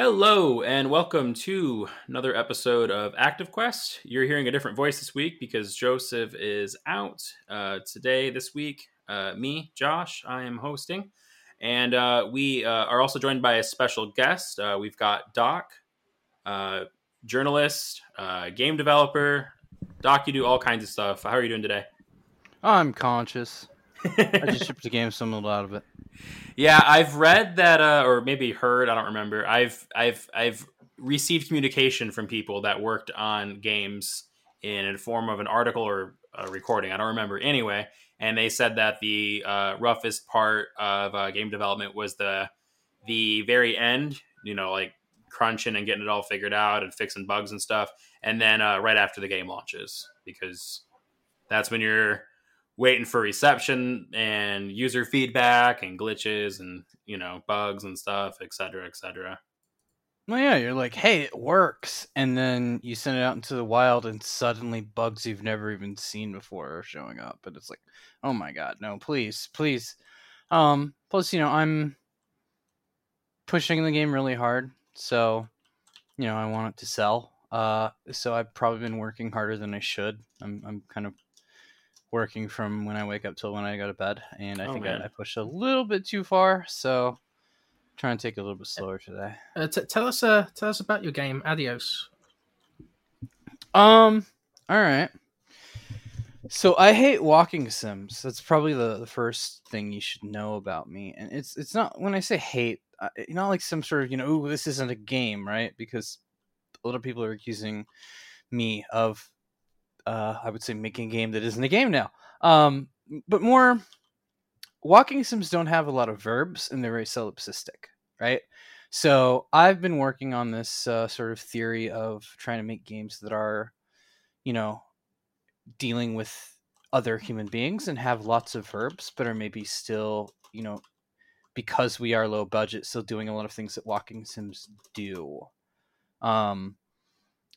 Hello, and welcome to another episode of Active Quest. You're hearing a different voice this week because Joseph is out. Uh, today, this week, uh, me, Josh, I am hosting. And uh, we uh, are also joined by a special guest. Uh, we've got Doc, uh, journalist, game developer. Doc, you do all kinds of stuff. How are you doing today? I'm conscious. I just shipped a game, so I'm a little out of it. Yeah, I've read that, uh, or maybe heard. I don't remember. I've I've I've received communication from people that worked on games in a form of an article or a recording. I don't remember anyway. And they said that the uh, roughest part of uh, game development was the the very end. You know, like crunching and getting it all figured out and fixing bugs and stuff. And then uh, right after the game launches, because that's when you're waiting for reception and user feedback and glitches and you know bugs and stuff, et cetera, et cetera. Well, yeah, you're like, hey, it works, and then you send it out into the wild, and suddenly bugs you've never even seen before are showing up, and it's like, oh my god, no, please, please. Um, plus, you know, I'm pushing the game really hard, so you know, I want it to sell. Uh, so I've probably been working harder than I should. I'm, I'm kind of working from when I wake up till when I go to bed, and I oh, think I, I, pushed a little bit too far. So trying to take it a little bit slower today. Uh, t- tell us, uh, tell us about your game, Adios. Um. All right. So I hate walking sims. That's probably the, the first thing you should know about me. And it's it's not when I say hate, uh, not like some sort of you know, this isn't a game, right? Because a lot of people are accusing me of uh, I would say making a game that isn't a game now. Um, but more walking sims don't have a lot of verbs and they're very solipsistic, right? So I've been working on this uh, sort of theory of trying to make games that are, you know, dealing with other human beings and have lots of verbs, but are maybe still, you know, because we are low budget, still doing a lot of things that walking sims do. Um,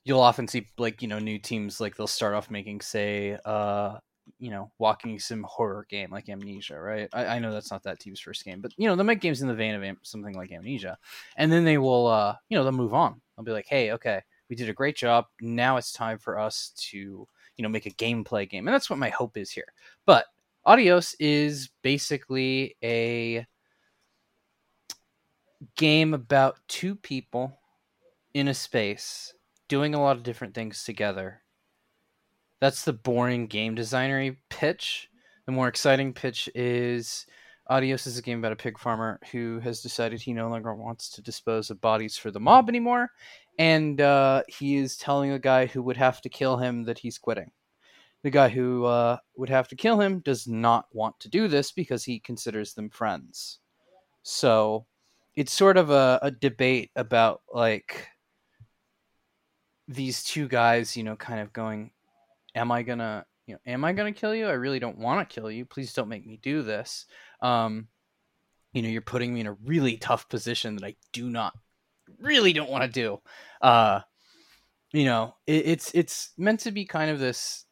you'll often see like you know new teams like they'll start off making say uh you know walking sim horror game like amnesia right? I, I, know that's not that team's first game but you know they'll make games in the vein of am- something like amnesia. And then they will uh you know they'll move on. They'll be like hey okay we did a great job. Now it's time for us to you know make a gameplay game. And that's what my hope is here. But adios is basically a game about two people in a space doing a lot of different things together. That's the boring game designery pitch. The more exciting pitch is Adios is a game about a pig farmer who has decided he no longer wants to dispose of bodies for the mob anymore, and uh, he is telling a guy who would have to kill him that he's quitting. The guy who uh, would have to kill him does not want to do this because he considers them friends. So it's sort of a, a debate about like these two guys, you know, kind of going, "Am I gonna, you know, am I gonna kill you? I really don't want to kill you. Please don't make me do this." Um, you know, you're putting me in a really tough position that I do not, really don't want to do. Uh, you know, it, it's it's meant to be kind of this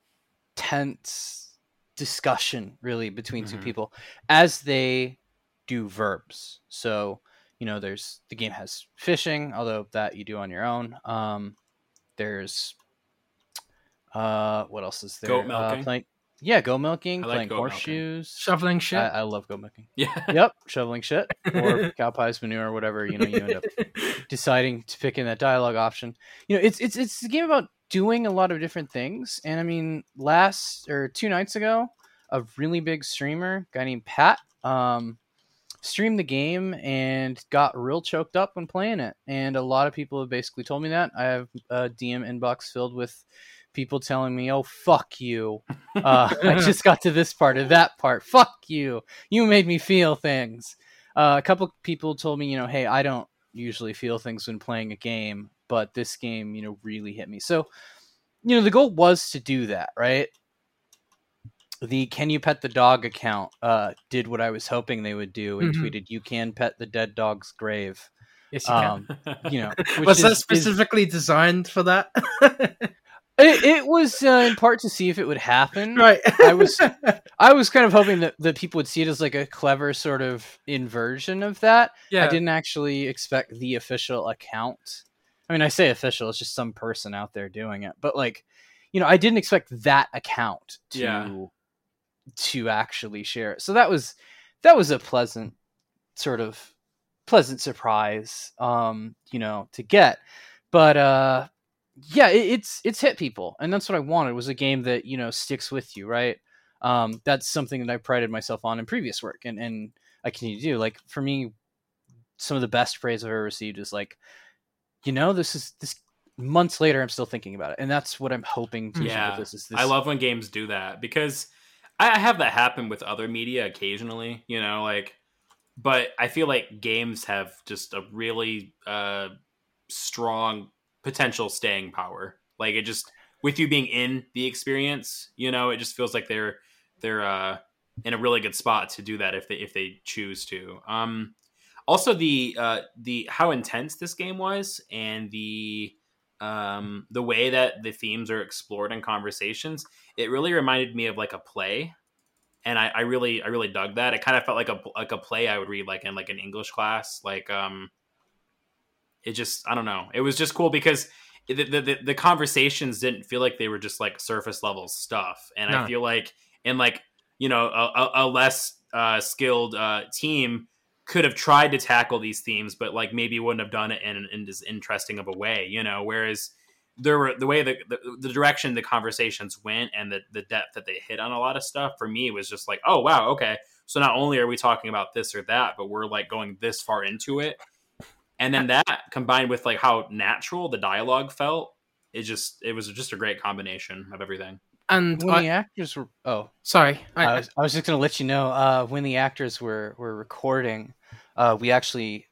tense discussion, really, between mm-hmm. two people as they do verbs. So you know there's the game has fishing although that you do on your own um, there's Uh, what else is there? Goat Uh, milking? playing, yeah, go milking, like playing goat milking. horseshoes. Shoveling shit. I, I love go milking. Yeah. Yep, shoveling shit or cow pies, manure, or whatever. You know, you end up deciding to pick in that dialogue option. You know, it's it's it's a game about doing a lot of different things. And I mean, last or two nights ago, a really big streamer, guy named Pat, um, streamed the game and got real choked up when playing it. And a lot of people have basically told me that. I have a DM inbox filled with people telling me, "Oh fuck you." Uh, I just got to this part of that part. Fuck you. You made me feel things. Uh, a couple people told me, you know, hey, I don't usually feel things when playing a game, but this game, you know, really hit me. So, you know, the goal was to do that, right? The Can You Pet the Dog account uh, did what I was hoping they would do and Mhm. tweeted, You can pet the dead dog's grave. yes, you can. Um, you know, which Was that is- is- specifically designed for that? it, it was uh, in part to see if it would happen. right. I was- I was kind of hoping that, that people would see it as like a clever sort of inversion of that. yeah. I didn't actually expect the official account. I mean, I say official, it's just some person out there doing it. But like, you know, I didn't expect that account to Yeah. To actually share it. So that was that was a pleasant sort of pleasant surprise um, you know, to get. But uh yeah, it, it's it's hit people, and that's what I wanted was a game that, you know, sticks with you, right? Um, that's something that I prided myself on in previous work and, and I continue to do. Like for me, some of the best praise I've ever received is like, you know, this is this months later I'm still thinking about it. And that's what I'm hoping to Yeah. with this is this I love when games do that because I have that happen with other media occasionally, you know, like but I feel like games have just a really uh strong potential staying power. Like it just with you being in the experience, you know, it just feels like they're they're uh in a really good spot to do that if they if they choose to. Um also the uh the how intense this game was and the um the way that the themes are explored in conversations it really reminded me of like a play and I, I really I really dug that. It kind of felt like a like a play I would read like in like an English class. Like um, it just I don't know. It was just cool because the the, the, the conversations didn't feel like they were just like surface level stuff, and I feel like in like you know a, a, a less uh, skilled uh, team could have tried to tackle these themes, but like maybe wouldn't have done it in in as interesting of a way. You know, whereas there were the way the, the the direction the conversations went and the the depth that they hit on a lot of stuff for me was just like oh wow okay. So not only are we talking about this or that but we're like going this far into it. And then that combined with like how natural the dialogue felt it just it was just a great combination of everything and when I, the actors were oh sorry, I, I was, I was just going to let you know uh, when the actors were were recording, uh, we actually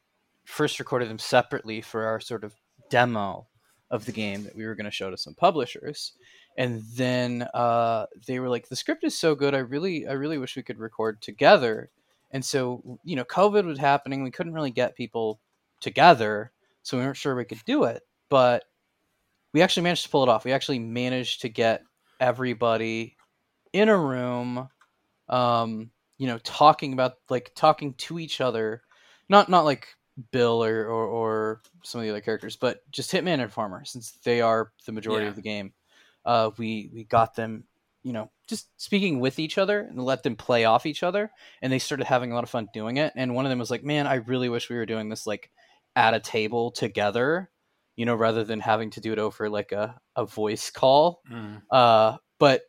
first recorded them separately for our sort of demo of the game that we were going to show to some publishers, and then uh, they were like, "The script is so good, I really, I really wish we could record together." And so, you know, COVID was happening, we couldn't really get people together, so we weren't sure we could do it, but we actually managed to pull it off. We actually managed to get everybody in a room um you know talking about like talking to each other not not like bill or or, or some of the other characters but just hitman and farmer since they are the majority Yeah. of the game uh we we got them you know just speaking with each other and let them play off each other and they started having a lot of fun doing it and one of them was like man i really wish we were doing this like at a table together you know rather than having to do it over like a, a voice call uh, but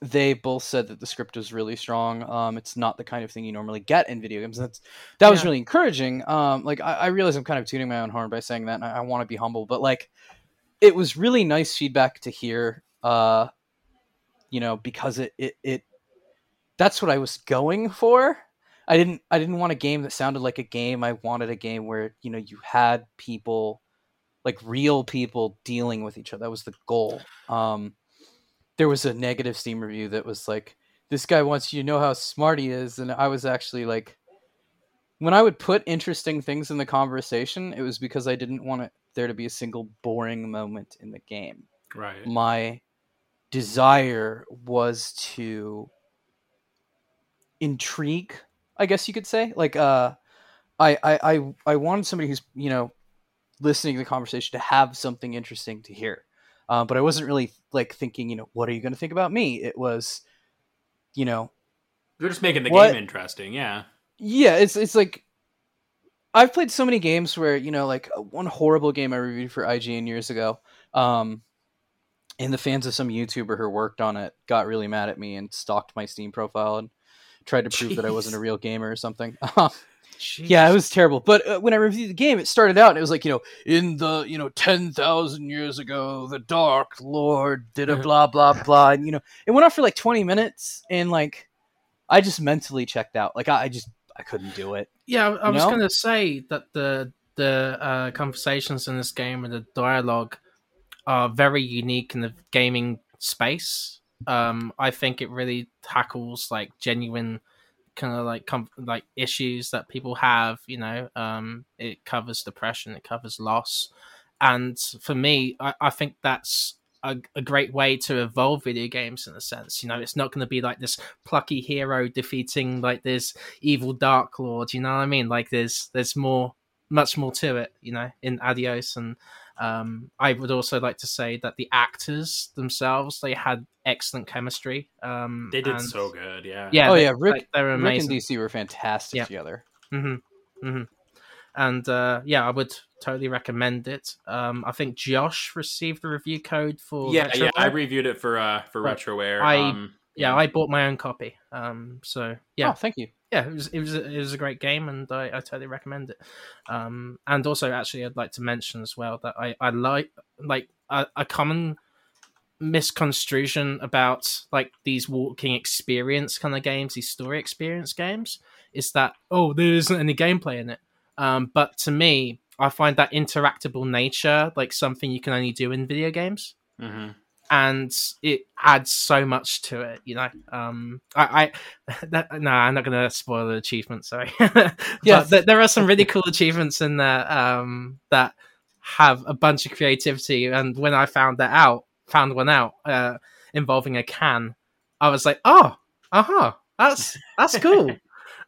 they both said that the script was really strong. Um, it's not the kind of thing you normally get in video games. That's that was really encouraging. Um, like I, I realize I'm kind of tuning my own horn by saying that, and I, I want to be humble, but like it was really nice feedback to hear. Uh, you know, because it it it that's what I was going for. I didn't I didn't want a game that sounded like a game. I wanted a game where you know you had people like real people dealing with each other. That was the goal. Um, there was a negative Steam review that was like, "This guy wants you to know how smart he is," and I was actually like, when I would put interesting things in the conversation, it was because I didn't want it, there to be a single boring moment in the game. right My desire was to intrigue, I guess you could say. Like, uh, I, I, I, I wanted somebody who's you know listening to the conversation to have something interesting to hear. uh, but I wasn't really like thinking, you know, what are you going to think about me? It was, you know, You're just making the What- game interesting. Yeah. yeah, it's it's like I've played so many games where you know, like uh, one horrible game I reviewed for IGN years ago, um, and the fans of some YouTuber who worked on it got really mad at me and stalked my Steam profile and tried to prove that I wasn't a real gamer or something. yeah, it was terrible. But uh, when I reviewed the game, it started out and it was like, you know, in the you know ten thousand years ago, the Dark Lord did a blah blah blah, and you know, it went on for like twenty minutes, and like, I just mentally checked out. Like, I, I just I couldn't do it. Yeah, I, I was going to say that the the uh, conversations in this game and the dialogue are very unique in the gaming space. Um, I think it really tackles like genuine kind of like com- like issues that people have. You know, um, it covers depression, it covers loss, and for me, I, I think that's a, a great way to evolve video games in a sense. You know, it's not going to be like this plucky hero defeating like this evil dark lord. You know what I mean? Like there's there's more, much more to it. You know, in Adios, and um, I would also like to say that the actors themselves they had excellent chemistry. Um, They did and- so good. Yeah. Yeah. oh they- yeah, Rick, like, they were Rick and. DC were fantastic Yeah. together. hmm hmm And uh, yeah, I would totally recommend it. Um, I think Josh received the review code for Yeah, yeah. I reviewed it for uh for Right. Retroware. I- um, yeah, I bought my own copy. Um, so yeah, Oh, thank you. Yeah, it was it was a, it was a great game, and I, I totally recommend it. Um, and also, actually, I'd like to mention as well that I I like like a, a common misconstruction about like these walking experience kind of games, these story experience games, is that oh, there isn't any gameplay in it. Um, but to me, I find that interactable nature like something you can only do in video games mhm. And it adds so much to it you know? Um i i that, no i'm not gonna spoil the achievement sorry. Yeah. yeah. th- there are some really cool achievements in there um that have a bunch of creativity. And when i found that out found one out uh involving a can i was like oh uh-huh that's that's cool.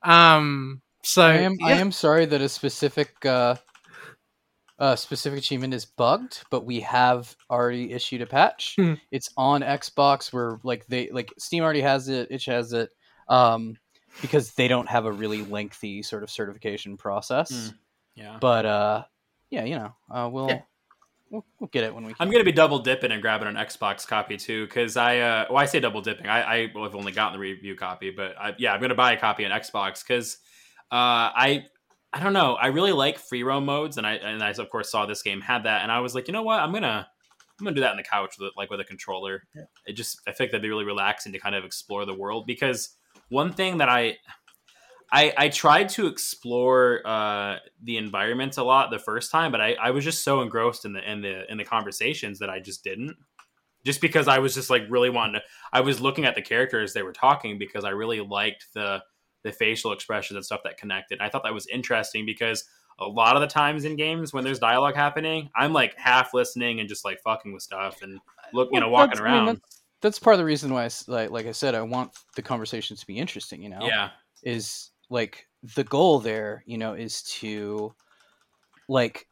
Um so I am I am sorry that a specific uh, uh, specific achievement is bugged, but we have already issued a patch. Hmm. It's on Xbox where like they like Steam already has it, itch has it, um, because they don't have a really lengthy sort of certification process. Hmm. Yeah. But uh, yeah, you know, uh, we'll, Yeah. we'll we'll get it when we. I'm gonna be double dipping and grabbing an Xbox copy too, because I uh, well, I say double dipping. I I well, I've only gotten the review copy, but I, yeah, I'm gonna buy a copy on Xbox because uh, I I don't know. I really like free roam modes, and I and I of course saw this game had that, and I was like, you know what, I'm gonna I'm gonna do that on the couch with like with a controller. Yeah. It just I think that'd be really relaxing to kind of explore the world because one thing that I I, I tried to explore uh, the environment a lot the first time, but I, I was just so engrossed in the in the in the conversations that I just didn't. Just because I was just like really wanting to, I was looking at the characters they were talking because I really liked the the facial expressions and stuff that connected. I thought that was interesting because a lot of the times in games when there's dialogue happening, I'm like half listening and just like fucking with stuff and look, you know, walking that's- I mean, around. that's, that's part of the reason why, I like like I said, I want the conversations to be interesting. You know, yeah, is like the goal there you know is to like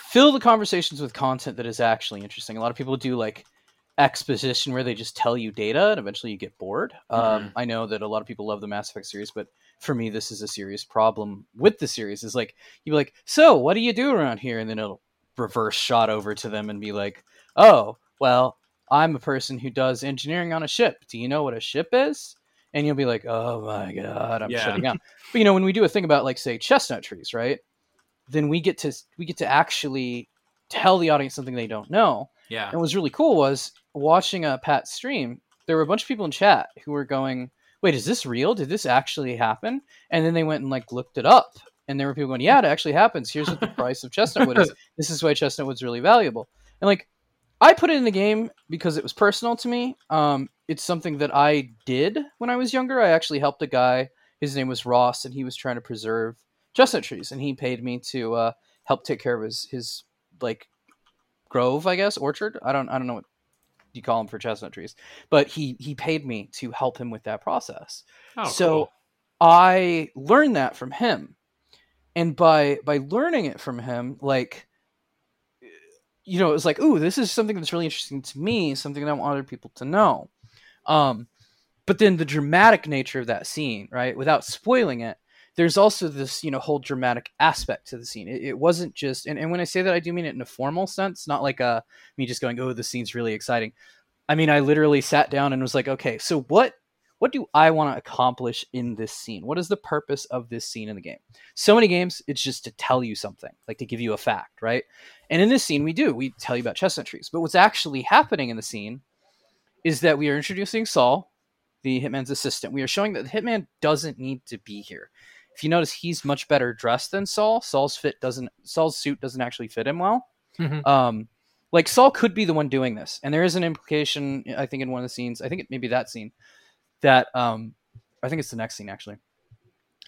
fill the conversations with content that is actually interesting a lot of people do like exposition where they just tell you data and eventually you get bored um, i know that a lot of people love the mass effect series but for me this is a serious problem with the series is like you be like so what do you do around here and then it'll reverse shot over to them and be like oh well i'm a person who does engineering on a ship do you know what a ship is and you'll be like, "Oh my god, I'm Yeah. shutting down." But you know, when we do a thing about like say chestnut trees, right? Then we get to we get to actually tell the audience something they don't know. yeah, And what was really cool was watching a Pat stream. There were a bunch of people in chat who were going, "Wait, is this real? Did this actually happen?" And then they went and like looked it up, and there were people going, "Yeah, it actually happens. Here's what the price of chestnut wood is. This is why chestnut wood's really valuable." And like, I put it in the game because it was personal to me. Um, it's something that I did when I was younger. I actually helped a guy. His name was Ross, and he was trying to preserve chestnut trees, and he paid me to uh, help take care of his his like grove, I guess, orchard. I don't I don't know what you call them for chestnut trees, but he he paid me to help him with that process. Oh, so cool. I learned that from him, and by by learning it from him, like you know, it was like, ooh, this is something that's really interesting to me, something that I want other people to know. Um, but then the dramatic nature of that scene, right? Without spoiling it, there's also this, you know, whole dramatic aspect to the scene. It, it wasn't just, and, and when I say that, I do mean it in a formal sense, not like a me just going, oh, the scene's really exciting. I mean, I literally sat down and was like, okay, so what what do I want to accomplish in this scene? What is the purpose of this scene in the game? So many games, it's just to tell you something, like to give you a fact, right? And in this scene, we do. We tell you about chestnut trees. But what's actually happening in the scene is that we are introducing Saul, the hitman's assistant. We are showing that the hitman doesn't need to be here. If you notice, he's much better dressed than Saul. Saul's fit doesn't. Saul's suit doesn't actually fit him well. Mhm. Um, like Saul could be the one doing this, and there is an implication. I think in one of the scenes, I think it may be that scene, that um, I think it's the next scene actually,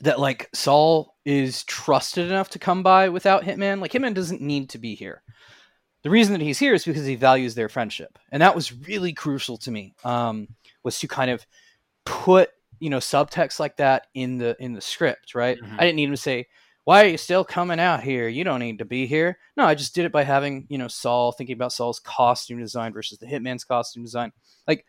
that like Saul is trusted enough to come by without Hitman. Like Hitman doesn't need to be here. The reason that he's here is because he values their friendship, and that was really crucial to me. Um, was to kind of put you know subtext like that in the in the script, right? Mhm. I didn't need him to say, "Why are you still coming out here? You don't need to be here." No, I just did it by having you know Saul thinking about Saul's costume design versus the Hitman's costume design. Like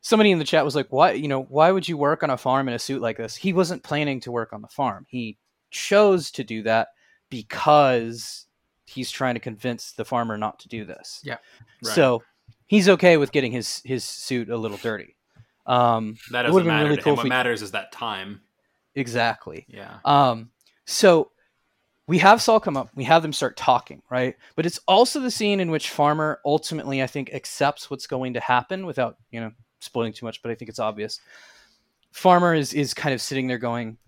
somebody in the chat was like, "Why you know why would you work on a farm in a suit like this?" He wasn't planning to work on the farm. He chose to do that because he's trying to convince the farmer not to do this. Yeah. Right. So he's okay with getting his his suit a little dirty. Um, that doesn't matter. really cool. What we- matters is that time. exactly. Yeah. Um, so we have Saul come up, we have them start talking, right? But it's also the scene in which Farmer ultimately, I think, accepts what's going to happen without, you know, spoiling too much, but I think it's obvious. Farmer is is kind of sitting there going,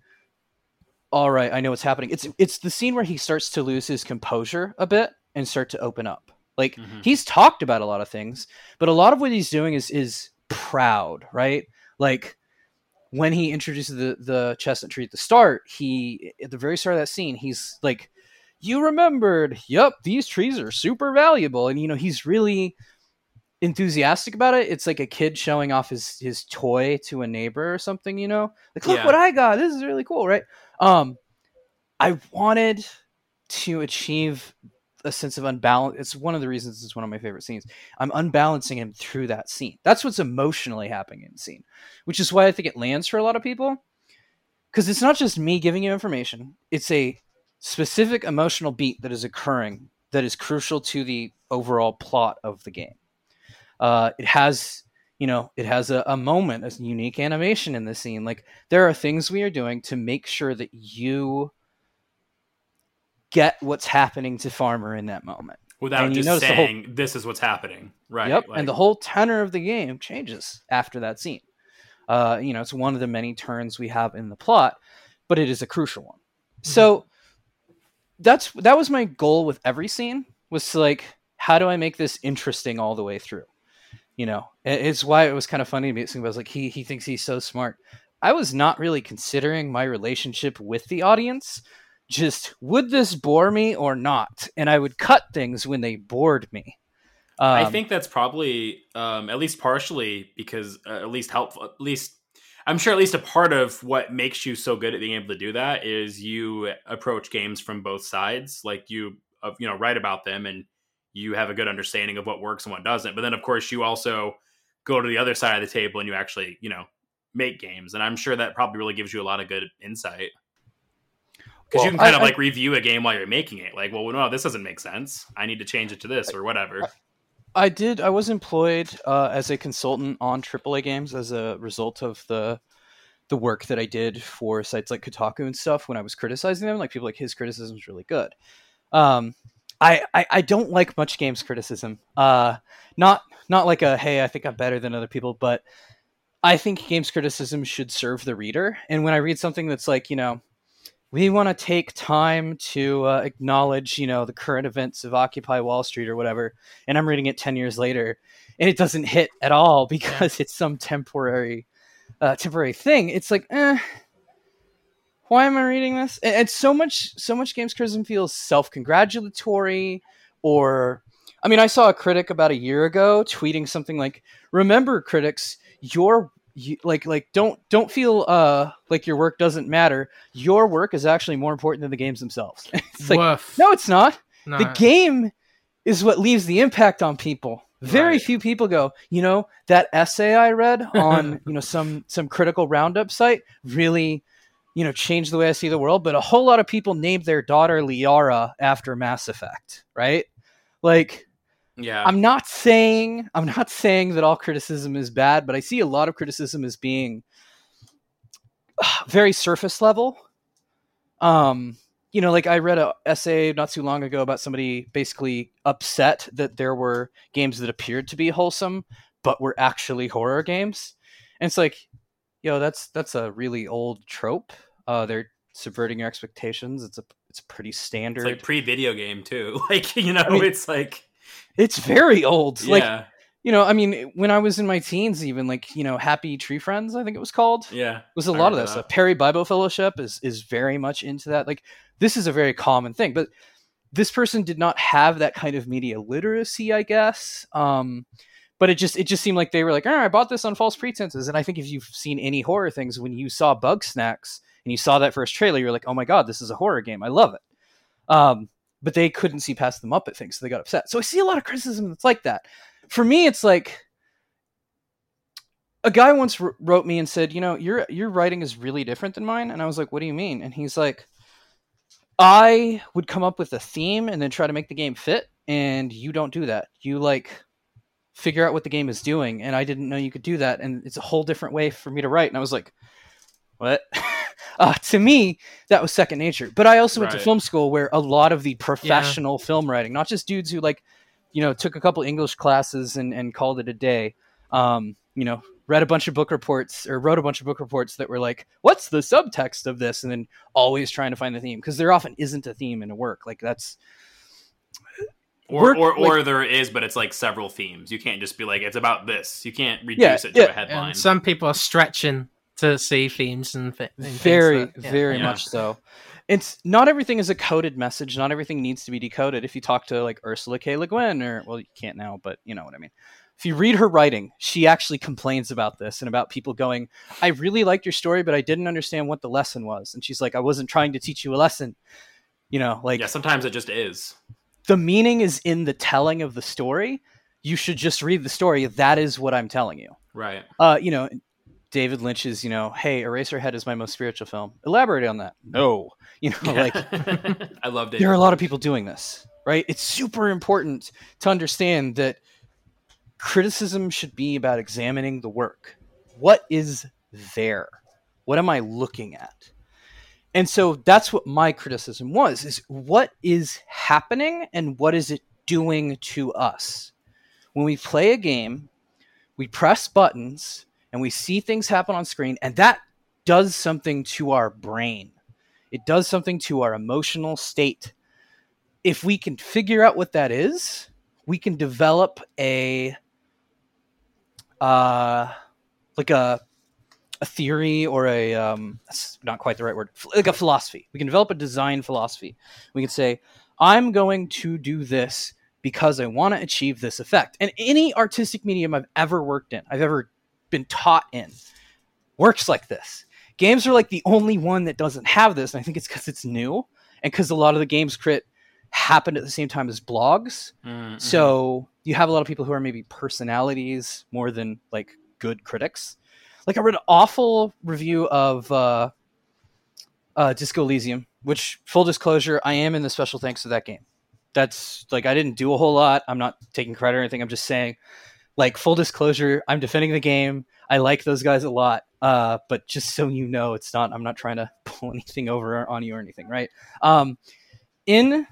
All right, I know what's happening. It's it's the scene where he starts to lose his composure a bit and start to open up. Like Mhm. he's talked about a lot of things, but a lot of what he's doing is is proud, right? Like when he introduces the the chestnut tree at the start, he at the very start of that scene, he's like, "You remembered? Yep, these trees are super valuable." And you know, he's really enthusiastic about it. It's like a kid showing off his his toy to a neighbor or something. You know, like, "Look Yeah. what I got! This is really cool, right?" Um, I wanted to achieve a sense of unbalance. It's one of the reasons it's one of my favorite scenes. I'm unbalancing him through that scene. That's what's emotionally happening in the scene, which is why I think it lands for a lot of people. Because it's not just me giving you information, it's a specific emotional beat that is occurring that is crucial to the overall plot of the game. Uh, it has, you know, it has a, a moment, a unique animation in the scene. Like there are things we are doing to make sure that you get what's happening to Farmer in that moment. Without And just the whole- saying this is what's happening. Right. Yep, Like, and the whole tenor of the game changes after that scene. Uh, you know, it's one of the many turns we have in the plot, but it is a crucial one. So that's that was my goal with every scene was to like, how do I make this interesting all the way through? You know, it- it's why it was kind of funny to me. It was like he he thinks he's so smart. I was not really considering my relationship with the audience. Just would this bore me or not? And I would cut things when they bored me. I Um, think that's probably um, at least partially because uh, at least helpful. At least I'm sure at least a part of what makes you so good at being able to do that is you approach games from both sides. Like you, uh, you know, write about them and you have a good understanding of what works and what doesn't. But then of course you also go to the other side of the table and you actually, you know, make games. And I'm sure that probably really gives you a lot of good insight. Because Well, you can kind I- of I- like review a game while you're making it. Like, well, no, this doesn't make sense. I need to change it to this or whatever. I did. I was employed uh, as a consultant on AAA games as a result of the the work that I did for sites like Kotaku and stuff. When I was criticizing them, like people like his criticism is really good. Um, I, I I don't like much games criticism. Uh, not not like a hey, I think I'm better than other people, but I think games criticism should serve the reader. And when I read something that's like you know we want to take time to uh, acknowledge, you know, the current events of Occupy Wall Street or whatever, and I'm reading it 10 years later, and it doesn't hit at all because it's some temporary, uh, temporary thing. It's like, eh, why am I reading this? And, and so much, so much games criticism feels self-congratulatory, or, I mean, I saw a critic about a year ago tweeting something like, "Remember, critics, your you, like like don't don't feel uh like your work doesn't matter your work is actually more important than the games themselves it's like Woof. no it's not No. the game is what leaves the impact on people. Very Right. few people go, you know, that essay I read on, you know, some some critical roundup site really, you know, changed the way I see the world. But a whole lot of people named their daughter Liara after Mass Effect, right? Like, Yeah. I'm not saying I'm not saying that all criticism is bad, but I see a lot of criticism as being very surface level. Um, you know, like I read a essay not too long ago about somebody basically upset that there were games that appeared to be wholesome but were actually horror games. And it's like, yo, that's that's a really old trope. Uh, they're subverting your expectations. It's a it's pretty standard. it's like pre-video game too. Like you know, mean, it's like it's very old. Like you know, I mean, when I was in my teens, even like you know, Happy Tree Friends, I think it was called, yeah. was a I lot of remember that stuff. Perry Bible Fellowship is is very much into that. Like this is a very common thing, but this person did not have that kind of media literacy, I guess. Um, but it just it just seemed like they were like, oh, I bought this on false pretenses. And I think if you've seen any horror things, when you saw Bugsnax and you saw that first trailer, you're like, oh my god, this is a horror game. I love it. Um, but they couldn't see past the Muppet thing, so they got upset. So I see a lot of criticism that's like that. For me, it's like a guy once wrote me and said, "You know, your your writing is really different than mine." And I was like, "What do you mean?" And he's like, "I would come up with a theme and then try to make the game fit, and you don't do that. You like figure out what the game is doing, and I didn't know you could do that, and it's a whole different way for me to write." And I was like, "What?" uh, to me, that was second nature. But I also went to film school where a lot of the professional film writing, not just dudes who like, you know, took a couple English classes and, and called it a day, um, you know, read a bunch of book reports or wrote a bunch of book reports that were like, what's the subtext of this? And then always trying to find the theme because there often isn't a theme in a work. Like that's, Or Work- or, like- or there is, but it's like several themes. You can't just be like it's about this. You can't reduce Yeah, it to yeah. a headline. And some people are stretching to see themes and, thi- and things very that- yeah. very Yeah. much so. It's not everything is a coded message. Not everything needs to be decoded. If you talk to like ursula k. Le guin or well you can't now but you know what i mean. If you read her writing she actually complains about this and about people going i really liked your story but i didn't understand what the lesson was. And she's like i wasn't trying to teach you a lesson. You know like yeah, sometimes it just is. the meaning is in the telling of the story. You should just read the story. That is what i'm telling you. Right. uh, you know, David Lynch's, you know, hey, Eraserhead is my most spiritual film. Elaborate on that. No, you know, like I loved it. there are a lot of people doing this, right? It's super important to understand that criticism should be about examining the work. What is there? What am I looking at? And so that's what my criticism was is what is happening and what is it doing to us? When we play a game, we press buttons and we see things happen on screen and that does something to our brain. It does something to our emotional state. If we can figure out what that is, we can develop a uh like a a theory or a um that's not quite the right word like a philosophy we can develop a design philosophy we can say i'm going to do this because i want to achieve this effect and any artistic medium i've ever worked in i've ever been taught in works like this games are like the only one that doesn't have this and i think it's because it's new and because a lot of the games crit happened at the same time as blogs Mm, so you have a lot of people who are maybe personalities more than like good critics. Like I read an awful review of uh, uh, Disco Elysium, which full disclosure, I am in the special thanks to that game. That's like I didn't do a whole lot. I'm not taking credit or anything. I'm just saying, like full disclosure, I'm defending the game. I like those guys a lot. Uh, but just so you know, it's not. I'm not trying to pull anything over on you or anything, right? Um, in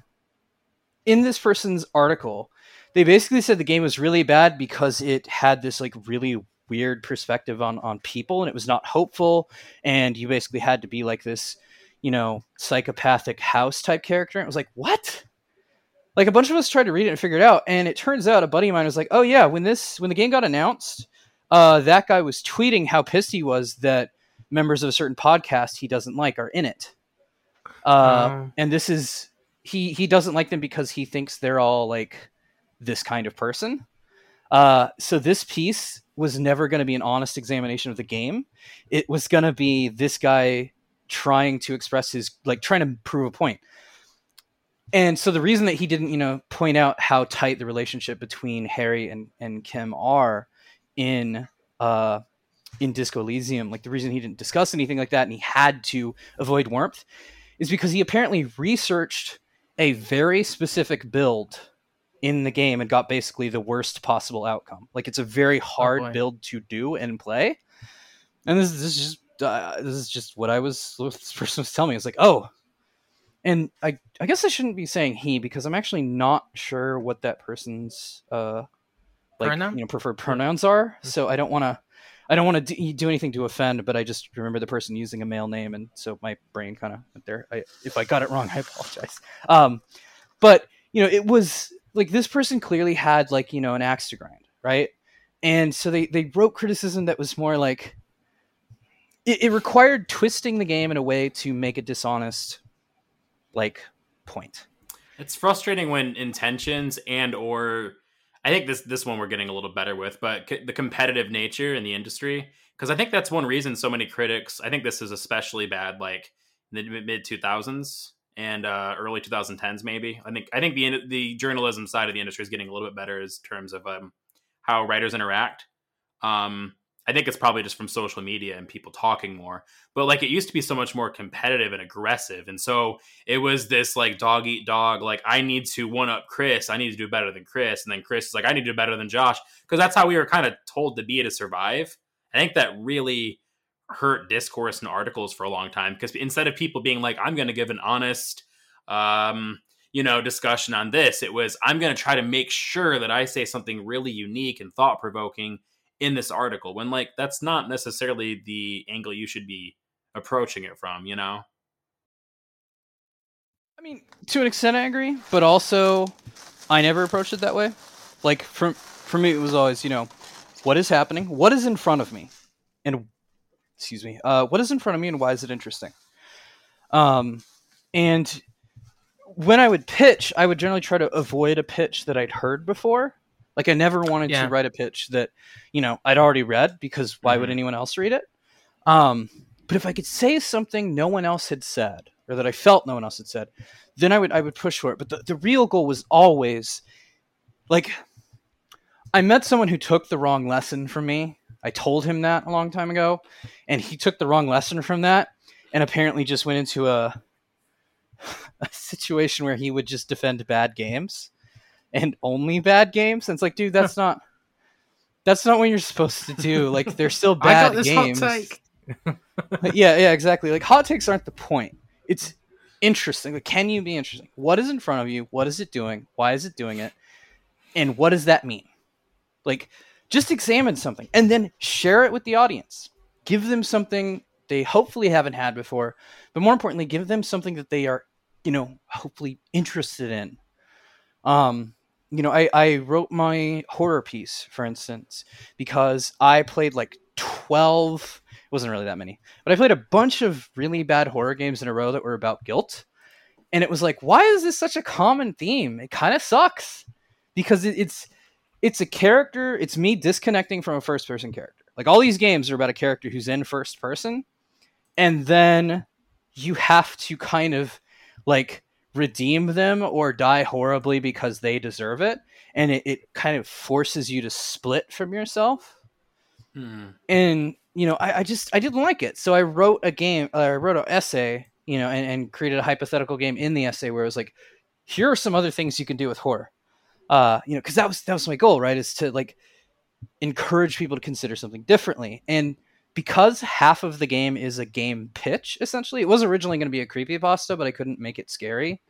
in this person's article, they basically said the game was really bad because it had this like really weird perspective on on people and it was not hopeful and you basically had to be like this you know psychopathic house type character and it was like what like a bunch of us tried to read it and figure it out and it turns out a buddy of mine was like oh yeah when this when the game got announced uh that guy was tweeting how pissed he was that members of a certain podcast he doesn't like are in it uh Oh. and this is he he doesn't like them because he thinks they're all like this kind of person. Uh, so this piece was never going to be an honest examination of the game. It was going to be this guy trying to express his like trying to prove a point. And so the reason that he didn't, you know, point out how tight the relationship between Harry and, and Kim are in uh in Disco Elysium, like the reason he didn't discuss anything like that and he had to avoid warmth is because he apparently researched a very specific build in the game and got basically the worst possible outcome. Like it's a very hard boy. build to do and play. And this, this is just uh, this is just what I was this person was telling me. It's like, oh, and I I guess I shouldn't be saying he because I'm actually not sure what that person's uh like Pronoun? you know preferred pronouns are. So I don't want to I don't want to do, do anything to offend, but I just remember the person using a male name, and so my brain kind of went there. I, if I got it wrong, I apologize. Um, but you know, it was like this person clearly had like you know an axe to grind, right? And so they they wrote criticism that was more like it, it required twisting the game in a way to make it dishonest like point. It's frustrating when intentions and or I think this this one we're getting a little better with, but c- the competitive nature in the industry because I think that's one reason so many critics. I think this is especially bad, like in the mid two thousands and uh, early 2010s, maybe. I think I think the the journalism side of the industry is getting a little bit better in terms of um, how writers interact. Um, I think it's probably just from social media and people talking more. But like it used to be so much more competitive and aggressive. And so it was this like dog eat dog, like I need to one up Chris. I need to do better than Chris. And then Chris is like, I need to do better than Josh. Because that's how we were kind of told to be to survive. I think that really hurt discourse and articles for a long time. Because instead of people being like, I'm going to give an honest, um, you know, discussion on this, it was, I'm going to try to make sure that I say something really unique and thought provoking in this article when like that's not necessarily the angle you should be approaching it from you know I mean, to an extent, I agree, but also, I never approached it that way. Like for for me, it was always, you know, what is happening, what is in front of me, and excuse me, uh, what is in front of me, and why is it interesting? Um, and when I would pitch, I would generally try to avoid a pitch that I'd heard before. Like I never wanted Yeah. to write a pitch that, you know, I'd already read because why would Mhm. anyone else read it? Um, but if I could say something no one else had said, or that I felt no one else had said, then I would I would push for it. But the, the real goal was always like I met someone who took the wrong lesson from me. I told him that a long time ago, and he took the wrong lesson from that, and apparently just went into a a situation where he would just defend bad games and only bad games. And it's like, dude, that's not that's not what you're supposed to do. Like they're still bad games. yeah, yeah, exactly. Like hot takes aren't the point. It's interesting. Like, can you be interesting? What is in front of you? What is it doing? Why is it doing it? And what does that mean? Like, just examine something and then share it with the audience. Give them something they hopefully haven't had before, but more importantly, give them something that they are, you know, hopefully interested in. Um, you know, I, I wrote my horror piece, for instance, because I played like 12, it wasn't really that many, but I played a bunch of really bad horror games in a row that were about guilt. And it was like, why is this such a common theme? It kind of sucks because it, it's it's a character. It's me disconnecting from a first person character. Like all these games are about a character who's in first person, and then you have to kind of like redeem them or die horribly because they deserve it, and it, it kind of forces you to split from yourself. Hmm. and you know I, I just i didn't like it. So i wrote a game uh, i wrote an essay you know and, and created a hypothetical game in the essay where it was like here are some other things you can do with horror. Uh you know because that was that was my goal right is to like encourage people to consider something differently. And because half of the game is a game pitch essentially it was originally going to be a creepy pasta but i couldn't make it scary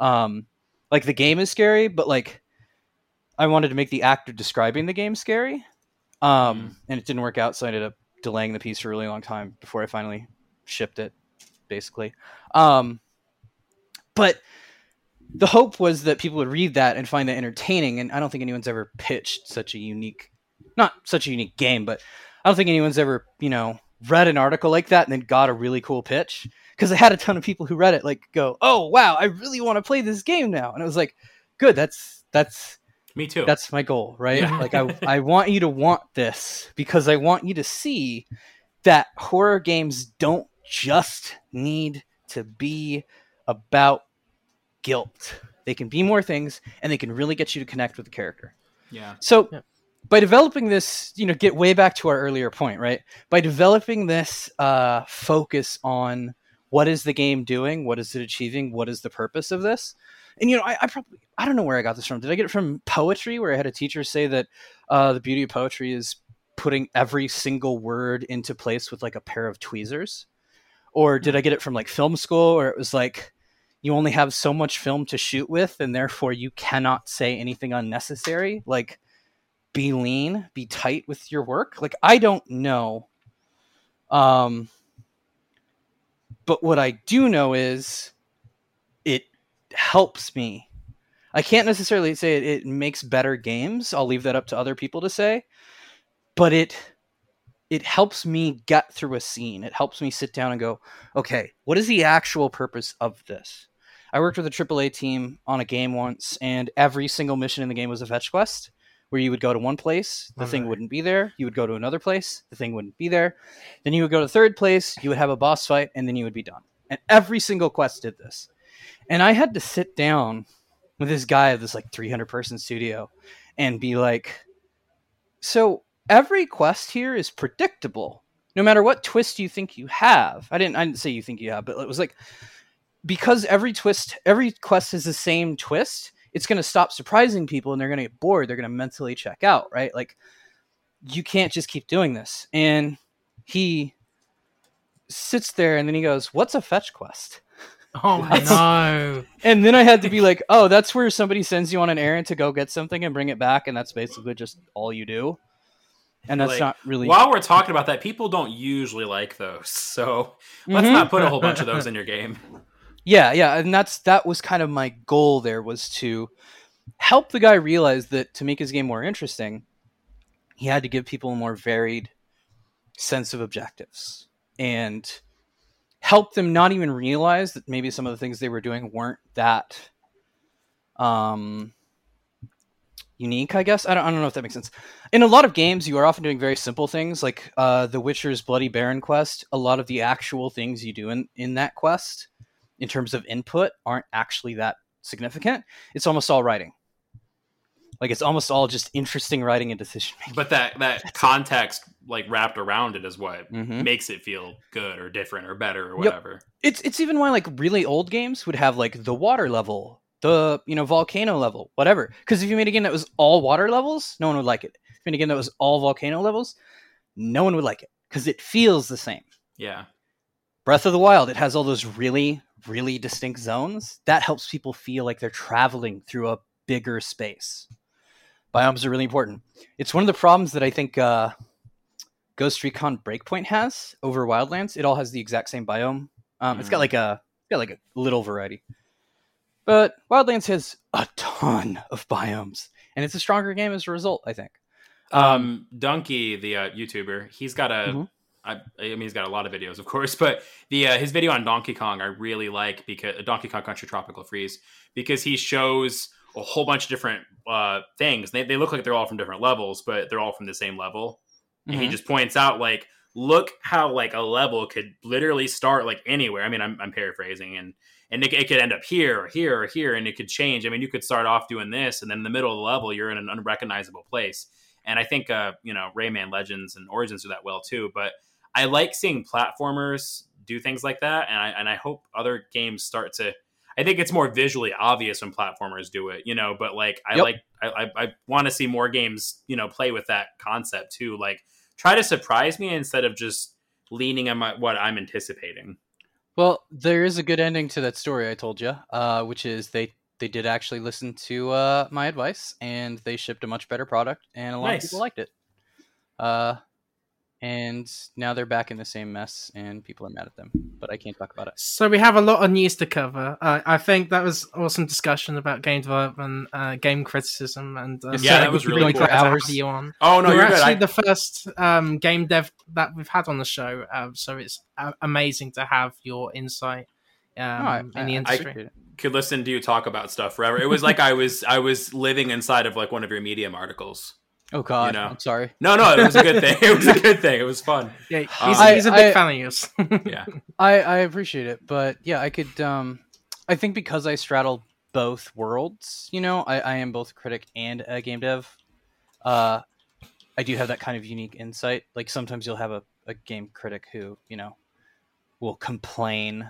um like the game is scary but like i wanted to make the actor describing the game scary um, Mm. and it didn't work out, so I ended up delaying the piece for a really long time before I finally shipped it, basically. Um, but the hope was that people would read that and find that entertaining, and I don't think anyone's ever pitched such a unique, not such a unique game, but I don't think anyone's ever, you know, read an article like that and then got a really cool pitch because I had a ton of people who read it like go, "Oh wow, I really want to play this game now," and it was like, "Good, that's that's." me too that's my goal right Yeah. like I, I want you to want this because i want you to see that horror games don't just need to be about guilt. They can be more things, and they can really get you to connect with the character. Yeah. So Yeah. By developing this, you know, get way back to our earlier point, right? By developing this uh, focus on what is the game doing, what is it achieving, what is the purpose of this, and you know, I, I probably I don't know where I got this from. Did I get it from poetry, where I had a teacher say that uh, the beauty of poetry is putting every single word into place with like a pair of tweezers, or did I get it from like film school, where it was like you only have so much film to shoot with, and therefore you cannot say anything unnecessary, like be lean, be tight with your work. Like I don't know. Um but what I do know is it helps me. I can't necessarily say it, it makes better games. I'll leave that up to other people to say. But it it helps me get through a scene. It helps me sit down and go, okay, what is the actual purpose of this? I worked with a AAA team on a game once, and every single mission in the game was a fetch quest where you would go to one place, the thing wouldn't be there. You would go to another place, the thing wouldn't be there. Then you would go to third place, you would have a boss fight, and then you would be done. And every single quest did this. And I had to sit down with this guy at this like 300 person studio and be like, so every quest here is predictable. No matter what twist you think you have. I didn't I didn't say you think you have, but it was like because every twist every quest is the same twist, it's going to stop surprising people and they're going to get bored. They're going to mentally check out, right? Like you can't just keep doing this. And he sits there and then he goes, "What's a fetch quest?" Oh no! And then I had to be like, "Oh, that's where somebody sends you on an errand to go get something and bring it back, and that's basically just all you do." And that's Like, not really. While we're talking about that, people don't usually like those. So let's Mhm. not put a whole bunch of those in your game. Yeah, yeah, and that's that was kind of my goal there was to help the guy realize that to make his game more interesting, he had to give people a more varied sense of objectives and help them not even realize that maybe some of the things they were doing weren't that um unique i guess. I don't, I don't know if that makes sense. In a lot of games you are often doing very simple things like uh the witcher's bloody baron quest a lot of the actual things you do in in that quest in terms of input aren't actually that significant it's almost all writing like it's almost all just interesting writing and decision making But that that context like wrapped around it is what Mhm. makes it feel good or different or better or Yep. whatever. it's it's even why like really old games would have like the water level the you know volcano level whatever because if you made a game that was all water levels no one would like it if you made a game that was all volcano levels no one would like it because it feels the same Yeah. breath of the wild it has all those really really distinct zones that helps people feel like they're traveling through a bigger space biomes are really important it's one of the problems that i think uh, ghost recon breakpoint has over wildlands it all has the exact same biome um, it's got Mhm. like a it's got like a little variety but wildlands has a ton of biomes and it's a stronger game as a result i think Um, Dunkey, the uh, YouTuber, he's got a. Mhm. I, I mean, he's got a lot of videos, of course, but the uh, his video on Donkey Kong I really like because Donkey Kong Country Tropical Freeze because he shows a whole bunch of different uh, things. They they look like they're all from different levels, but they're all from the same level. And he Mhm. just points out like, look how like a level could literally start like anywhere. I mean, I'm, I'm paraphrasing, and and it, it could end up here or here or here, and it could change. I mean, you could start off doing this, and then in the middle of the level, you're in an unrecognizable place. And I think uh, you know Rayman Legends and Origins do that well too. But I like seeing platformers do things like that, and I and I hope other games start to. I think it's more visually obvious when platformers do it, you know. But like, I Yep. like, I, I, I want to see more games, you know, play with that concept too. Like, try to surprise me instead of just leaning on my, what I'm anticipating. Well, there is a good ending to that story I told you, uh, which is they they did actually listen to uh, my advice and they shipped a much better product, and a lot Nice. of people liked it. Uh, and now they're back in the same mess, and people are mad at them. But I can't talk about it. So we have a lot of news to cover. Uh, I think that was awesome discussion about game development, uh, game criticism, and uh, Yes, Yeah, sir. that was really be cool. going for hours. you on. Oh no, you're, you're, good. actually I, the first um, game dev that we've had on the show, uh, so it's uh, amazing to have your insight um, No, I- in I- the I industry. appreciate it. could listen to you talk about stuff forever. It was like I was, I was living inside of like one of your Medium articles. Oh God, know. I'm sorry. No, no, it was a good thing. It was a good thing. It was fun. yeah, Um, he's, I- he's a big I- fan of yours. Yeah. I I appreciate it, but yeah, I could. Um, I think because I straddle both worlds. You know, I, I am both a critic and a game dev. Uh, I do have that kind of unique insight. Like sometimes you'll have a, a game critic who you know will complain,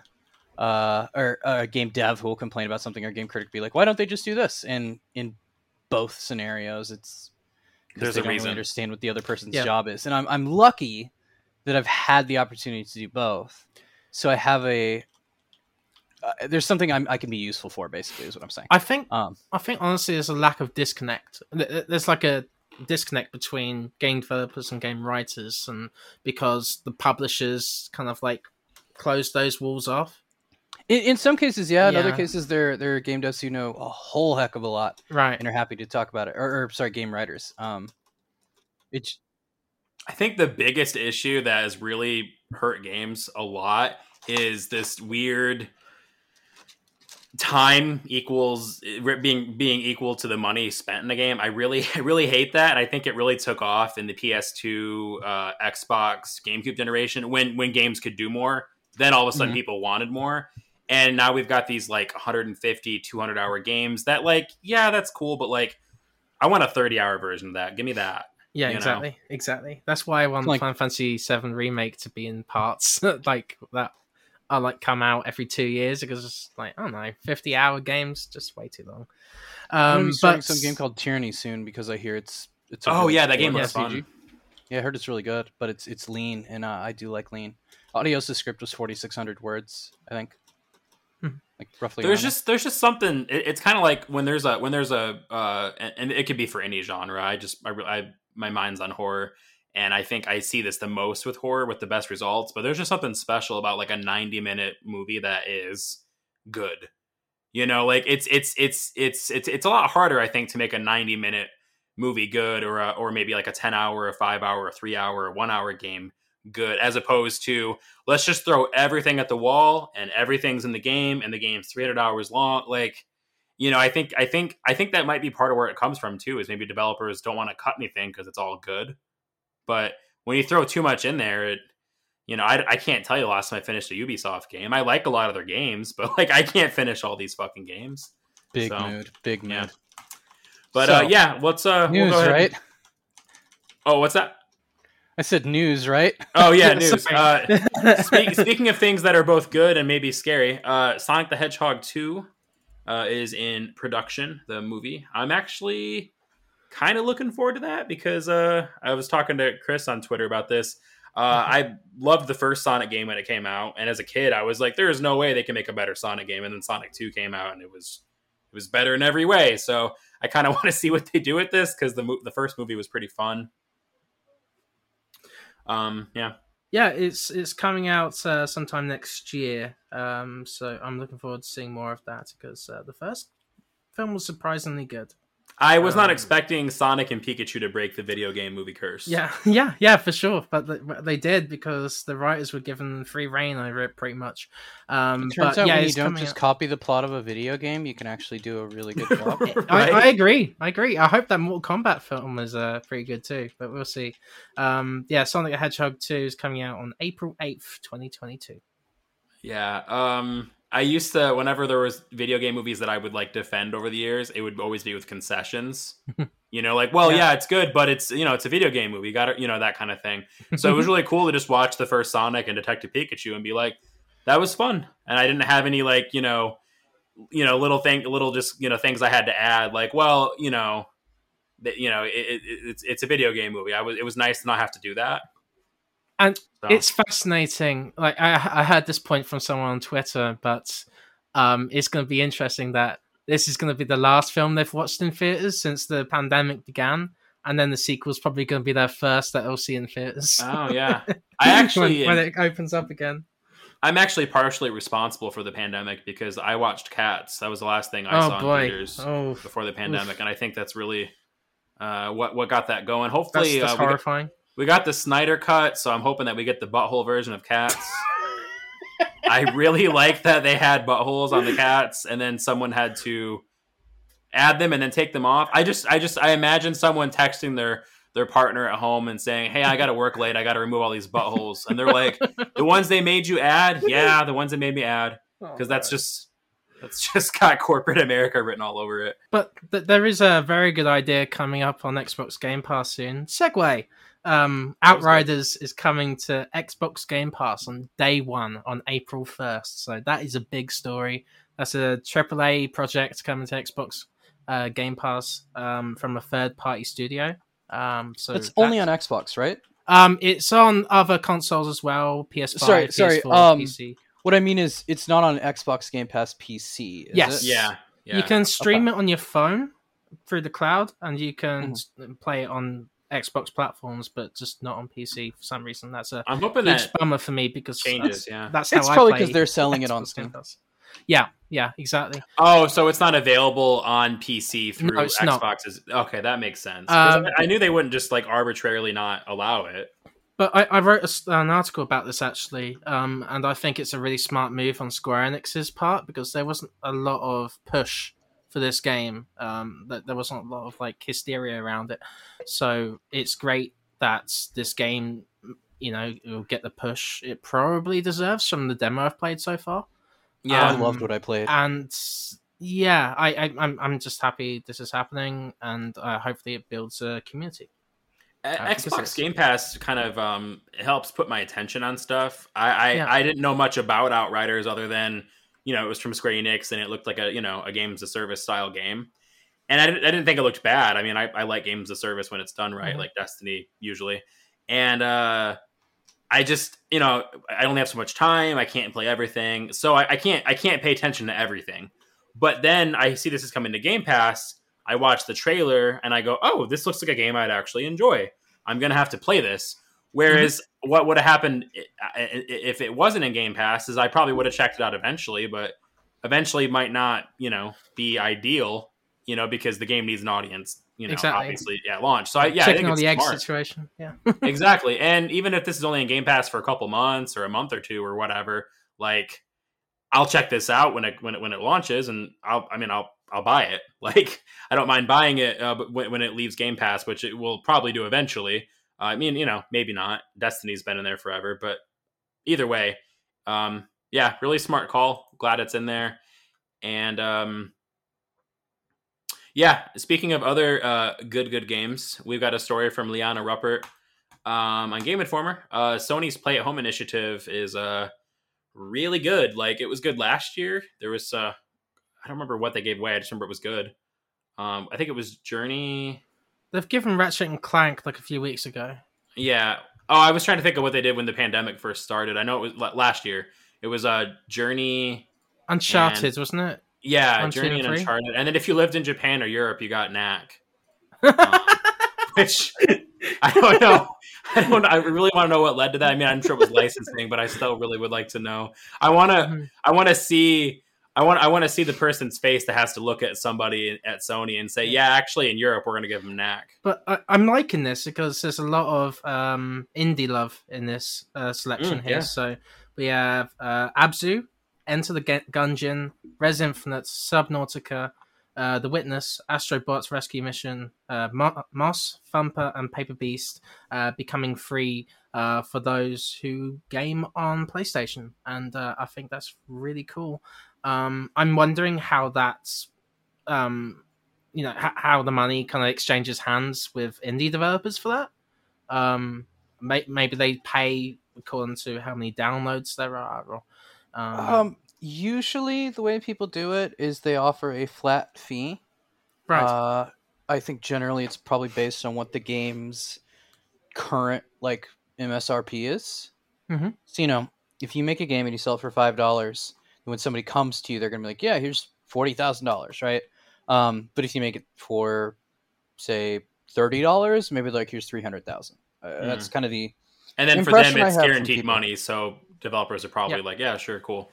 uh, or a game dev who will complain about something, or a game critic be like, "Why don't they just do this?" And in both scenarios, it's There's they a don't reason. really understand what the other person's Yeah. job is. And I'm I'm lucky that I've had the opportunity to do both. So I have a uh, there's something I'm, I can be useful for. Basically, is what I'm saying. I think Um, I think honestly, there's a lack of disconnect. Th- th- There's like a disconnect between game developers and game writers, and because the publishers kind of like close those walls off. In, in some cases, yeah. In other Yeah. cases, there there are game devs who know a whole heck of a lot Right. and are happy to talk about it. Or, or sorry, game writers. Um, it's I think the biggest issue that has really hurt games a lot is this weird time equals being being equal to the money spent in the game. I really I really hate that. And I think it really took off in the PS2, uh, Xbox, GameCube generation when when games could do more. Then all of a sudden Mhm. people wanted more. And now we've got these like 150, 200 hour games that like yeah, that's cool, but like I want a 30 hour version of that. Give me that. Yeah, you know? exactly, exactly. That's why I want Like- Final Fantasy VII remake to be in parts like that. I like come out every two years because it's like I don't know, fifty hour games just way too long. I'm Um, starting but some game called Tyranny soon because I hear it's it's. a Oh really yeah, that game was RPG. fun. Yeah, I heard it's really good, but it's it's lean, and uh, I do like lean. Adios' script was 4,600 words, I think. Hmm. Like roughly. there's just there's just something it, it's kind of like when there's a when there's a uh and, and it could be for any genre i just I, I my mind's on horror and i think i see this the most with horror with the best results but there's just something special about like a 90 minute movie that is good you know like it's it's it's it's it's it's a lot harder i think to make a 90 minute movie good or a, or maybe like a 10 hour a 5 hour a 3 hour a 1 hour game good as opposed to let's just throw everything at the wall and everything's in the game and the game's 300 hours long like you know i think i think i think that might be part of where it comes from too is maybe developers don't want to cut anything because it's all good but when you throw too much in there it you know I, I can't tell you the last time i finished a ubisoft game i like a lot of their games but like i can't finish all these fucking games big so, mood, big mood. but So, uh yeah let's uh we'll News, ahead. right? oh what's that I said news, right? oh yeah news uh Speak, speaking of things that are both good and maybe scary, uh, Sonic the Hedgehog 2 uh, is in production, the movie. I'm actually kind of looking forward to that because uh, I was talking to Chris on Twitter about this. Uh, I loved the first Sonic game when it came out, and as a kid, I was like, "There is no way they can make a better Sonic game." And then Sonic Two came out, and it was it was better in every way. So I kind of want to see what they do with this because the mo- the first movie was pretty fun. Um, yeah, yeah, it's it's coming out uh, sometime next year. Um, so I'm looking forward to seeing more of that because uh, the first film was surprisingly good. I was not Um, expecting Sonic and Pikachu to break the video game movie curse. Yeah, yeah, yeah, for sure. But they, they did because the writers were given free rein over it, pretty much. Um, It turns but out yeah, when you don't just out- copy the plot of a video game, you can actually do a really good job. I, I agree. I agree. I hope that Mortal Kombat film is uh, pretty good too, but we'll see. Um, yeah, Sonic the Hedgehog 2 is coming out on April 8th, 2022. Yeah. Um I used to whenever there was video game movies that I would like defend over the years, it would always be with concessions. you know, like, well, Yeah. yeah. it's good, but it's you know, it's a video game movie. You got to, you know, that kind of thing. So it was really cool to just watch the first Sonic and Detective Pikachu and be like, that was fun. And I didn't have any like, you know, you know, little thing, little just you know things I had to add. Like, well, you know, that you know, it, it, it's it's a video game movie. I was it was nice to not have to do that. And So- It's fascinating. Like I, I heard this point from someone on Twitter, but um, it's going to be interesting that this is going to be the last film they've watched in theaters since the pandemic began, and then the sequel's probably going to be their first that they'll see in theaters. Oh yeah, I actually when, when it opens up again. I'm actually partially responsible for the pandemic because I watched Cats. That was the last thing I oh saw boy! in theaters Oh, before the pandemic, and I think that's really uh, what what got that going. Hopefully, that's, that's uh, got, horrifying. We got the Snyder cut, so I'm hoping that we get the butthole version of Cats. I really like that they had buttholes on the cats, and then someone had to add them and then take them off. I just, I just, I imagine someone texting their their partner at home and saying, "Hey, I got to work late. I got to remove all these buttholes," and they're like, "The ones they made you add, yeah, the ones they made me add." Oh, because that's just that's just got corporate America written all over it. But th- there is a very good idea coming up on Xbox Game Pass soon. Segue. Um, Outriders is coming to Xbox Game Pass on day one on April 1st. So that is a big story. That's a AAA project coming to Xbox uh, Game Pass um, from a third party studio. Um, so it's only on Xbox, right? Um, it's on other consoles as well. PS5, Sorry, PS4, sorry, um, PC. What I mean is, it's not on Xbox Game Pass PC. Is Yes. it? Yeah, yeah. You can stream it on your phone through the cloud, and you can Mm-hmm. play it on Xbox platforms, but just not on PC for some reason. That's a I'm hoping huge that bummer for me because changes. that's, Yeah. that's It's I probably because they're selling it on Steam. Game Pass. Yeah, yeah, exactly. Oh, so it's not available on PC through No, it's not. Xboxes. Okay, that makes sense. Um, I I knew they wouldn't just like arbitrarily not allow it. But I, I wrote a s an article about this actually, um, and I think it's a really smart move on Square Enix's part because there wasn't a lot of push for this game. Um, that there wasn't a lot of like hysteria around it, so it's great that this game, you know, will get the push it probably deserves from the demo I've played so far. Yeah. I Um, loved what I played. And yeah, I, I I'm I'm just happy this is happening, and uh, hopefully it builds a community. A- Uh, Xbox Game Pass kind of um helps put my attention on stuff. I I, Yeah. I didn't know much about Outriders other than you know it was from Square Enix and it looked like a you know a games of service style game, and I didn't, I didn't think it looked bad. I mean I, I like games of service when it's done right, Mhm. like Destiny usually, and uh I just you know I only have so much time. I can't play everything, so I, I can't I can't pay attention to everything. But then I see this is coming to Game Pass. I watch the trailer and I go, "Oh, this looks like a game I'd actually enjoy. I'm gonna have to play this." Whereas what would have happened i- i- if it wasn't in Game Pass is I probably would have checked it out eventually, but eventually might not, you know, be ideal, you know, because the game needs an audience, you know, Exactly. obviously at launch. So I, yeah, I Checking think on it's the egg situation. Yeah. exactly. And even if this is only in Game Pass for a couple months or a month or two or whatever, like I'll check this out when it when it when it launches, and I'll I mean I'll I'll buy it. Like I don't mind buying it, uh, but when, when it leaves Game Pass, which it will probably do eventually. Uh, I mean, you know, maybe not. Destiny's been in there forever, but either way, um, yeah, really smart call. Glad it's in there, and um, yeah. Speaking of other uh, good good games, we've got a story from Liana Ruppert um, on Game Informer. Uh, Sony's Play at Home initiative is uh, really good. Like it was good last year. There was uh, I don't remember what they gave away. I just remember it was good. Um, I think it was Journey. They've given Ratchet and Clank like a few weeks ago. Yeah. Oh, I was trying to think of what they did when the pandemic first started. I know it was last year. It was uh, Journey. Uncharted, wasn't it? Yeah, One, Journey and and three? Uncharted. And then if you lived in Japan or Europe, you got Knack. Um, which I don't know. I don't. I really want to know what led to that. I mean, I'm sure it was licensing, but I still really would like to know. I want to. Mhm. I want to see. I want. I want to see the person's face that has to look at somebody at Sony and say, "Yeah, actually, in Europe, we're going to give them Knack." But I, I'm liking this because there's a lot of um, indie love in this uh, selection Mm, here. yeah. So we have uh, Abzu, Enter the Gun- Gungeon, Rez Infinite, Subnautica, uh, The Witness, Astrobots Rescue Mission, uh, Moss, Thumper, and Paper Beast uh, becoming free uh, for those who game on PlayStation. And uh, I think that's really cool. Um, I'm wondering how that's um, you know h- how the money kind of exchanges hands with indie developers for that. Um, may- maybe they pay according to how many downloads there are, or um, Um, usually the way people do it is they offer a flat fee. right. Uh, I think generally it's probably based on what the game's current like MSRP is. Mhm. So you know, if you make a game and you sell it for five dollars, when somebody comes to you, they're gonna be like, "Yeah, here's forty thousand dollars," right? Um, but if you make it for say thirty dollars, maybe like here's three hundred thousand. Uh, That's kind of the And then for them, it's guaranteed money, so developers are probably Yeah. like, "Yeah, sure, cool."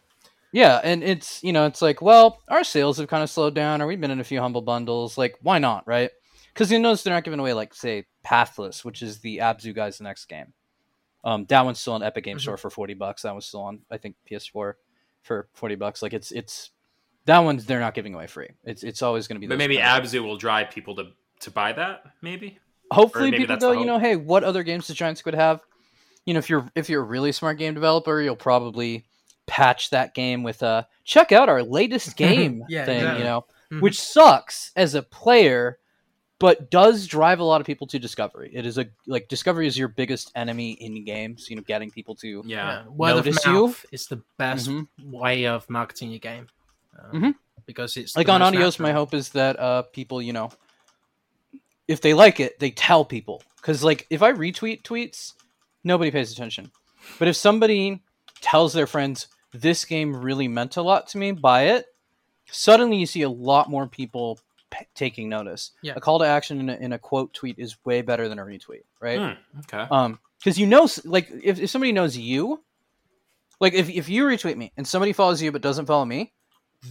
Yeah, and it's you know it's like well our sales have kind of slowed down, or we've been in a few humble bundles. Like why not, right? Because you notice they're not giving away like say Pathless, which is the Abzu guys' next game. Um, that one's still on Epic Game Mhm. Store for forty bucks. That one's still on I think PS4 for forty bucks. Like it's it's that one's they're not giving away free. It's it's always going to be. But maybe. Abzu will drive people to to buy that. Maybe. hopefully maybe people go you know hey what other games does giant squid have you know if you're if you're a really smart game developer you'll probably patch that game with a check out our latest game Yeah, thing, exactly. you know, Mhm. which sucks as a player, but does drive a lot of people to discovery. It is a like discovery is your biggest enemy in games. You know, getting people to Yeah. Word of Notice you. is the best Mhm. way of marketing your game. Um, Mhm. Because it's like on most Adios. My hope is that uh people, you know, if they like it, they tell people. Because like if I retweet tweets, nobody pays attention. But if somebody tells their friends this game really meant a lot to me, buy it, suddenly you see a lot more people p- taking notice. Yeah. A call to action in a, in a quote tweet is way better than a retweet, right? Hmm, okay. Um, because you know, like if, if somebody knows you, like if if you retweet me and somebody follows you but doesn't follow me,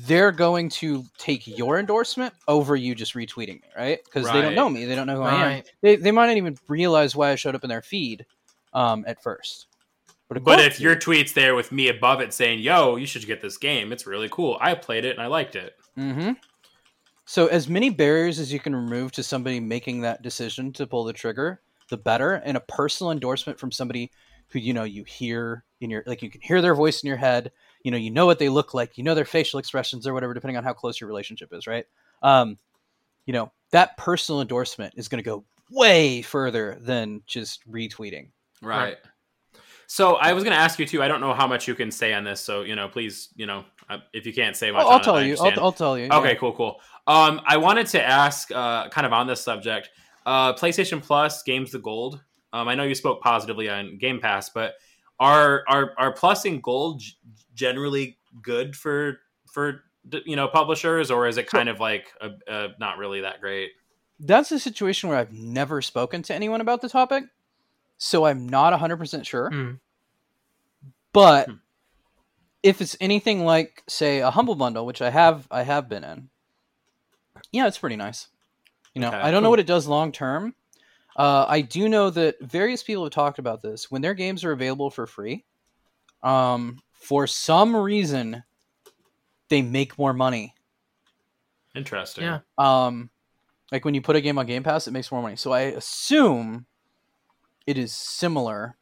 they're going to take your endorsement over you just retweeting me, right? Because they don't know me, they don't know who I am. They they might not even realize why I showed up in their feed, um, at first. a But if your tweet's there with me above it saying, "Yo, you should get this game. It's really cool. I played it and I liked it." Mm-hmm. So as many barriers as you can remove to somebody making that decision to pull the trigger, the better. And a personal endorsement from somebody who you know you hear in your like you can hear their voice in your head. You know, you know what they look like, you know their facial expressions or whatever, depending on how close your relationship is, right? Um, you know, that personal endorsement is gonna go way further than just retweeting. Right. So I was going to ask you too. I don't know how much you can say on this, so you know, please, you know, uh, if you can't say much, I'll, on I'll it, tell I you. I'll. I'll tell you. Okay, yeah. cool, cool. Um, I wanted to ask, uh, kind of on this subject, uh, PlayStation Plus games the gold. Um, I know you spoke positively on Game Pass, but are are are Plus and Gold g- generally good for for you know publishers, or is it kind of like a, a, not really that great? That's a situation where I've never spoken to anyone about the topic, so I'm not 100% sure. Hmm. But Hmm. if it's anything like, say, a humble bundle, which I have, I have been in, yeah, it's pretty nice. You know, Okay, I don't know what it does long term. Uh, I do know that various people have talked about this. When their games are available for free, um, for some reason, they make more money. Interesting. Yeah. Um, like when you put a game on Game Pass, it makes more money. So I assume it is similar,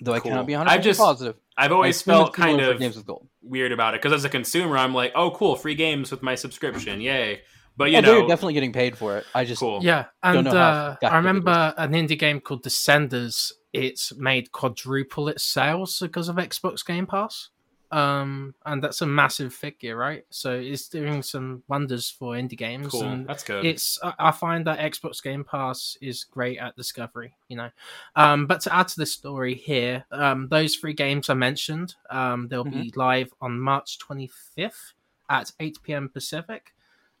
though I Cool. cannot be 100% I've just positive. I've always felt kind similar for of games with gold. Weird about it because as a consumer, I'm like, oh, cool, free games with my subscription, yay! But you oh, know, they're definitely getting paid for it. I just cool. Yeah, Don't and know uh, effective I it remember an indie game called Descenders. It's made quadruple its sales because of Xbox Game Pass, um, and that's a massive figure, right? So it's doing some wonders for indie games. Cool. And That's good. it's I- find that Xbox Game Pass is great at discovery, you know. Um, but to add to the story here, um, those three games I mentioned, um, they'll be live on March 25th at 8 p.m. Pacific,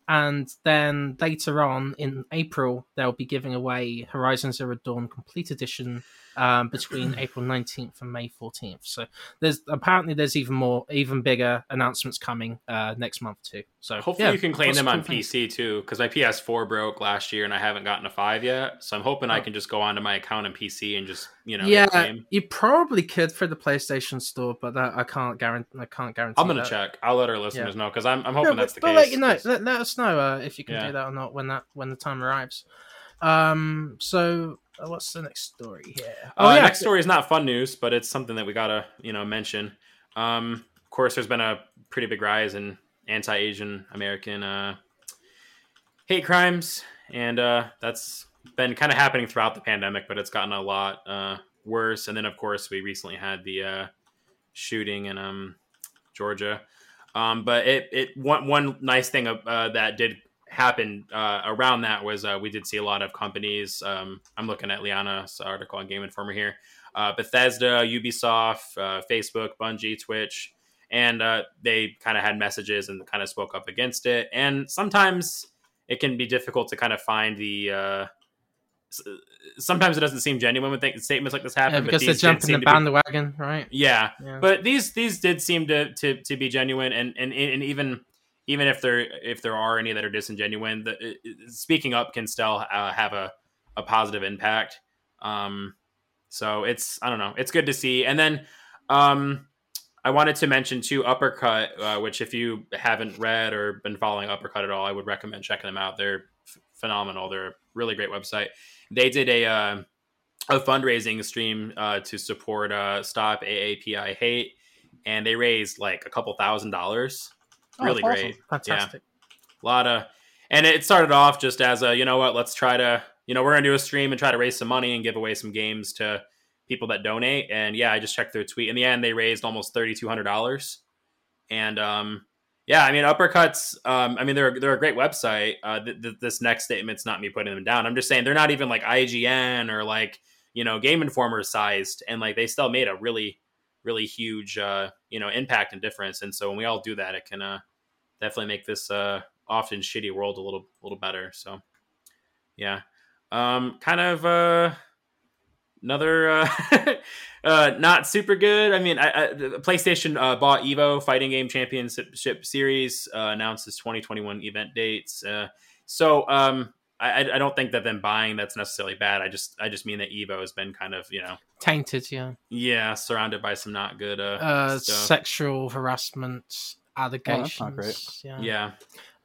and then later on in April they'll be giving away Horizon Zero Dawn Complete Edition um, between April 19th and May 14th. So there's apparently there's even more, even bigger announcements coming uh, next month too. So Hopefully, yeah, you can claim them on things. PC too, because my PS4 broke last year and I haven't gotten a five yet. So I'm hoping I Oh. can just go onto my account on PC and just you know yeah, you probably could for the PlayStation Store, but that, I can't guarantee. I can't guarantee. I'm gonna that. check. I'll let our listeners know because I'm, I'm No, hoping but, that's the but case. let you know. Let, let us know uh, if you can Yeah. do that or not when that when the time arrives. Um. So uh, what's the next story here? Oh, uh, next story is not fun news, but it's something that we gotta you know mention. Um, of course, there's been a pretty big rise in anti-Asian American uh, hate crimes, and uh, that's been kind of happening throughout the pandemic, but it's gotten a lot uh, worse. And then, of course, we recently had the uh, shooting in um, Georgia. Um, but it, it one one nice thing uh, that did happen uh, around that was uh, we did see a lot of companies. Um, I'm looking at Liana's article on Game Informer here. Uh, Bethesda, Ubisoft, uh, Facebook, Bungie, Twitch, and uh, they kind of had messages and kind of spoke up against it. And sometimes it can be difficult to kind of find the. Uh, sometimes it doesn't seem genuine when th- statements like this happen. Yeah, because they're jumping the to be- bandwagon, right? yeah, Yeah. but these these did seem to to, to be genuine, and, and and even even if there if there are any that are disingenuine, the, speaking up can still uh, have a, a positive impact. Um, so it's I don't know, it's good to see. And then um, I wanted to mention too Uppercut, uh, which if you haven't read or been following Uppercut at all, I would recommend checking them out. They're f- phenomenal. They're a really great website. They did a uh, a fundraising stream uh, to support uh, Stop AAPI Hate, and they raised like a couple thousand dollars. Oh, Really awesome. great. Fantastic. A lot of, and it started off just as a, you know what, let's try to, you know, we're gonna do a stream and try to raise some money and give away some games to people that donate. And yeah, I just checked their tweet. In the end, they raised almost thirty two hundred dollars. And um, yeah, I mean, uppercuts. Um, I mean, they're they're a great website. Uh, th- th- this next statement's not me putting them down. I'm just saying they're not even like IGN or like you know Game Informer sized, and like they still made a really really huge uh, you know impact and difference. And so when we all do that, it can uh, definitely make this uh, often shitty world a little little better. So yeah, um, kind of uh, another uh, uh, not super good. I mean, I, I, the PlayStation uh, bought Evo Fighting Game Championship Series, uh, announced its 2021 event dates. Uh, so um, I, I don't think that them buying that's necessarily bad. I just I just mean that Evo has been kind of you know Tainted, yeah. yeah surrounded by some not good uh, Uh, sexual harassment allegations. not great. Yeah. yeah,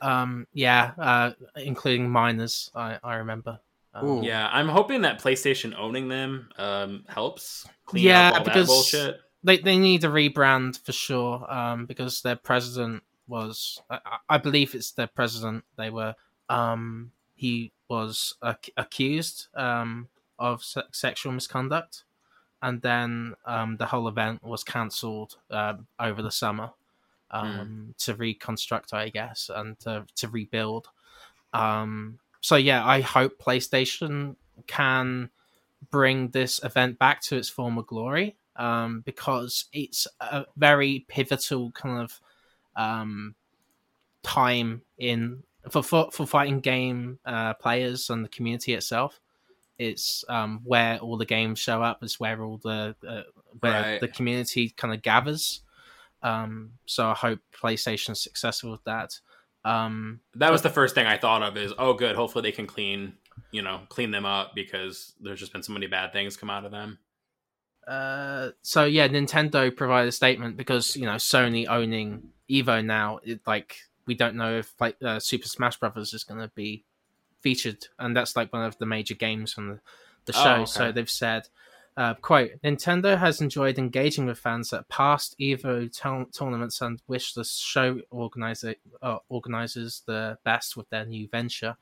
Um. Yeah. Uh. Including minors. I. I remember. Um, yeah. I'm hoping that PlayStation owning them um, helps clean Yeah, up all because- that bullshit. They they need a rebrand for sure. Um. Because their president was. I, I believe it's their president. They were. Um. He was ac- accused. Um. Of se- sexual misconduct, and then um the whole event was cancelled. Um. Over the summer. Um. To reconstruct, I guess, and to to rebuild. Um. So yeah, I hope PlayStation can bring this event back to its former glory um, because it's a very pivotal kind of um, time in for, for for fighting game uh, players and the community itself. It's um, where all the games show up. It's where all the uh, where Right. the community kind of gathers. Um, so I hope PlayStation's successful with that. Um, That was the first thing I thought of. Is oh, good. Hopefully they can clean you know clean them up because there's just been so many bad things come out of them. Uh, so yeah, Nintendo provided a statement because you know Sony owning Evo now, it, like we don't know if like uh, Super Smash Brothers is going to be featured, and that's like one of the major games from the, the Oh, show. okay. So they've said, uh, "quote Nintendo has enjoyed engaging with fans at past Evo tour- tournaments and wish the show organizer uh, organizers the best with their new venture."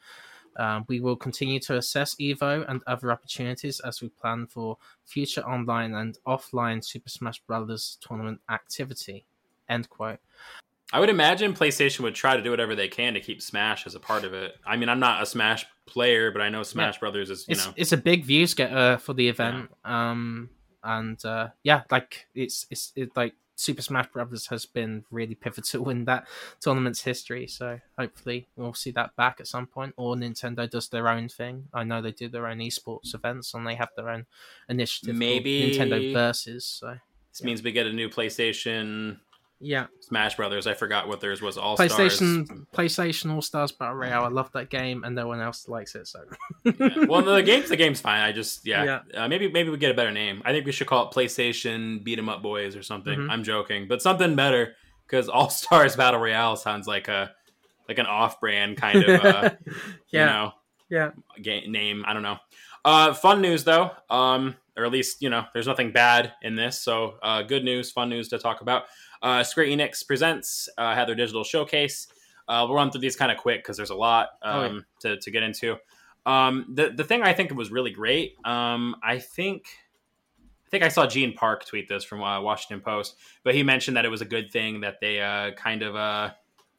Um, we will continue to assess Evo and other opportunities as we plan for future online and offline Super Smash Bros. tournament activity. End quote. I would imagine PlayStation would try to do whatever they can to keep Smash as a part of it. I mean, I'm not a Smash player, but I know Smash Brothers is you It's know it's a big views getter for the event. Um and uh yeah, like it's it's it, like Super Smash Brothers has been really pivotal in that tournament's history. So hopefully we'll see that back at some point. Or Nintendo does their own thing. I know they do their own esports events and they have their own initiative. Maybe- Nintendo Versus. So this means we get a new PlayStation yeah, Smash Brothers. I forgot what theirs was. All Stars. PlayStation PlayStation All Stars Battle Royale. I love that game, and no one else likes it. So Yeah. Well, the game's the game's fine. I just yeah, Yeah. Uh, maybe maybe we get a better name. I think we should call it PlayStation Beat 'Em Up Boys or something. Mhm. I'm joking, but something better because All Stars Battle Royale sounds like a like an off-brand kind of uh, yeah, you know yeah. game name. I don't know. Uh, fun news though, um, or at least you know, there's nothing bad in this. So uh, good news, fun news to talk about. Uh, Square Enix presents uh, had their digital showcase. Uh, we'll run through these kind of quick because there's a lot um, Oh, yeah. to to get into. Um, the the thing I think was really great. Um, I think. I think I saw Gene Park tweet this from uh, Washington Post, but he mentioned that it was a good thing that they uh, kind of, uh,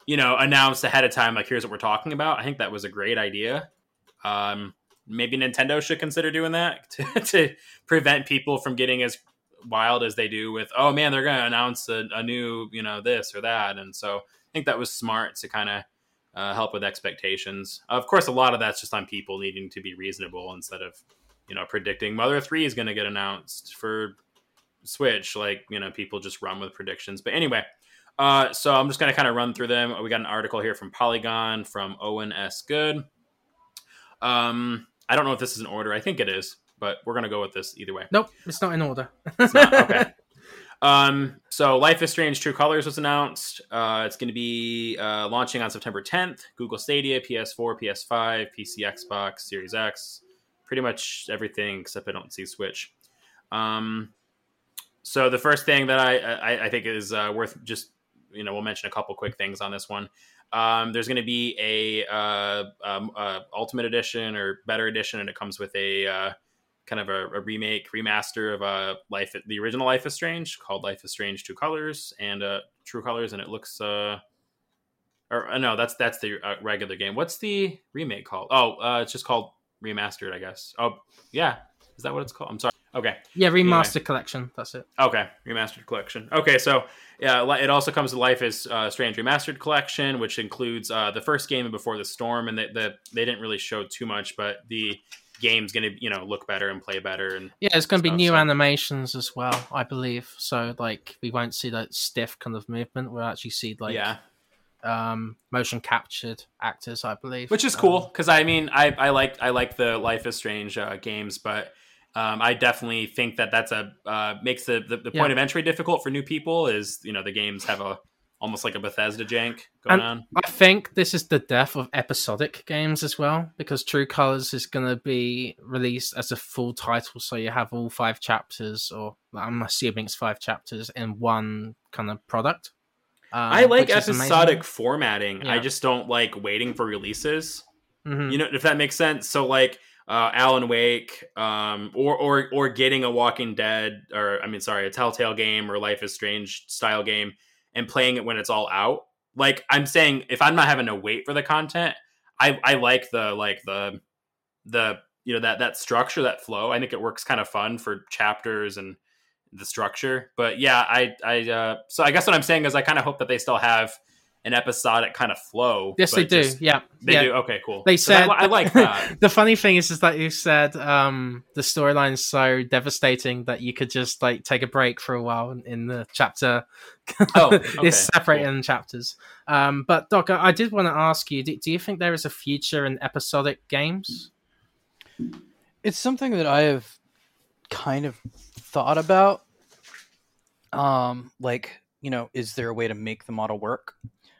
you know, announced ahead of time, like, here's what we're talking about. I think that was a great idea. Um, maybe Nintendo should consider doing that to, to prevent people from getting as wild as they do with, oh man, they're going to announce a, a new, you know, this or that. And so I think that was smart to kind of uh, help with expectations. Of course, a lot of that's just on people needing to be reasonable instead of, you know, predicting Mother 3 is going to get announced for Switch. Like, you know, people just run with predictions. But anyway, uh, so I'm just going to kind of run through them. We got an article here from Polygon from Owen S. Good. Um, I don't know if this is in order. I think it is, but we're going to go with this either way. Nope, it's not in order. It's not okay. Um, so Life is Strange True Colors was announced. Uh, it's going to be uh, launching on September 10th. Google Stadia, PS4, PS5, PC, Xbox, Series X, pretty much everything except I don't see Switch. Um, So the first thing that I I, I think is uh, worth just you know we'll mention a couple quick things on this one. Um, there's going to be a uh, um, uh, Ultimate Edition or Better Edition, and it comes with a uh, kind of a, a, remake, remaster of a Life, the original Life is Strange, called Life is Strange Two Colors and uh, True Colors, and it looks. Uh, or uh, no, that's that's the uh, regular game. What's the remake called? Oh, uh, it's just called remastered, I guess. Oh, yeah, is that what it's called? I'm sorry. Okay. Yeah, remastered anyway. collection. That's it. Okay, remastered collection. Okay, so yeah, it also comes to Life is uh, Strange remastered collection, which includes uh, the first game and Before the Storm, and they, the, they didn't really show too much, but the game's going to you know look better and play better and yeah it's going to be new so. animations as well i believe so like we won't see that stiff kind of movement we'll actually see like yeah um motion captured actors i believe which is cool because um, i mean i i like i like the life is strange uh, games but um, I definitely think that that's a uh, makes the, the, the point yeah. of entry difficult for new people. Is you know the games have a almost like a Bethesda jank going and on. I think this is the death of episodic games as well because True Colors is going to be released as a full title, so you have all five chapters, or I'm assuming it's five chapters in one kind of product. Um, I like episodic formatting. Yeah. I just don't like waiting for releases. Mm-hmm. You know, if that makes sense. So like uh, Alan Wake, um, or or or getting a Walking Dead, or I mean, sorry, a Telltale game or Life is Strange style game, and playing it when it's all out. Like I'm saying, if I'm not having to wait for the content, I I like the like the the you know that that structure, that flow. I think it works kind of fun for chapters and the structure. But yeah, I I uh, so I guess what I'm saying is I kind of hope that they still have an episodic kind of flow. Yes, they do. Just, yeah, they yeah. do. Okay, cool. They said I, I, like that. the funny thing is, is that you said um, the storyline is so devastating that you could just like take a break for a while in, in the chapter. oh, okay, it's separated cool. in chapters. Um, but Doc, I did want to ask you: do, do you think there is a future in episodic games? It's something that I have kind of thought about. Um, like you know, is there a way to make the model work?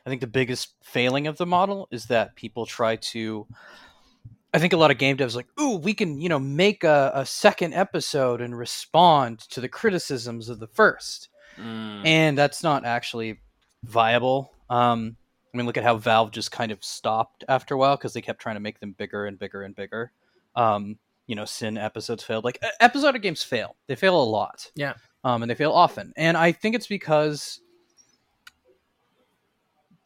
I think the biggest failing of the model is that people try to. I think a lot of game devs like, ooh, we can, you know, make a, a second episode and respond to the criticisms of the first, mm. and that's not actually viable. Um, I mean, look at how Valve just kind of stopped after a while because they kept trying to make them bigger and bigger and bigger. Um, you know, Sin episodes failed. Like episodic games fail; they fail a lot. Yeah, um, and they fail often. And I think it's because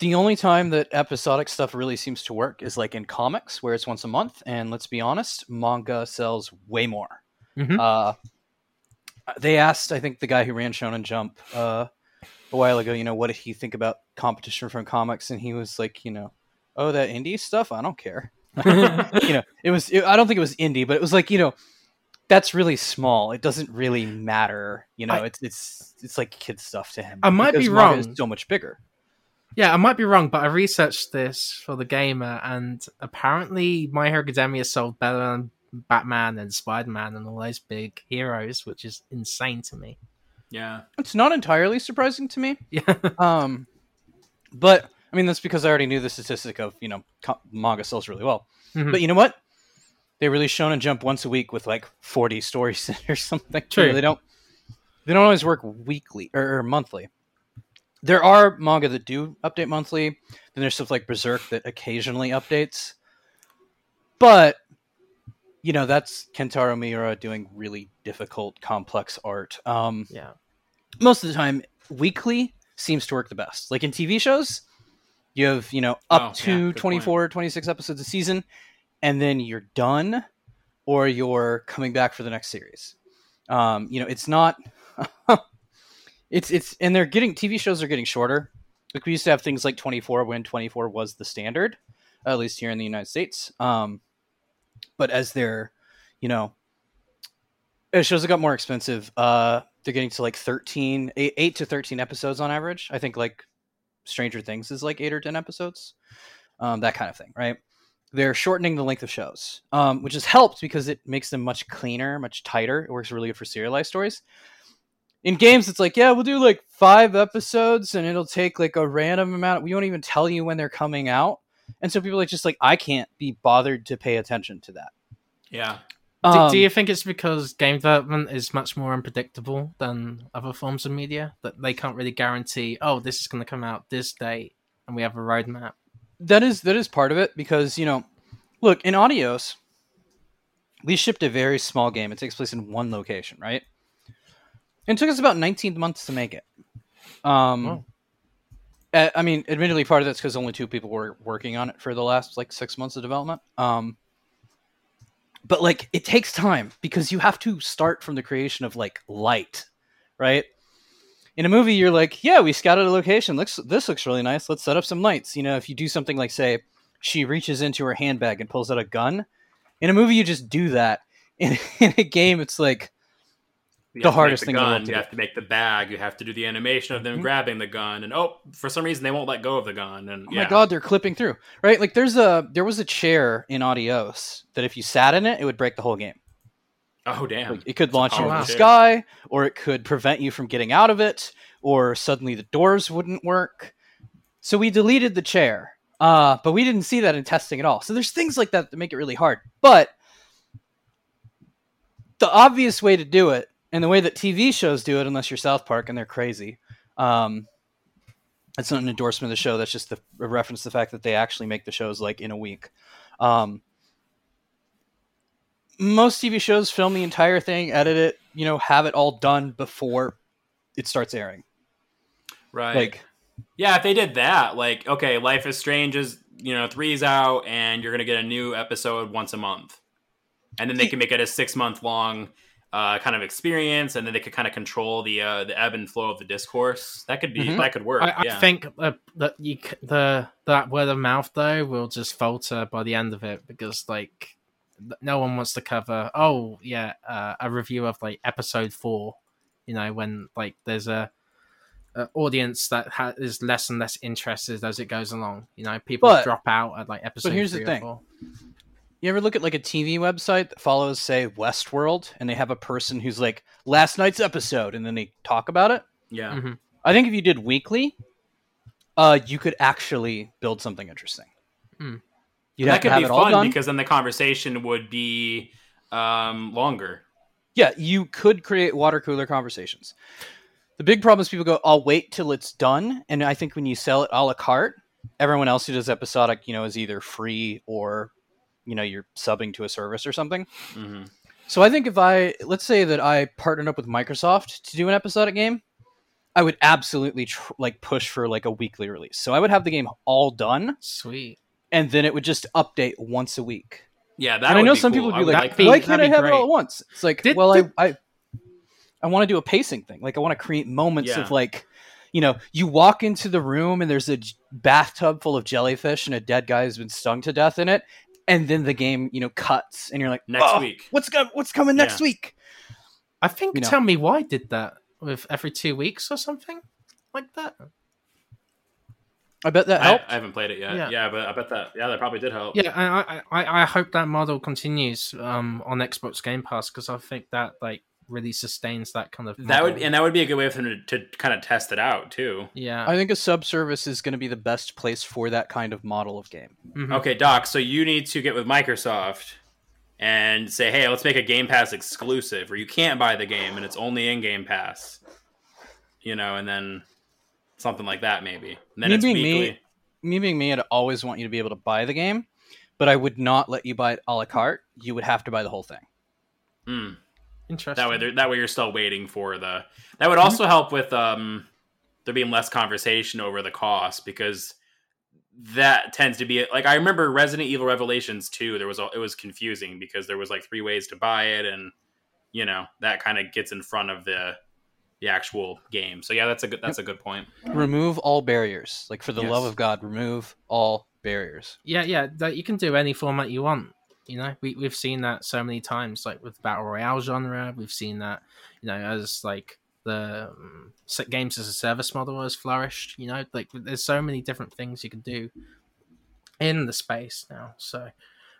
the only time that episodic stuff really seems to work is like in comics where it's once a month and let's be honest manga sells way more. Mm-hmm. uh, they asked i think the guy who ran shonen jump uh, a while ago you know what did he think about competition from comics and he was like you know oh that indie stuff? I don't care. You know it was it, i don't think it was indie but it was like you know that's really small. It doesn't really matter you know I, it's it's it's like kid stuff to him i might be wrong. so much bigger yeah, I might be wrong, but I researched this for the gamer, and apparently, My Hero Academia sold better than Batman and Spider Man and all those big heroes, which is insane to me. Yeah, it's not entirely surprising to me. Yeah, um, but I mean that's because I already knew the statistic of you know manga sells really well. Mm-hmm. But you know what? They release Shonen Jump once a week with like forty stories or something. True. They don't. They don't always work weekly or, or monthly there are manga that do update monthly. Then there's stuff like Berserk that occasionally updates. But you know, that's Kentaro Miura doing really difficult, complex art. Um, yeah. Most of the time, weekly seems to work the best. Like in TV shows, you have, you know, up oh, to yeah, 24, point. 26 episodes a season, and then you're done or you're coming back for the next series. Um, you know, it's not it's it's and they're getting TV shows are getting shorter. Like we used to have things like 24 when 24 was the standard, at least here in the United States. Um, but as they're, you know, as shows have got more expensive, uh, they're getting to like 13, 8, 8 to 13 episodes on average. I think like Stranger Things is like eight or 10 episodes, um, that kind of thing, right? They're shortening the length of shows, um, which has helped because it makes them much cleaner, much tighter. It works really good for serialized stories in games it's like yeah we'll do like five episodes and it'll take like a random amount we won't even tell you when they're coming out and so people are just like i can't be bothered to pay attention to that yeah Do, Um, do you think it's because game development is much more unpredictable than other forms of media that they can't really guarantee? Oh, this is going to come out this date, and we have a roadmap. that is that is part of it because you know, look in Adios, we shipped a very small game. It takes place in one location, right? And it took us about 19 months to make it. Um, Wow. I mean, admittedly, part of that's because only two people were working on it for the last like six months of development. Um, but like, it takes time because you have to start from the creation of like light, right? In a movie, you're like, yeah, we scouted a location. Looks, this looks really nice. Let's set up some lights. You know, if you do something like, say, she reaches into her handbag and pulls out a gun. In a movie, you just do that. In, in a game, it's like, You The hardest thing in gun, You have to make the bag. You have to do the animation of them Mhm. grabbing the gun, and oh, for some reason they won't let go of the gun. And oh yeah. my god, they're clipping through, right? Like, there's a there was a chair in Adios that if you sat in it, it would break the whole game. Oh damn! Like, it could launch you into the sky, or it could prevent you from getting out of it, or suddenly the doors wouldn't work. So we deleted the chair, uh, but we didn't see that in testing at all. So there's things like that that make it really hard. But the obvious way to do it, and the way that TV shows do it, unless you're South Park and they're crazy, um, it's not an endorsement of the show. That's just the, a reference to the fact that they actually make the shows like in a week. Um, most TV shows film the entire thing, edit it, you know, have it all done before it starts airing. right. Like, yeah, if they did that, like okay, Life is Strange is you know three's out, and you're gonna get a new episode once a month, and then they can make it a six month long. Uh, kind of experience, and then they could kind of control the uh, the ebb and flow of the discourse. That could be Mhm. that could work. I, I yeah. think uh, that you c- the that word of mouth though will just falter by the end of it because like no one wants to cover. Oh yeah, uh, a review of like episode four. You know when like there's a, a audience that ha- is less and less interested as it goes along. You know people But- drop out at like episode. But here's the three or thing. Four. you ever look at like a TV website that follows, say, Westworld, and they have a person who's like, last night's episode, and then they talk about it? yeah. Mhm. I think if you did weekly, uh, you could actually build something interesting. Hmm. You'd that have to could have be it fun because then the conversation would be um, longer. yeah, you could create water cooler conversations. The big problem is people go, I'll wait till it's done. And I think when you sell it a la carte, everyone else who does episodic, you know, is either free or, you know, you're subbing to a service or something. hmm So I think if I, let's say that I partnered up with Microsoft to do an episodic game, I would absolutely tr- like push for like a weekly release. So I would have the game all done Sweet. and then it would just update once a week. Yeah, that and I know some cool. people would be like, be- why can't I have it all at once? It's like, Did- well, did- I, I, I want to do a pacing thing. Like I want to create moments Yeah. of like, you know, you walk into the room and there's a j- bathtub full of jellyfish and a dead guy has been stung to death in it, and then the game, you know, cuts and you're like, Next "Oh, week." what's go- what's coming next Yeah. week? I think You know. Tell Me Why did that with every two weeks or something like that. I bet that I, helped. I haven't played it yet. Yeah. Yeah. but I bet that yeah, that probably did help. Yeah, I I, I, I hope that model continues um, on Xbox Game Pass because I think that like really sustains that kind of. That would and that would be a good way for them to, to kind of test it out too. yeah. I think a subservice is going to be the best place for that kind of model of game. mhm. Okay, Doc. So you need to get with Microsoft and say, hey, let's make a Game Pass exclusive, where you can't buy the game and it's only in Game Pass. You know, and then something like that maybe. And then Me it's being me- Me being me, I'd always want you to be able to buy the game, but I would not let you buy it a la carte. You would have to buy the whole thing. Mm. Interesting. That way, that way, you're still waiting for the. That would also help with um, there being less conversation over the cost because that tends to be like I remember Resident Evil Revelations 2 there was a, it was confusing because there was like three ways to buy it and you know that kind of gets in front of the the actual game. So yeah, that's a good that's a good point. Remove all barriers. Like for the Yes. love of God, remove all barriers. Yeah, yeah. That you can do any format you want. You know, we we've seen that so many times, like with battle royale genre. We've seen that, you know, as like the um, games as a service model has flourished. You know, like there's so many different things you can do in the space now. So,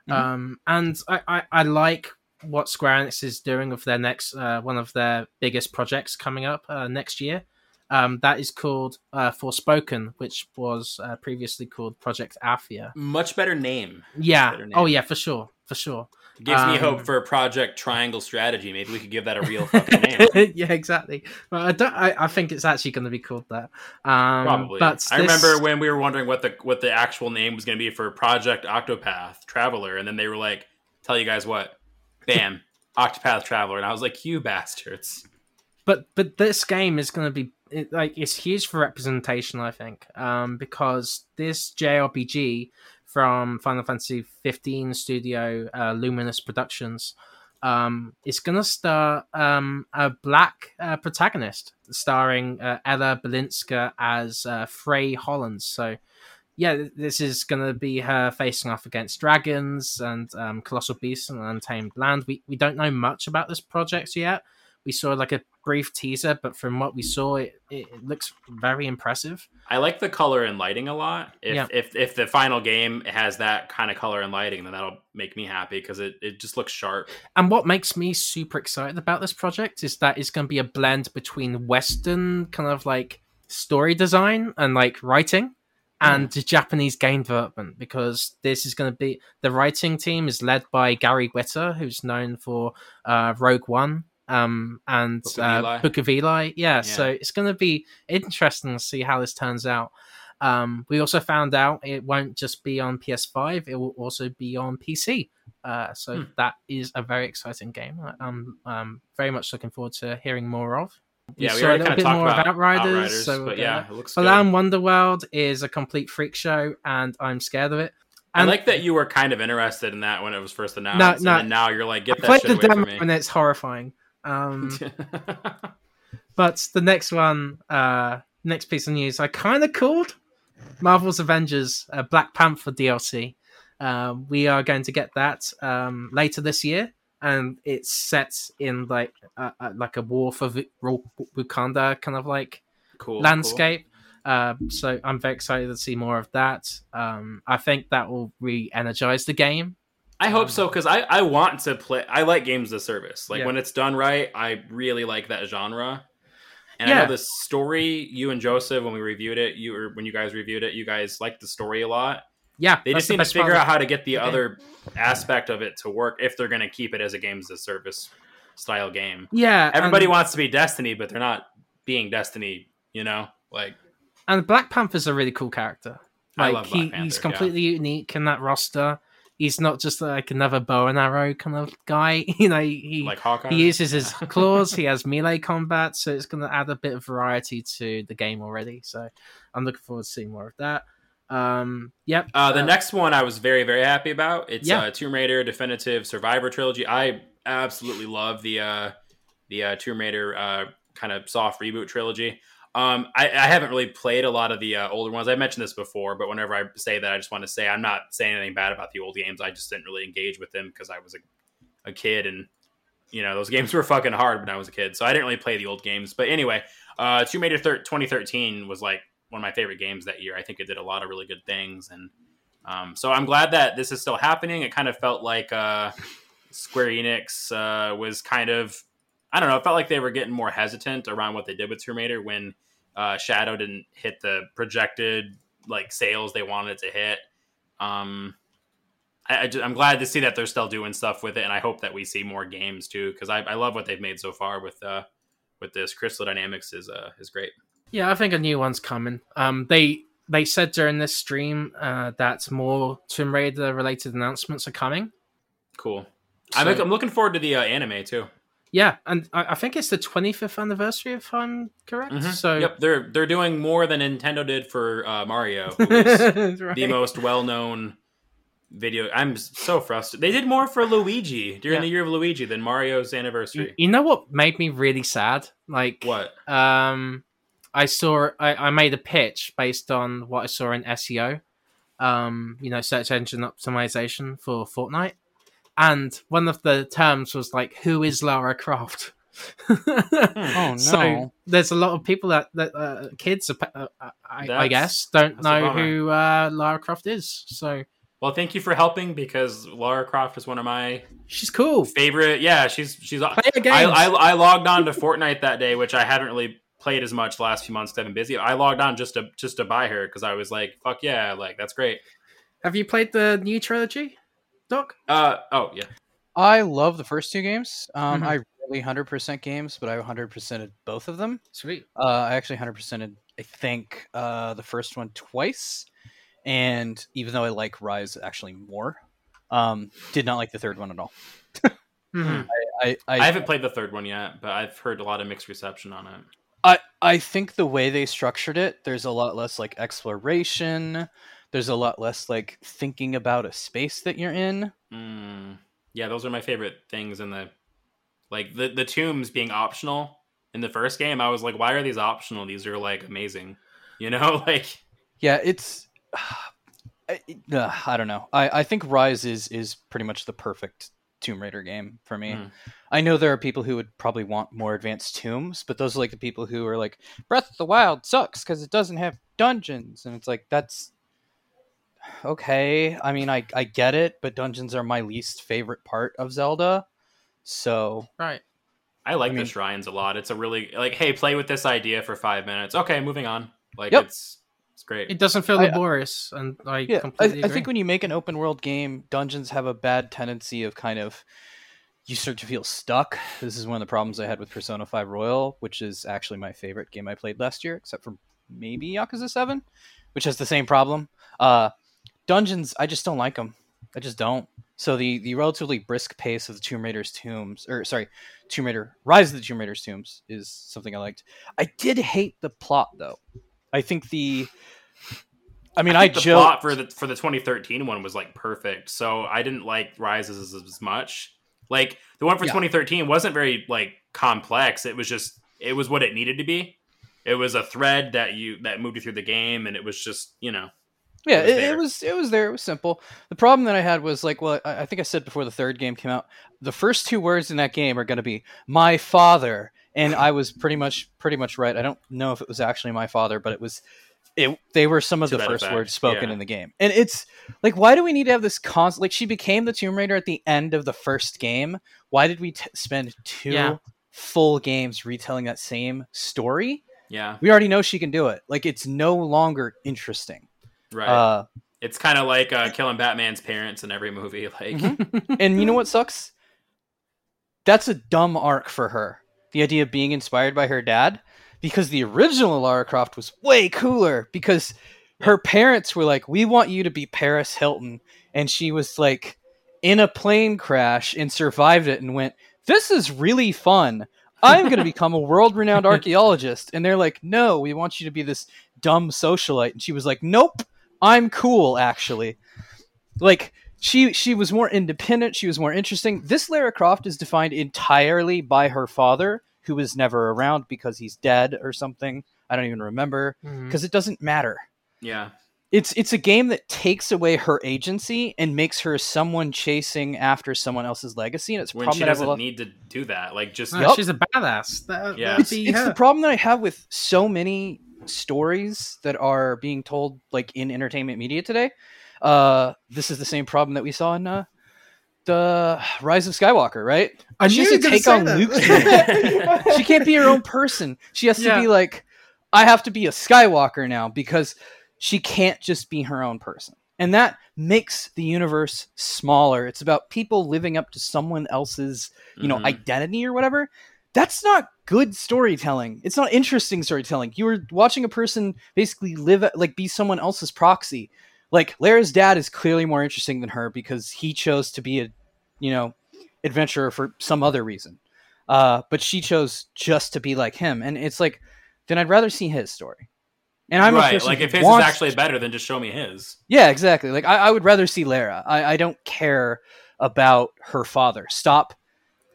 Mhm. um, and I, I I like what Square Enix is doing with their next uh, one of their biggest projects coming up uh, next year. Um, that is called uh, Forspoken, which was uh, previously called Project Athia. Much better name. Yeah. better name. Oh, yeah, for sure, for sure. It Gives me hope for a Project Triangle Strategy. Maybe we could give that a real fucking name. yeah, exactly. Well, I don't. I, I think it's actually going to be called that. Um, Probably. But I this- remember when we were wondering what the what the actual name was going to be for Project Octopath Traveler, and then they were like, "Tell you guys what, bam, Octopath Traveler," and I was like, "You bastards!" but but this game is going to be it, like it's huge for representation i think um because this jrpg from final fantasy 15 studio uh, luminous productions um is going to star um a black uh, protagonist starring uh, ella balinska as uh, frey hollands so yeah, this is going to be her facing off against dragons and um, colossal beasts and untamed land. We we don't know much about this project yet. We saw like a brief teaser, but from what we saw, it, it, looks very impressive. I like the color and lighting a lot. If Yeah. if if the final game has that kind of color and lighting, then that'll make me happy because it, it just looks sharp. And what makes me super excited about this project is that it's going to be a blend between Western kind of like story design and like writing and the Japanese game development because this is going to be the writing team is led by Gary Whitta, who's known for uh, Rogue One um, and Book of uh, Eli. Book of Eli. Yeah, Yeah. so it's going to be interesting to see how this turns out. Um, we also found out it won't just be on PS5; it will also be on PC. Uh, so Hmm. that is a very exciting game. I- I'm um, very much looking forward to hearing more of. Yeah, we saw a little bit more about of Outriders, Outriders, so but yeah, that. it looks. Balan Wonderworld is a complete freak show, and I'm scared of it. I like that you were kind of interested in that when it was first announced, no. and then now you're like, I get that played shit the away demo, from and me. it's horrifying. Um, but the next one, uh, next piece of news, I kind of called Marvel's Avengers uh, Black Panther DLC. Um, we are going to get that um, later this year, and it's set in like uh, uh, like a war for V- Wakanda kind of like cool landscape. Uh, so I'm very excited to see more of that. Um, I think that will re-energize the game. I hope um, so because I, I want to play. I like games as a service. Like Yeah. when it's done right, I really like that genre. And I know the story. You and Joseph, when we reviewed it, you or when you guys reviewed it, you guys liked the story a lot. Yeah, They just the need to figure out how to get the game. other aspect of it to work if they're going to keep it as a games as a service style game. Yeah, um, Everybody and- wants to be Destiny, but they're not being Destiny. You know, like and Black Panther's a really cool character. I Like love he, he's completely unique in that roster. He's not just like another bow and arrow kind of guy. You know, he like Hawkeye. he uses his claws. he has melee combat, so it's going to add a bit of variety to the game already. So I'm looking forward to seeing more of that. Um, yep. Uh, the next one I was very very happy about. It's Yeah. uh, Tomb Raider Definitive Survivor trilogy. I absolutely love the uh, the uh, Tomb Raider uh, kind of soft reboot trilogy. Um, I, I haven't really played a lot of the uh, older ones. I mentioned this before, but whenever I say that, I just want to say I'm not saying anything bad about the old games. I just didn't really engage with them because I was a, a kid and you know those games were fucking hard when I was a kid, so I didn't really play the old games. But anyway, uh, Tomb Raider thir- 2013 was like one of my favorite games that year. I think it did a lot of really good things, and um, so I'm glad that this is still happening. It kind of felt like uh, Square Enix uh, was kind of I don't know. It felt like they were getting more hesitant around what they did with Tomb Raider when uh, Shadow didn't hit the projected like sales they wanted it to hit. Um, I, I'm glad to see that they're still doing stuff with it, and I hope that we see more games too because I, I love what they've made so far with uh, with this. Crystal Dynamics is uh, is great. Yeah, I think a new one's coming. Um, they they said during this stream uh, that more Tomb Raider related announcements are coming. Cool. So- I'm, I'm looking forward to the uh, anime too. Yeah, and I, I think it's the 25th anniversary, if I'm correct. Mhm. So yep, they're they're doing more than Nintendo did for uh, Mario, who is Right. the most well known video. I'm so frustrated. They did more for Luigi during Yeah. the year of Luigi than Mario's You, anniversary. you know what made me really sad? Like What? um I saw I, I made a pitch based on what I saw in SEO. Um, you know, search engine optimization for Fortnite. And one of the terms was like, who is Lara Croft? Oh, no! So there's a lot of people that, that uh, kids, uh, I, I guess, don't know who uh, Lara Croft is. So Well, thank you for helping because Lara Croft is one of my she's cool. favorite. Yeah, she's she's. Play I, games. I I logged on to Fortnite that day, which I haven't really played as much last few months. I've been busy. I logged on just to just to buy her because I was like, fuck yeah, like that's great. Have you played the new trilogy? Doc? Uh oh yeah. I love the first two games. Um, Mhm. I really 100% games, but I 100%ed both of them. Sweet. Uh, I actually 100%ed, I think, uh, the first one twice. And even though I like Rise actually more, um, did not like the third one at all. Mhm. I, I, I haven't played the third one yet, but I've heard a lot of mixed reception on it. I, I think the way they structured it, there's a lot less like exploration. There's a lot less like thinking about a space that you're in. Mm, yeah, those are my favorite things in the like the the tombs being optional in the first game. I was like, why are these optional? These are like amazing, you know, like Yeah, it's. I, uh, I don't know. I, I think Rise is is pretty much the perfect Tomb Raider game for me. Mm. I know there are people who would probably want more advanced tombs, but those are like the people who are like Breath of the Wild sucks because it doesn't have dungeons, and it's like that's okay. I mean, I I get it, but dungeons are my least favorite part of Zelda. So Right. I like I mean- the shrines a lot. It's a really like, hey, play with this idea for five minutes. Okay, moving on. Like Yep. it's it's great. It doesn't feel I- laborious, and I yeah, I, completely I agree. think when you make an open world game, dungeons have a bad tendency of kind of you start to feel stuck. This is one of the problems I had with Persona 5 Royal, which is actually my favorite game I played last year, except for maybe Yakuza 7, which has the same problem. Uh, dungeons, I just don't like them. I just don't. So the the relatively brisk pace of the Tomb Raider's tombs, or sorry, Tomb Raider Rise of the Tomb Raider's tombs is something I liked. I did hate the plot though. I think the I mean, I, think the joke. plot for the for the 2013 one was like perfect. So I didn't like Rises as, as much. Like the one for Yeah. 2013 wasn't very like complex. It was just it was what it needed to be. It was a thread that you that moved you through the game, and it was just you know Yeah, It was it, it was it was there. It was simple. The problem that I had was like, well, I, I think I said before the third game came out, the first two words in that game are going to be "my father," and I was pretty much pretty much right. I don't know if it was actually my father, but it was. It they were some of To the first effect, words spoken yeah. in the game, and it's like, why do we need to have this constant? Like, she became the Tomb Raider at the end of the first game. Why did we t- spend two Yeah. full games retelling that same story? yeah We already know she can do it. Like, it's no longer interesting. Right. Uh, it's kind of like uh, killing Batman's parents in every movie. Like Mhm. and you know what sucks? That's a dumb arc for her. The idea of being inspired by her dad, because the original Lara Croft was way cooler. Because her parents were like, "We want you to be Paris Hilton," and she was like in a plane crash and survived it and went, "This is really fun. I'm going to become a world-renowned archaeologist." And they're like, "No, we want you to be this dumb socialite." And she was like, "Nope, I'm cool actually." Like she she was more independent, she was more interesting. This Lara Croft is defined entirely by her father, who was never around because he's dead or something. I don't even remember mm-hmm. because it doesn't matter. yeah, It's it's a game that takes away her agency and makes her someone chasing after someone else's legacy, and it's when she that I have a doesn't lot- need to do that. Like just No, Yup. She's a badass. That, Yeah. it's, it's the problem that I have with so many stories that are being told like in entertainment media today. Uh, this is the same problem that we saw in uh, the Rise of Skywalker, right? I she has to take on that. Luke's she can't be her own person. She has to be like, I have to be a Skywalker now because she can't just be her own person. And that makes the universe smaller. It's about people living up to someone else's, you know, Mhm. identity or whatever. That's not good storytelling. It's not interesting storytelling. You were watching a person basically live like be someone else's proxy. Like Lara's dad is clearly more interesting than her because he chose to be a, you know, adventurer for some other reason. Uh, but she chose just to be like him, and it's like, then I'd rather see his story. And I'm right. Like if his wants- is actually better, then just show me his. yeah, exactly. Like I, I would rather see Lara. I, I don't care about her father. Stop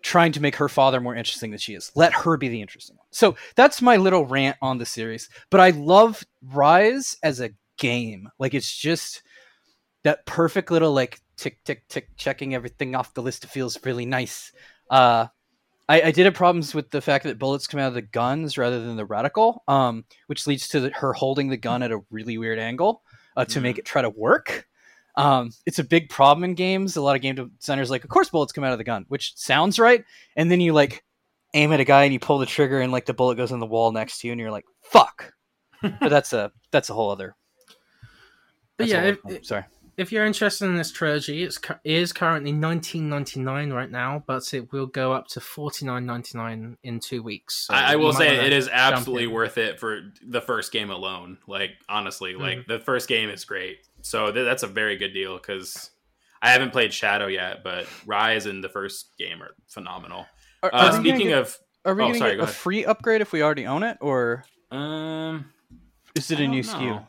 trying to make her father more interesting than she is. Let her be the interesting one. So that's my little rant on the series. But I love Rise as a game. Like it's just that perfect little like tick tick tick checking everything off the list. It feels really nice. Uh I, I did have problems with the fact that bullets come out of the guns rather than the reticle, um, which leads to the, her holding the gun at a really weird angle uh, to make it try to work. Um, it's a big problem in games. A lot of game designers like, of course, bullets come out of the gun, which sounds right. And then you like aim at a guy and you pull the trigger and like the bullet goes in the wall next to you, and you're like, fuck. but that's a that's a whole other. But yeah, whole if, other- sorry. if you're interested in this trilogy, it's cu- it is currently 19.99 right now, but it will go up to 49.99 in two weeks. So I, I will say it is absolutely in. worth it for the first game alone. Like honestly, Mm-hmm. like the first game is great. So th- that's a very good deal because I haven't played Shadow yet, but Rise and the first game are phenomenal. Are, Uh, are we gonna speaking get- of, are we oh, gonna sorry, get go a ahead. free upgrade if we already own it, or um, is it I a new don't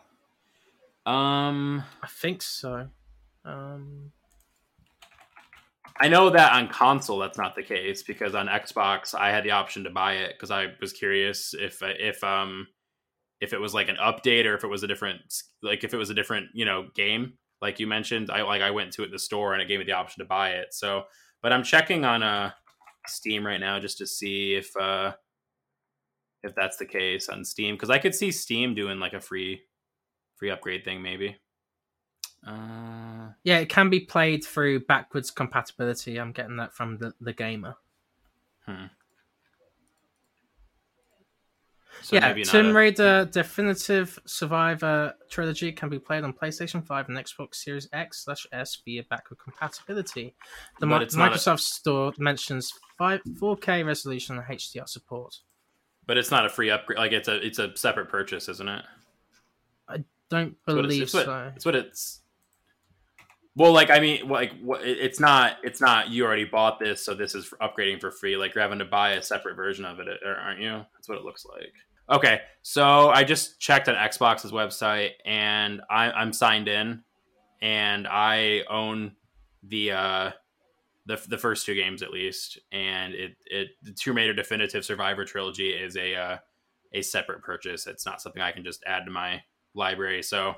SKU? um, I think so. Um, I know that on console that's not the case because on Xbox I had the option to buy it because I was curious if if um if it was like an update or if it was a different like if it was a different you know game like you mentioned I like I went to it at the store and it gave me the option to buy it so but I'm checking on uh Steam right now just to see if uh if that's the case on Steam because I could see Steam doing like a free free upgrade thing maybe uh yeah, it can be played through backwards compatibility. I'm getting that from the, the gamer. So yeah, Tomb a- Raider Definitive Survivor Trilogy can be played on PlayStation 5 and Xbox Series X slash S via backward compatibility. The But Mi- it's a- Microsoft Store mentions 5, 4K resolution and HDR support. But it's not a free upgrade. Like it's a it's a separate purchase, isn't it? I don't It's what it's, believe it's what, so. it's what it's. Well, like I mean, like what it's not. It's not. You already bought this, so this is upgrading for free. Like you're having to buy a separate version of it, uh, aren't you? That's what it looks like. Okay, so I just checked on Xbox's website, and I, I'm signed in, and I own the uh, the the first two games at least, and it it the Tomb Raider Definitive Survivor trilogy is a uh, a separate purchase. It's not something I can just add to my library. So,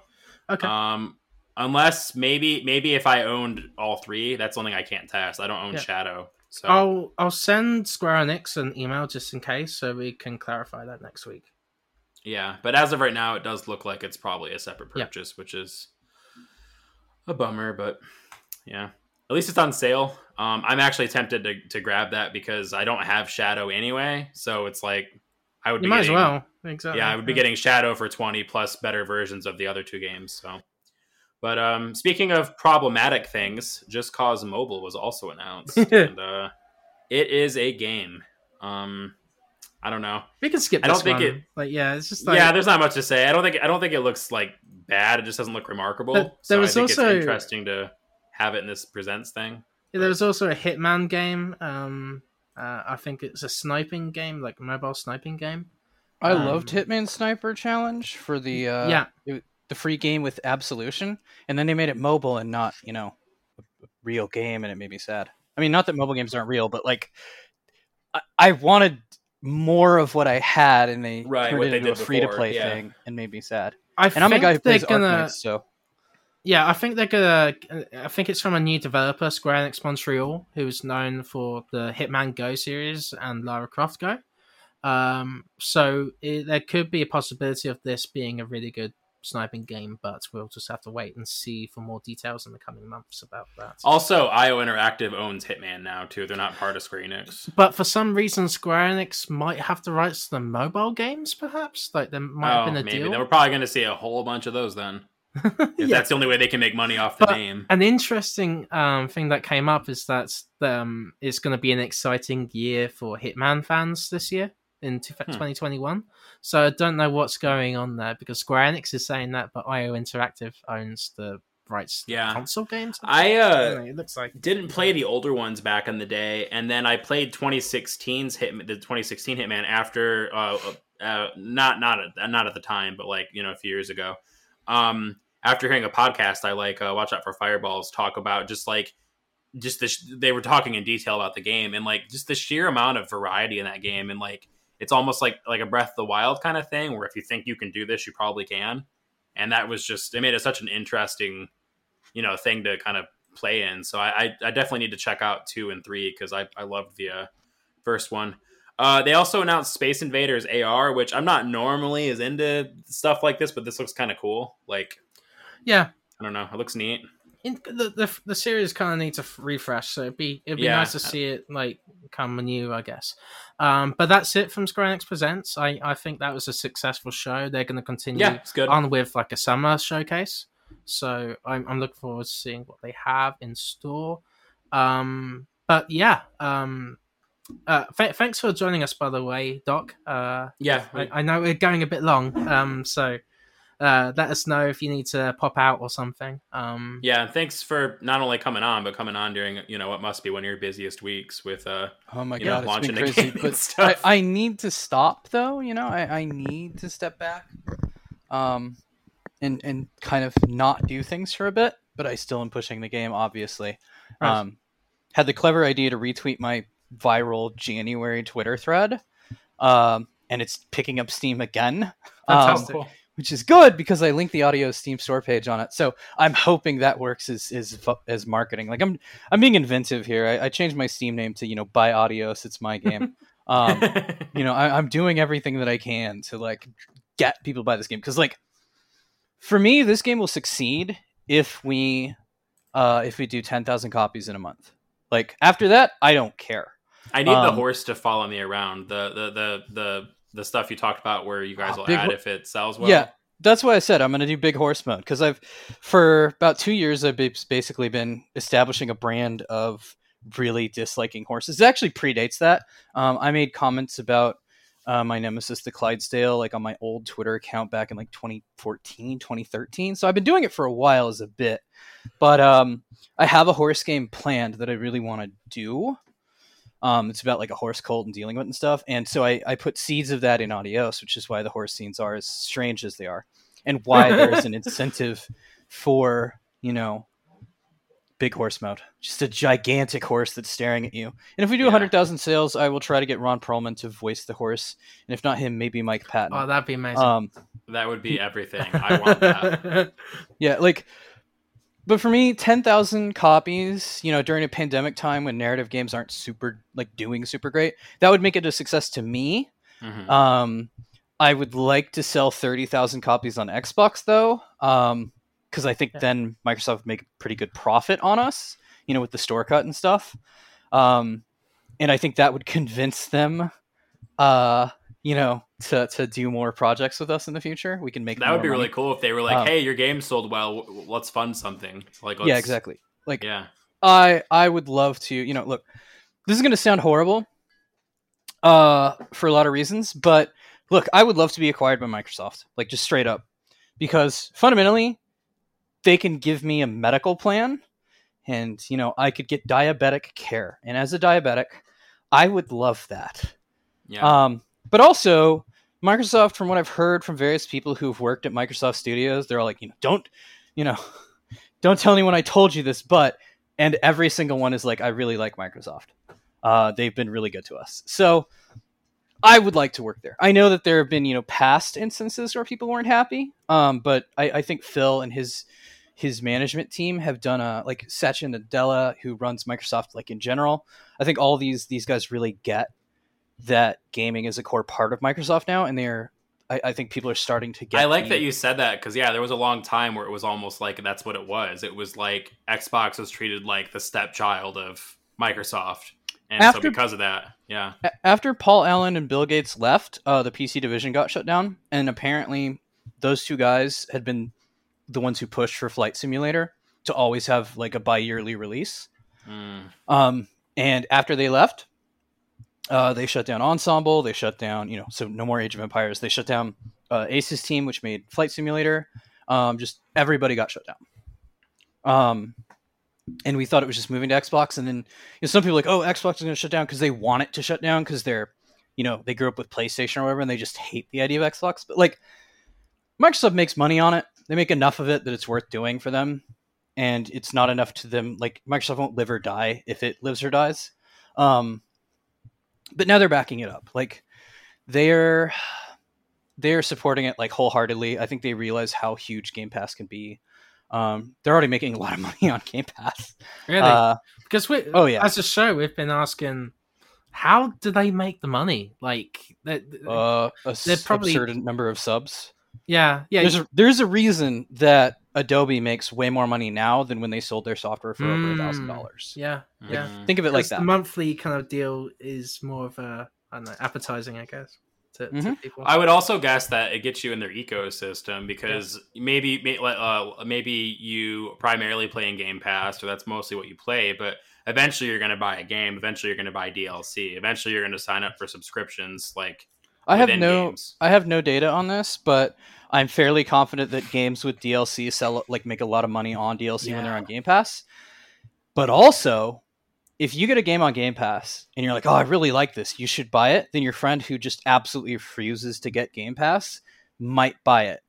Okay. um, unless maybe maybe if I owned all three, that's something I can't test. I don't own Yeah. Shadow, so I'll I'll send Square Enix an email just in case, so we can clarify that next week. yeah. But as of right now, it does look like it's probably a separate purchase, which is a bummer. But yeah, at least it's on sale. Um, I'm actually tempted to to grab that because I don't have Shadow anyway, so it's like I would You be might as well. Exactly. yeah, I would be getting Shadow for 20 plus better versions of the other two games. So, but um, speaking of problematic things, Just Cause Mobile was also announced, and uh, it is a game. Um, I don't know. We can skip. I don't this think one. it- Like, yeah, it's just like yeah, there's not much to say. I don't think I don't think it looks like bad. It just doesn't look remarkable. But so there was I think also- it's interesting to have it in this presents thing. Yeah, there was also a Hitman game. Um, uh, I think it's a sniping game, like mobile sniping game. I Um, loved Hitman Sniper Challenge for the uh, Yeah. it- the free game with Absolution, and then they made it mobile and not you know a a real game, and it made me sad. I mean, not that mobile games aren't real, but like I, I wanted more of what I had, and they Right, turned it they into a free to play yeah. thing, and made me sad. I And I'm a think guy who they're plays gonna. Arknights, so Yeah, I think they're gonna. I think it's from a new developer, Square Enix Montreal, who's known for the Hitman Go series and Lara Croft Go. Um, so it, there could be a possibility of this being a really good sniping game, but we'll just have to wait and see for more details in the coming months about that. Also, IO Interactive owns Hitman now too. They're not part of Square Enix. But for some reason, Square Enix might have the rights to the mobile games, perhaps. Like there might have oh, been a maybe deal. then we're probably going to see a whole bunch of those then. If Yeah. that's the only way they can make money off the But- name. An interesting um, thing that came up is that um, it's going to be an exciting year for Hitman fans this year in two- Hmm. 2021. So I don't know what's going on there because Square Enix is saying that, but IO Interactive owns the rights to Yeah. console games. I don't uh, know, it looks like didn't play the older ones back in the day, and then I played 2016's hit the 2016 Hitman after uh, uh not not at, not at the time, but like you know a few years ago. Um, after hearing a podcast, I like uh, watch out for fireballs talk about just like just the sh- they were talking in detail about the game and like just the sheer amount of variety in that game and like it's almost like like a Breath of the Wild kind of thing where if you think you can do this, you probably can. And that was just it made it such an interesting you know thing to kind of play in. So I, I, definitely need to check out two and three because I, I loved the uh, first one. Uh, they also announced Space Invaders AR, which I'm not normally as into stuff like this, but this looks kind of cool. Like yeah. I don't know, it looks neat. In, the, the the series kind of needs a refresh, so it'd be it'd be Yeah. nice to see it like come new, I guess. Um, but that's it from Square Enix Presents. I, I think that was a successful show. They're going to continue Yeah, it's good. on with like a summer showcase. So I'm, I'm looking forward to seeing what they have in store. Um, but yeah, um, uh, th- thanks for joining us, by the way, Doc. Uh, Yeah, I, I know we're going a bit long, um, so uh, let us know if you need to pop out or something. Um, yeah. And thanks for not only coming on, but coming on during you know what must be one of your busiest weeks with uh Oh my you know, god, it's launching been the crazy. game But I, stuff. I need to stop though. You know, I, I need to step back, um, and and kind of not do things for a bit. But I still am pushing the game, obviously. Right. Um, had the clever idea to retweet my viral January Twitter thread, um, and it's picking up steam again. Um, Fantastic. cool. Which is good because I linked the Adios Steam store page on it. So I'm hoping that works as as, as marketing. Like I'm I'm being inventive here. I, I changed my Steam name to you know buy Adios. It's my game. um, you know I, I'm doing everything that I can to like get people to buy this game because like for me this game will succeed if we uh if we do 10,000 copies in a month. Like after that I don't care. I need the Um, horse to follow me around. The the the the the stuff you talked about where you guys Oh, will add ho- if it sells well. Yeah, that's why I said I'm going to do big horse mode because I've for about two years I've basically been establishing a brand of really disliking horses. It actually predates that. Um, I made comments about uh, my nemesis, the Clydesdale, like on my old Twitter account back in like 2014, 2013. So I've been doing it for a while as a bit, but um, I have a horse game planned that I really want to do. Um, it's about like a horse cult and dealing with and stuff. And so I, I put seeds of that in Adios, which is why the horse scenes are as strange as they are, and why there's an incentive for you know big horse mode, just a gigantic horse that's staring at you. And if we do Yeah. 100,000 sales, I will try to get Ron Perlman to voice the horse, and if not him, maybe Mike Patton. Oh, that'd be amazing. um, That would be everything. I want that. Yeah, like, but for me, ten thousand copies, you know, during a pandemic time when narrative games aren't super like doing super great, that would make it a success to me. Mhm. Um, I would like to sell thirty thousand copies on Xbox though, um, because I think Yeah. then Microsoft would make a pretty good profit on us, you know, with the store cut and stuff. Um, and I think that would convince them, uh, you know, to to do more projects with us in the future. We can make that would be really cool if they were like, Um, "Hey, your game sold well. Let's fund something." Like, Yeah, exactly. Like Yeah, I I would love to, you know, look, this is going to sound horrible uh for a lot of reasons, but look, I would love to be acquired by Microsoft, like just straight up. Because fundamentally, they can give me a medical plan and, you know, I could get diabetic care. And as a diabetic, I would love that. yeah. Um, but also, Microsoft, from what I've heard from various people who've worked at Microsoft Studios, they're all like, you know, don't, you know, don't tell anyone I told you this, but, and every single one is like, I really like Microsoft. Uh, they've been really good to us. So I would like to work there. I know that there have been, you know, past instances where people weren't happy. Um, but I, I think Phil and his his management team have done a like Satya Nadella, who runs Microsoft, like in general. I think all these these guys really get that gaming is a core part of Microsoft now, and they're. I, I think people are starting to get. I like the- that you said that because yeah, there was a long time where it was almost like that's what it was. It was like Xbox was treated like the stepchild of Microsoft, and After- so because of that, yeah, after Paul Allen and Bill Gates left, uh, the PC division got shut down, and apparently those two guys had been the ones who pushed for Flight Simulator to always have like a bi-yearly release. Mm. Um, and after they left, uh, they shut down Ensemble. They shut down, you know, so no more Age of Empires. They shut down uh, ACES team, which made Flight Simulator. Um, just everybody got shut down. Um, and we thought it was just moving to Xbox. And then you know, some people like, oh, Xbox is going to shut down because they want it to shut down because they're, you know, they grew up with PlayStation or whatever, and they just hate the idea of Xbox. But like, Microsoft makes money on it. They make enough of it that it's worth doing for them and it's not enough to them like microsoft won't live or die if it lives or dies um but now they're backing it up like they're they're supporting it like wholeheartedly i think they realize how huge game pass can be um they're already making a lot of money on game pass really? uh because we, oh, yeah. as a show, we've been asking, how do they make the money? Like, they, uh a They're probably- absurd number of subs yeah, yeah, there's a, there's a reason that adobe makes way more money now than when they sold their software for over a thousand Mm. dollars yeah, yeah. Mm. think of it like that The monthly kind of deal is more of a, I don't know, appetizing, I guess. to, to Mhm. people. I would also guess that it gets you in their ecosystem because maybe may- uh, maybe you primarily play in Game Pass, or that's mostly what you play. But eventually, you're going to buy a game. Eventually, you're going to buy DLC. Eventually, you're going to sign up for subscriptions. Like I have no games. I have no data on this, but I'm fairly confident that games with DLC sell like make a lot of money on DLC when they're on Game Pass. But also, if you get a game on Game Pass and you're like, "Oh, I really like this. You should buy it." Then your friend who just absolutely refuses to get Game Pass might buy it.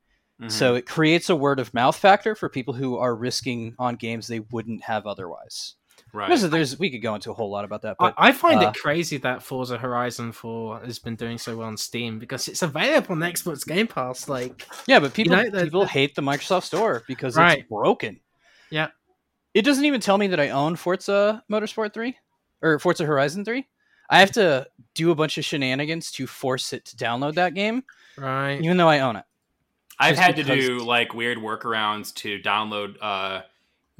mhm. So it creates a word of mouth factor for people who are risking on games they wouldn't have otherwise. Right, There's, there's we could go into a whole lot about that, I, but I find uh, it crazy that Forza Horizon 4 has been doing so well on Steam because it's available on Xbox Game Pass. Like, Yeah, but people know, people hate the Microsoft Store because Right. it's broken. Yeah. It doesn't even tell me that I own Forza Motorsport 3 or Forza Horizon 3. I have to do a bunch of shenanigans to force it to download that game, right? even though I own it. I've just had to do like weird workarounds to download uh,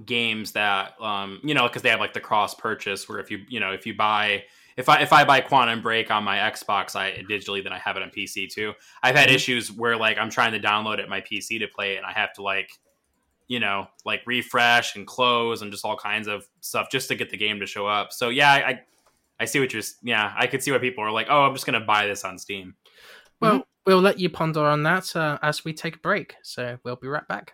games that um, you know because they have like the cross purchase where if you you know if you buy if I if I buy Quantum Break on my Xbox I digitally then I have it on PC too. I've had Mhm. issues where like I'm trying to download it my PC to play it and I have to like you know like refresh and close and just all kinds of stuff just to get the game to show up. So yeah, I I, I see what you're yeah I could see why people are like oh I'm just gonna buy this on Steam. Well, we'll let you ponder on that uh, as we take a break. So we'll be right back.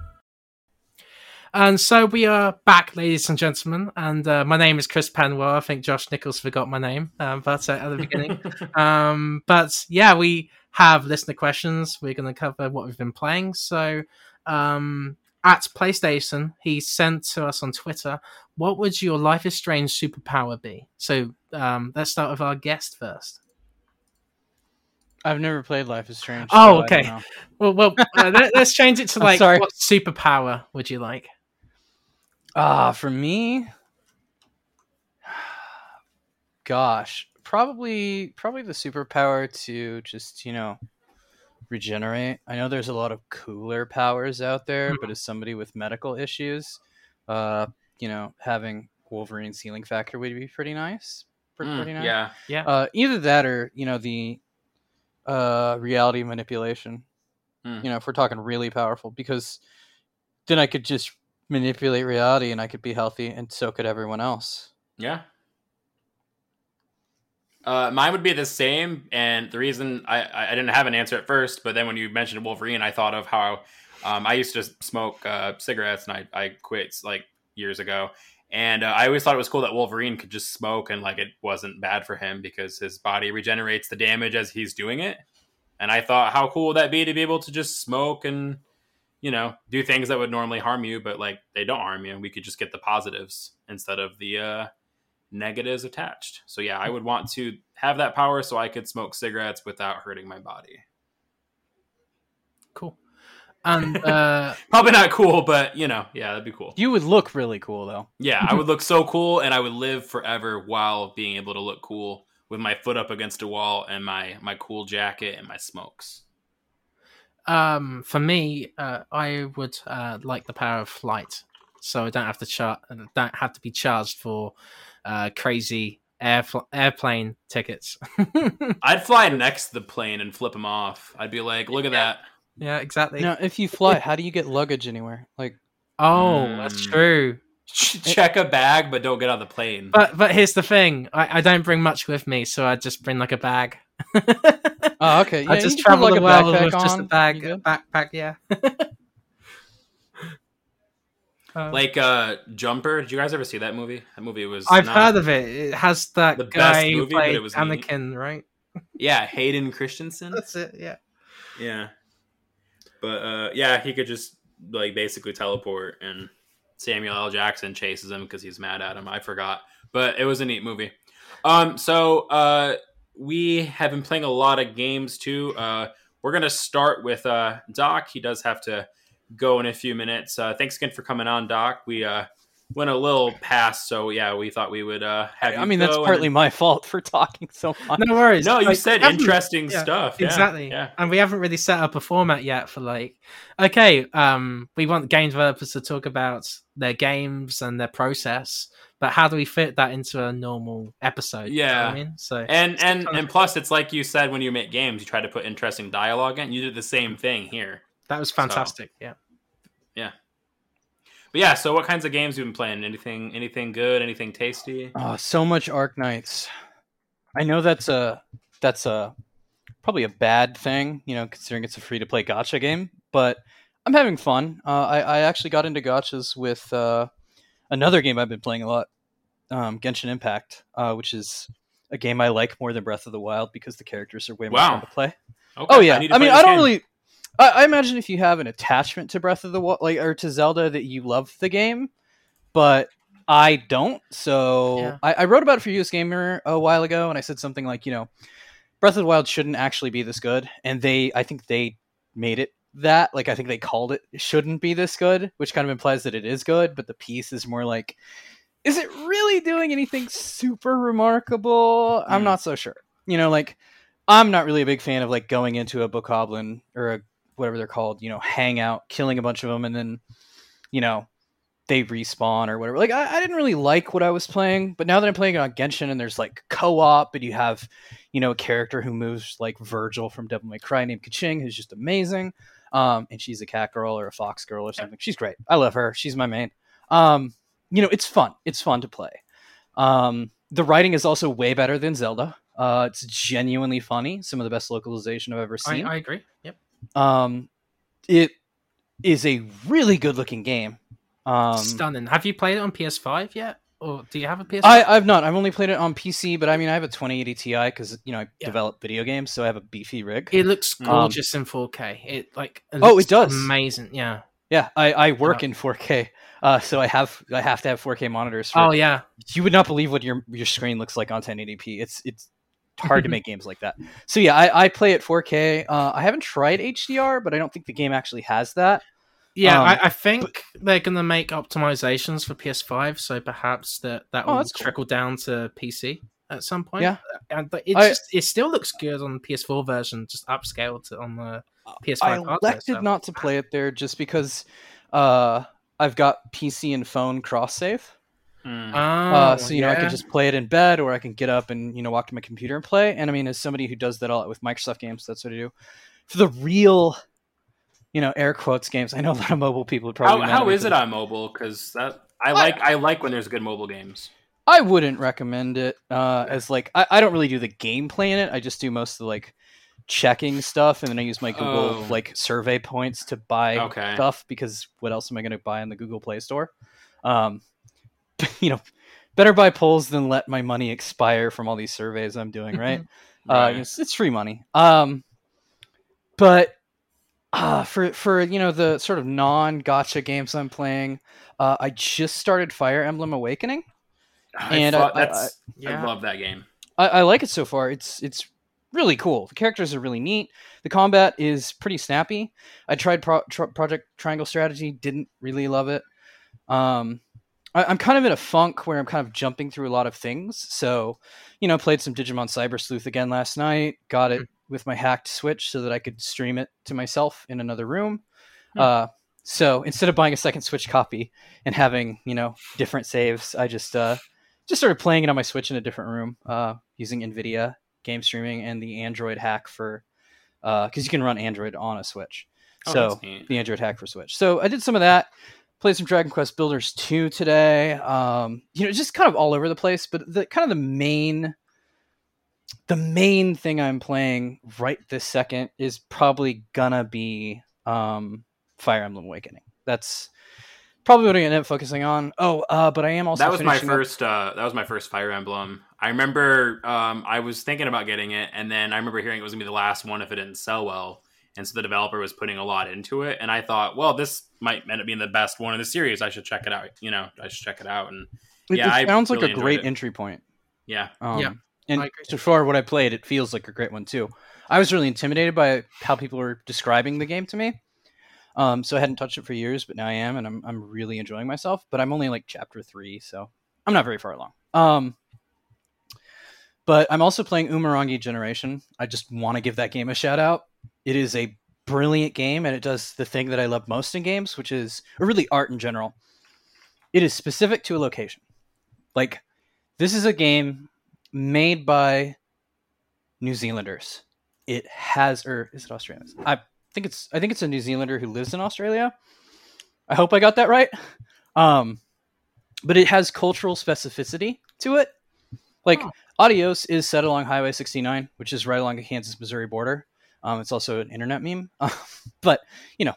And so we are back, ladies and gentlemen. And uh, my name is Chris Penwell. I think Josh Nichols forgot my name, um, but uh, at the beginning. um, but yeah, we have listener questions. We're going to cover what we've been playing. So um, at PlayStation, he sent to us on Twitter, "What would your Life is Strange superpower be?" So um, let's start with our guest first. I've never played Life is Strange. Oh, so okay. Well, well, uh, let, us change it to I'm like, sorry. what superpower would you like? Ah, for me, gosh, probably probably the superpower to just you know regenerate. I know there's a lot of cooler powers out there, but as somebody with medical issues, uh, you know, having Wolverine's healing factor would be pretty nice. Pretty, Mm, pretty nice. yeah. Yeah. Uh, either that or you know the uh reality manipulation. Hmm. You know, if we're talking really powerful, because then I could just manipulate reality and I could be healthy, and so could everyone else. Yeah. Uh, mine would be the same, and the reason I, I didn't have an answer at first, but then when you mentioned Wolverine, I thought of how um, I used to smoke uh, cigarettes, and I I quit like years ago, and uh, I always thought it was cool that Wolverine could just smoke, and like it wasn't bad for him because his body regenerates the damage as he's doing it, and I thought how cool would that be to be able to just smoke and you know do things that would normally harm you, but like they don't harm you, and we could just get the positives instead of the uh, negatives attached. So yeah, I would want to have that power so I could smoke cigarettes without hurting my body. Cool. And uh, Probably not cool, but you know, yeah, that'd be cool. You would look really cool though. Yeah, I would look so cool and I would live forever while being able to look cool with my foot up against a wall and my my cool jacket and my smokes. Um, for me, uh, I would uh, like the power of flight, so I don't have to char- don't have to be charged for uh, crazy air airplane tickets. I'd fly next to the plane and flip them off. I'd be like, "Look at that." yeah, exactly. Now, if you fly, how do you get luggage anywhere? Like, Oh, that's Mm. true. Check a bag, but don't get on the plane. But but here's the thing: I, I don't bring much with me, so I just bring like a bag. oh, okay, yeah, I just can travel like the a world backpack with just a on, bag, you good? backpack. Yeah. Um, like uh Jumper, did you guys ever see that movie? That movie was I've not- heard of it. It has that the guy who movie, but played it was neat. Anakin, right? Yeah, Hayden Christensen. That's it. Yeah. Yeah. But uh yeah, he could just like basically teleport and Samuel L. Jackson chases him because he's mad at him. I forgot but it was a neat movie. Um, so uh, we have been playing a lot of games too. Uh, we're gonna start with uh, Doc. He does have to go in a few minutes. Uh, thanks again for coming on, Doc. We uh, went a little past, so yeah, we thought we would uh, have. I you mean, that's go and partly then- my fault for talking so much. No worries. No, you Like, said interesting yeah, stuff. Yeah, Exactly. Yeah. And we haven't really set up a format yet for like, okay, um, we want game developers to talk about their games and their process, but how do we fit that into a normal episode? You know Yeah. I mean, so And and and plus, it's like you said when you make games, you try to put interesting dialogue in. You did the same thing here. that was fantastic. Yeah. Yeah. But yeah, so what kinds of games you been playing? Anything anything good? Anything tasty? Oh, so much Arknights. I know that's a that's a probably a bad thing, you know, considering it's a free to play gacha game. But I'm having fun. Uh, I I actually got into gachas with uh, another game I've been playing a lot, um, Genshin Impact, uh, which is a game I like more than Breath of the Wild because the characters are way more Wow. fun to play. Okay, Oh yeah, need I, mean, I don't game. really. I, I imagine if you have an attachment to Breath of the Wild, like or to Zelda, that you love the game, but I don't. So Yeah. I, I wrote about it for US Gamer a while ago, and I said something like, you know, Breath of the Wild shouldn't actually be this good, and they, I think they made it that. Like I think they called it shouldn't be this good, which kind of implies that it is good, but the piece is more like, is it really doing anything super remarkable? I'm Hmm. not so sure. You know, like I'm not really a big fan of like going into a bokoblin or a whatever they're called, you know, hang out killing a bunch of them, and then, you know, they respawn or whatever. Like I, I didn't really like what I was playing, but now that I'm playing on Genshin and there's like co-op, and you have, you know, a character who moves like Virgil from Devil May Cry named Keqing, who's just amazing. Um, and she's a cat girl or a fox girl or something. She's great. I love her. She's my main. Um, you know, it's fun. It's fun to play. Um, the writing is also way better than Zelda. Uh, it's genuinely funny. Some of the best localization I've ever I, seen. I agree. Yep. Um, it is a really good looking game. Um, Stunning. Have you played it on PS5 yet? Or do you have a PS5? I, I've not. I've only played it on PC, but I mean, I have a 2080 Ti because you know I Yeah. develop video games, so I have a beefy rig. it looks Um, gorgeous in 4K. It like Oh, it does. amazing. Yeah. yeah, I, I work Yeah. in 4K, uh, so I have I have to have 4K monitors. For, Oh yeah. you would not believe what your your screen looks like on 1080p. It's it's hard to make games like that. So yeah, I, I play at 4K. Uh, I haven't tried HDR, but I don't think the game actually has that. Yeah, Um, I, I think they're going to make optimizations for PS5, so perhaps that that Oh, will that's cool. trickle down to PC at some point. Yeah. and but it just it still looks good on the PS4 version, just upscaled to on the PS5 I hardware. elected so- not to play it there just because uh, I've got PC and phone cross save. Oh, uh, so you know I yeah. can just play it in bed, or I can get up and you know walk to my computer and play. And I mean, as somebody who does that a lot with Microsoft games, that's what I do. For the real, you know, air quotes games, I know a lot of mobile people would probably. how be mad at how me is for it on mobile? Because that I like I like when there's good mobile games. I wouldn't recommend it uh, as like I, I don't really do the gameplay in it. I just do most of the like checking stuff, and then I use my Google Oh. like survey points to buy Okay. stuff because what else am I going to buy in the Google Play Store? Um, you know, better buy polls than let my money expire from all these surveys I'm doing, right? Uh, it's, it's free money. Um, but uh, for for you know the sort of non gacha games I'm playing, uh, I just started Fire Emblem Awakening. I and thought I- I- that's I, Yeah. love that game. I, I like it so far. It's it's really cool. The characters are really neat. The combat is pretty snappy. I tried Pro- Tr- Project Triangle Strategy, didn't really love it. Um, I, I'm kind of in a funk where I'm kind of jumping through a lot of things. So, you know, played some Digimon Cyber Sleuth again last night. Got it with my hacked Switch so that I could stream it to myself in another room. Uh, so instead of buying a second Switch copy and having you know different saves, I just uh, just started playing it on my Switch in a different room uh, using NVIDIA game streaming and the Android hack for because you can run Android on a Switch. Oh, so the Android hack for Switch. So I did some of that. Played some Dragon Quest Builders 2 today. Um, you know, just kind of all over the place. But the kind of the main, the main thing I'm playing right this second is probably gonna be um, Fire Emblem Awakening. That's probably what I'm gonna end up focusing on. Oh, uh, but I am also that was my finishing up- first uh that was my first fire emblem i remember um i was thinking about getting it and then i remember hearing it was gonna be the last one if it didn't sell well and so the developer was putting a lot into it and i thought well this might end up being the best one in the series i should check it out you know i should check it out and It, Yeah, it I sounds like really a great it. entry point. Yeah. Um, Yeah, and so far what I played, it feels like a great one too. I was really intimidated by how people were describing the game to me. Um, so I hadn't touched it for years, but now I am, and I'm I'm really enjoying myself. But I'm only like chapter three, so I'm not very far along. Um, but I'm also playing Umurangi Generation. I just want to give that game a shout out. It is a brilliant game, and it does the thing that I love most in games, which is, or really art in general. It is specific to a location. Like, this is a game made by New Zealanders. It has, or is it Australians? I think it's, I think it's a New Zealander who lives in Australia. I hope I got that right. Um, but it has cultural specificity to it. Like, Oh. Adios is set along Highway 69, which is right along the Kansas Missouri border. Um, it's also an internet meme. but, you know,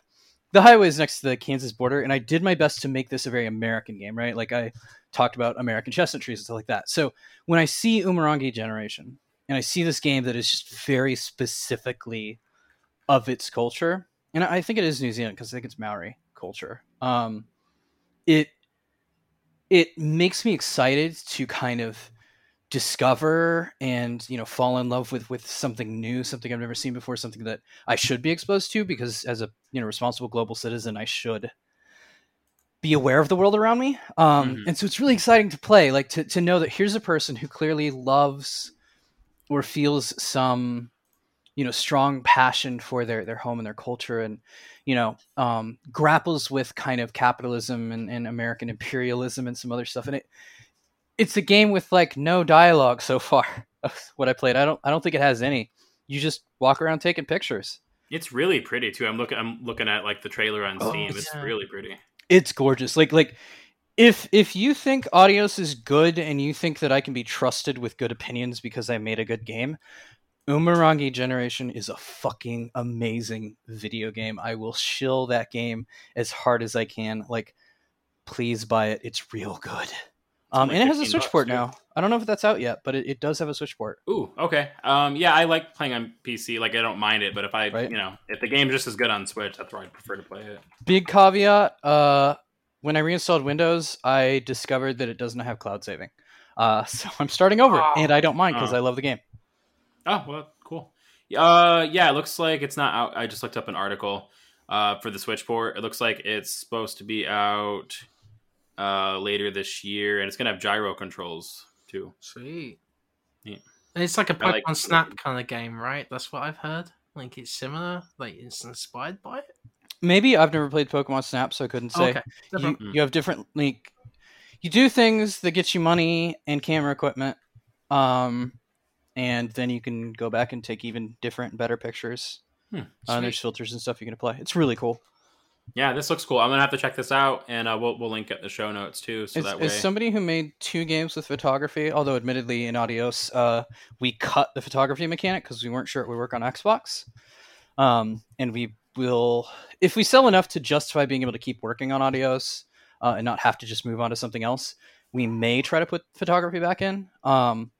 the highway is next to the Kansas border, and I did my best to make this a very American game, right? Like, I talked about American chestnut trees and stuff like that. So when I see Umurangi Generation, and I see this game that is just very specifically of its culture, and I think it is New Zealand because I think it's Maori culture. Um, it it makes me excited to kind of discover and you know fall in love with with something new something i've never seen before something that i should be exposed to because as a you know responsible global citizen i should be aware of the world around me um Mhm. and so it's really exciting to play like to, to know that here's a person who clearly loves or feels some you know strong passion for their their home and their culture and you know um grapples with kind of capitalism and, and american imperialism and some other stuff and it it's a game with like no dialogue so far of what i played i don't i don't think it has any you just walk around taking pictures It's really pretty too. I'm looking. I'm looking at like the trailer on Oh, Steam. It's yeah. really pretty. It's gorgeous like like if if you think Adios is good and you think that i can be trusted with good opinions because i made a good game Umurangi Generation is a fucking amazing video game. I will shill that game as hard as I can. Like, please buy it. It's real good. Um, and it has a Switch bucks, port now. I don't know if that's out yet, but it, it does have a Switch port. Ooh, okay. Um, yeah, I like playing on PC. Like, I don't mind it, but if I, Right. you know, if the game's just as good on Switch, that's where I'd prefer to play it. Big caveat: uh, when I reinstalled Windows, I discovered that it doesn't have cloud saving. Uh, so I'm starting over, Oh. and I don't mind because Oh. I love the game. Oh, well, cool. Uh, yeah, it looks like it's not out. I just looked up an article uh, for the Switch port. It looks like it's supposed to be out uh, later this year, and it's gonna have gyro controls too. Sweet. Yeah. And It's like a I like- Pokemon Snap kind of game, right? That's what I've heard. Like it's similar, like it's inspired by it. Maybe I've never played Pokemon Snap, so I couldn't say. okay. You, you have different like you do things that get you money and camera equipment um and then you can go back and take even different and better pictures Hmm, uh, there's filters and stuff you can apply it's really cool Yeah, this looks cool. I'm gonna have to check this out, and uh, we'll we'll link it in the show notes too, so as, that way. as somebody who made two games with photography although admittedly in Adios, uh we cut the photography mechanic because we weren't sure it would work on xbox um and we will if we sell enough to justify being able to keep working on Adios uh, and not have to just move on to something else we may try to put photography back in um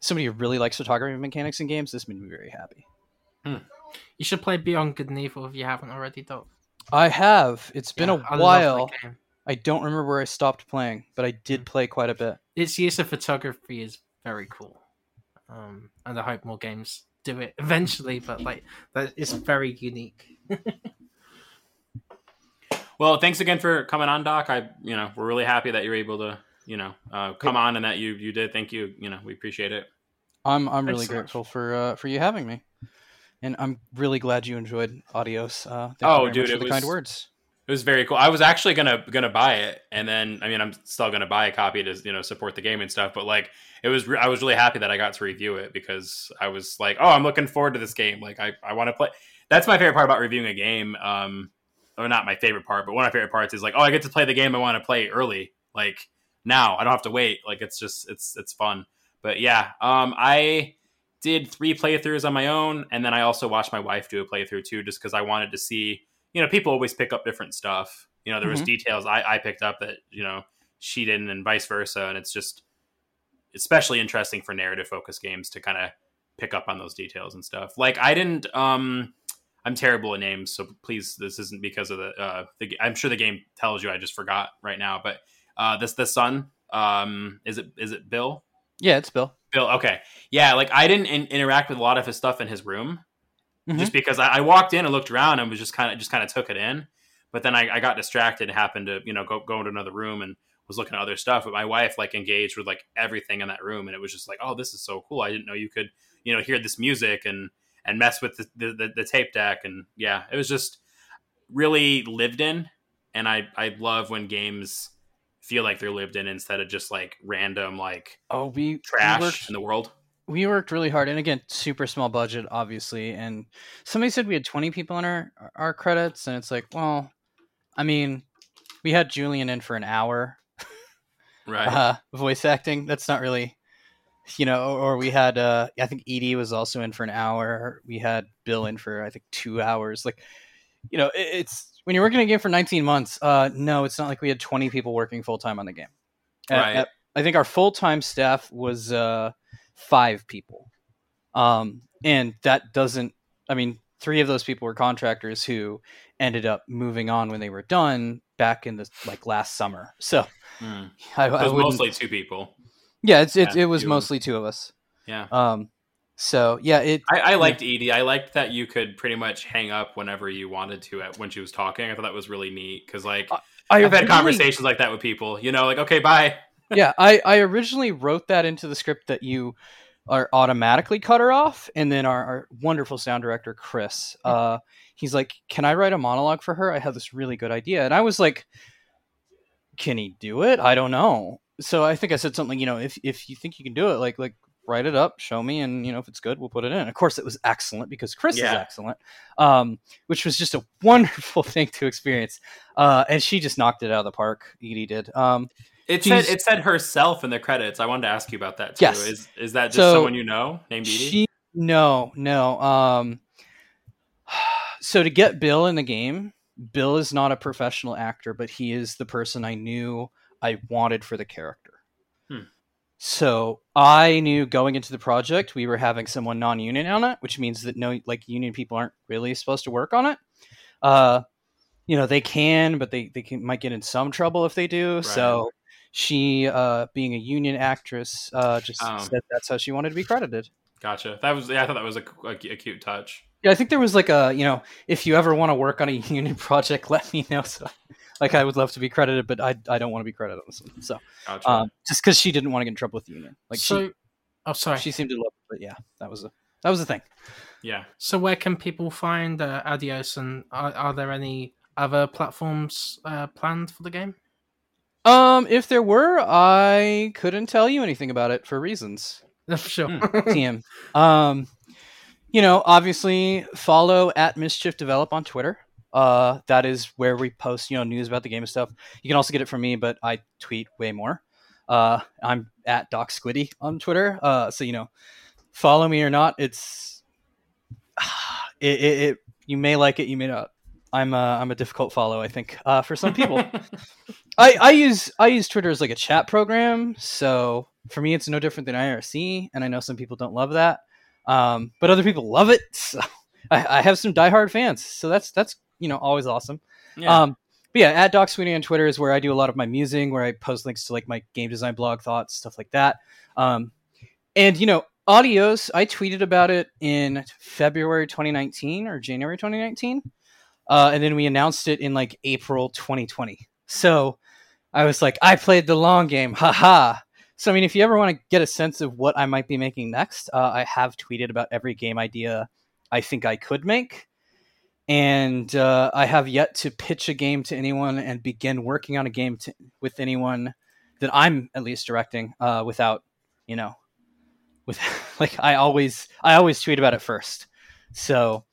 somebody who really likes photography mechanics in games this made me very happy You should play Beyond Good and Evil if you haven't already, Doc. I have it's been Yeah, a I while i don't remember where i stopped playing but i did play quite a bit Its use of photography is very cool, um, and I hope more games do it eventually. But like, that is very unique. Well, thanks again for coming on, Doc. I, you know, we're really happy that you're able to, you know, uh, come on and that you you did. Thank you. You know, we appreciate it. i'm i'm really Thanks so much. grateful for uh for you having me and i'm really glad you enjoyed adios uh thank Oh, dude, it the kind words It was very cool. I was actually gonna gonna buy it, and then I mean, I'm still gonna buy a copy to you know support the game and stuff. But like, it was re- I was really happy that I got to review it because I was like, oh, I'm looking forward to this game. Like, I I want to play. That's my favorite part about reviewing a game. Um, or not my favorite part, but one of my favorite parts is like, oh, I get to play the game I want to play early. Like now, I don't have to wait. Like it's just it's it's fun. But yeah, um, I did three playthroughs on my own, and then I also watched my wife do a playthrough too, just because I wanted to see. You know, people always pick up different stuff. You know, there was Mhm. details I, I picked up that you know she didn't, and vice versa. And it's just especially interesting for narrative focused games to kind of pick up on those details and stuff. Like I didn't. um I'm terrible at names, so please, this isn't because of the. Uh, the I'm sure the game tells you. I just forgot right now, but uh, this the son Um, is it is it Bill? Yeah, it's Bill. Bill. Okay, yeah. Like I didn't in- interact with a lot of his stuff in his room, Mhm. just because I, I walked in and looked around and was just kind of just kind of took it in. But then I, I got distracted, and happened to you know go go into another room and was looking at other stuff. But my wife like engaged with like everything in that room, and it was just like, oh, this is so cool. I didn't know you could you know hear this music and and mess with the the, the, the tape deck, and yeah, it was just really lived in. And I I love when games feel like they're lived in instead of just like random like Oh, we trash We worked, in the world. we worked really hard, and again, super small budget, obviously. And somebody said we had 20 people in our our credits, and it's like, well, I mean, we had Julian in for an hour, Right. uh, voice acting. That's not really, you know. Or we had, uh, I think Edie was also in for an hour. We had Bill in for I think two hours. Like, you know, it, it's when you're working a game for 19 months. Uh, no, it's not like we had 20 people working full time on the game. Right. at- I think our full time staff was uh, five people, um, and that doesn't. I mean, three of those people were contractors who ended up moving on when they were done back in the like last summer. So Hmm. I, It was wouldn't- mostly two people. yeah, it's, it's Yeah, it was mostly two of us. Yeah. Um, so yeah, it I, I liked Edie. I liked that you could pretty much hang up whenever you wanted to at, when she was talking. I thought that was really neat because, like, I I've had originally- conversations like that with people. You know, like, okay, bye. yeah, I, I originally wrote that into the script that you are automatically cut her off, and then our, our wonderful sound director Chris, uh, he's like, "Can I write a monologue for her? I have this really good idea," and I was like, "Can he do it? I don't know." So I think I said something, you know, if if you think you can do it, like like write it up, show me, and you know if it's good, we'll put it in. Of course, it was excellent because Chris is excellent, um, which was just a wonderful thing to experience, uh, and she just knocked it out of the park. Edie did. Um, It said it said herself in the credits. I wanted to ask you about that too. Yes. Is is that just So, someone you know named Edie? She no no. Um, so to get Bill in the game, Bill is not a professional actor, but he is the person I knew I wanted for the character. So I knew going into the project we were having someone non-union on it, which means that no like union people aren't really supposed to work on it. Uh, you know they can, but they they can, might get in some trouble if they do. So she, uh, being a union actress, uh, just Oh. said that's how she wanted to be credited. Gotcha. That was yeah. I thought that was a, a, a cute touch. Yeah, I think there was like a, you know, if you ever want to work on a union project, let me know. So, like, I would love to be credited, but I, I don't want to be credited on this one. So, Gotcha. um, just because she didn't want to get in trouble with the union, like so, oh, sorry. she, she seemed to love it. But yeah, that was a, that was a thing. yeah. So where can people find uh, Adios, and are, are there any other platforms uh, planned for the game? Um, if there were, I couldn't tell you anything about it for reasons. sure. Hmm. TM. Um, you know, obviously follow at Mischief Develop on Twitter. Uh, that is where we post, you know, news about the game and stuff. You can also get it from me, but I tweet way more. Uh, I'm at Doc Squiddy on Twitter. Uh, so you know, follow me or not, it's it, it, it. You may like it, you may not. I'm a, I'm a difficult follow, I think, uh, for some people. I, I use I use Twitter as like a chat program, so for me it's no different than IRC, and I know some people don't love that, um, but other people love it. So I, I have some diehard fans, so that's that's you know always awesome. yeah. Um, but yeah, at Doc Squiddy on Twitter is where I do a lot of my musing, where I post links to like my game design blog thoughts, stuff like that. Um, and you know, Adios, I tweeted about it in February 2019 or January 2019, uh, and then we announced it in like April 2020. So I was like, I played the long game, haha. So I mean, if you ever want to get a sense of what I might be making next, uh, I have tweeted about every game idea I think I could make and uh, I have yet to pitch a game to anyone and begin working on a game to, with anyone that I'm at least directing uh, without, you know, with like I always I always tweet about it first. So,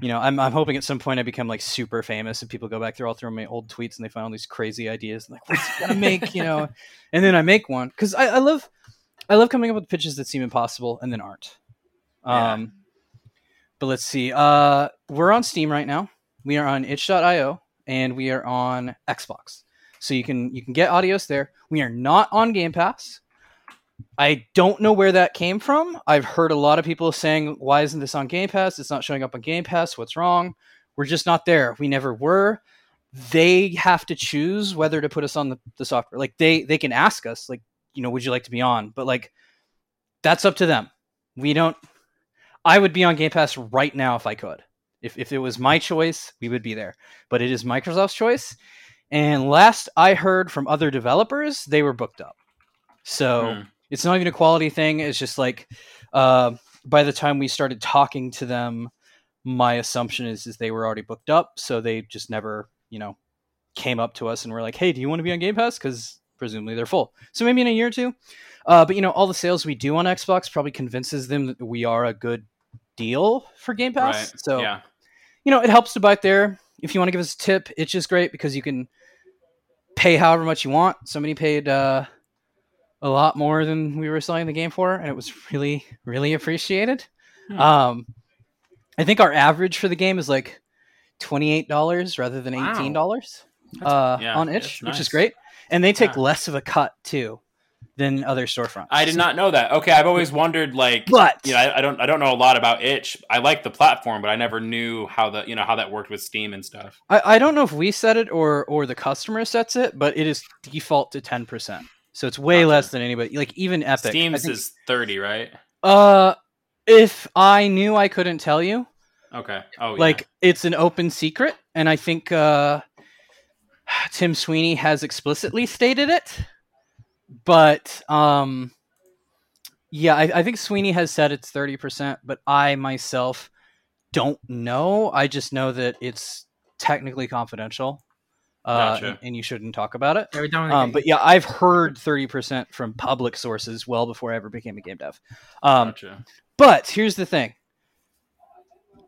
you know, I'm I'm hoping at some point I become like super famous and people go back through all through my old tweets and they find all these crazy ideas and like what's gonna make, you know, and then I make one because I, I love I love coming up with pitches that seem impossible and then aren't. Yeah. But let's see. Uh, we're on Steam right now. We are on itch.io and we are on Xbox. So you can you can get Adios there. We are not on Game Pass. I don't know where that came from. I've heard a lot of people saying, "Why isn't this on Game Pass? It's not showing up on Game Pass. What's wrong?" We're just not there. We never were. they have to choose whether to put us on the, the software. Like they they can ask us, like, you know, would you like to be on? But like that's up to them. We don't I would be on Game Pass right now if I could. If if it was my choice, we would be there. But it is Microsoft's choice. And last I heard from other developers, they were booked up. So Hmm. it's not even a quality thing. It's just like uh, by the time we started talking to them, my assumption is is they were already booked up. So they just never, you know, came up to us and were like, "Hey, do you want to be on Game Pass?" Because presumably they're full. So maybe in a year or two. Uh, but you know, all the sales we do on Xbox probably convinces them that we are a good deal for Game Pass. Right. So yeah. you know, it helps to buy there. If you want to give us a tip, it's just great because you can pay however much you want. Somebody paid uh, a lot more than we were selling the game for, and it was really, really appreciated. Hmm. Um, I think our average for the game is like twenty eight dollars rather than eighteen dollars uh, yeah, on itch, which is great. And they take Yeah. less of a cut too than other storefronts. I did not know that. Okay, I've always wondered, like, But you know, I, I don't, I don't know a lot about itch. I like the platform, but I never knew how the, you know, how that worked with Steam and stuff. I, I don't know if we set it or or the customer sets it, but it is default to ten percent. So it's way Gotcha. less than anybody. Like even Epic. Steam's think- is thirty, right? uh, if I knew, I couldn't tell you. Okay. Oh, yeah. Like it's an open secret, and I think uh, Tim Sweeney has explicitly stated it. But um, yeah, I, I think Sweeney has said it's thirty percent, but I myself don't know. I just know that it's technically confidential, uh, Gotcha. and, and you shouldn't talk about it. Yeah, Um, but yeah, I've heard thirty percent from public sources well before I ever became a game dev. Um, gotcha. but here's the thing.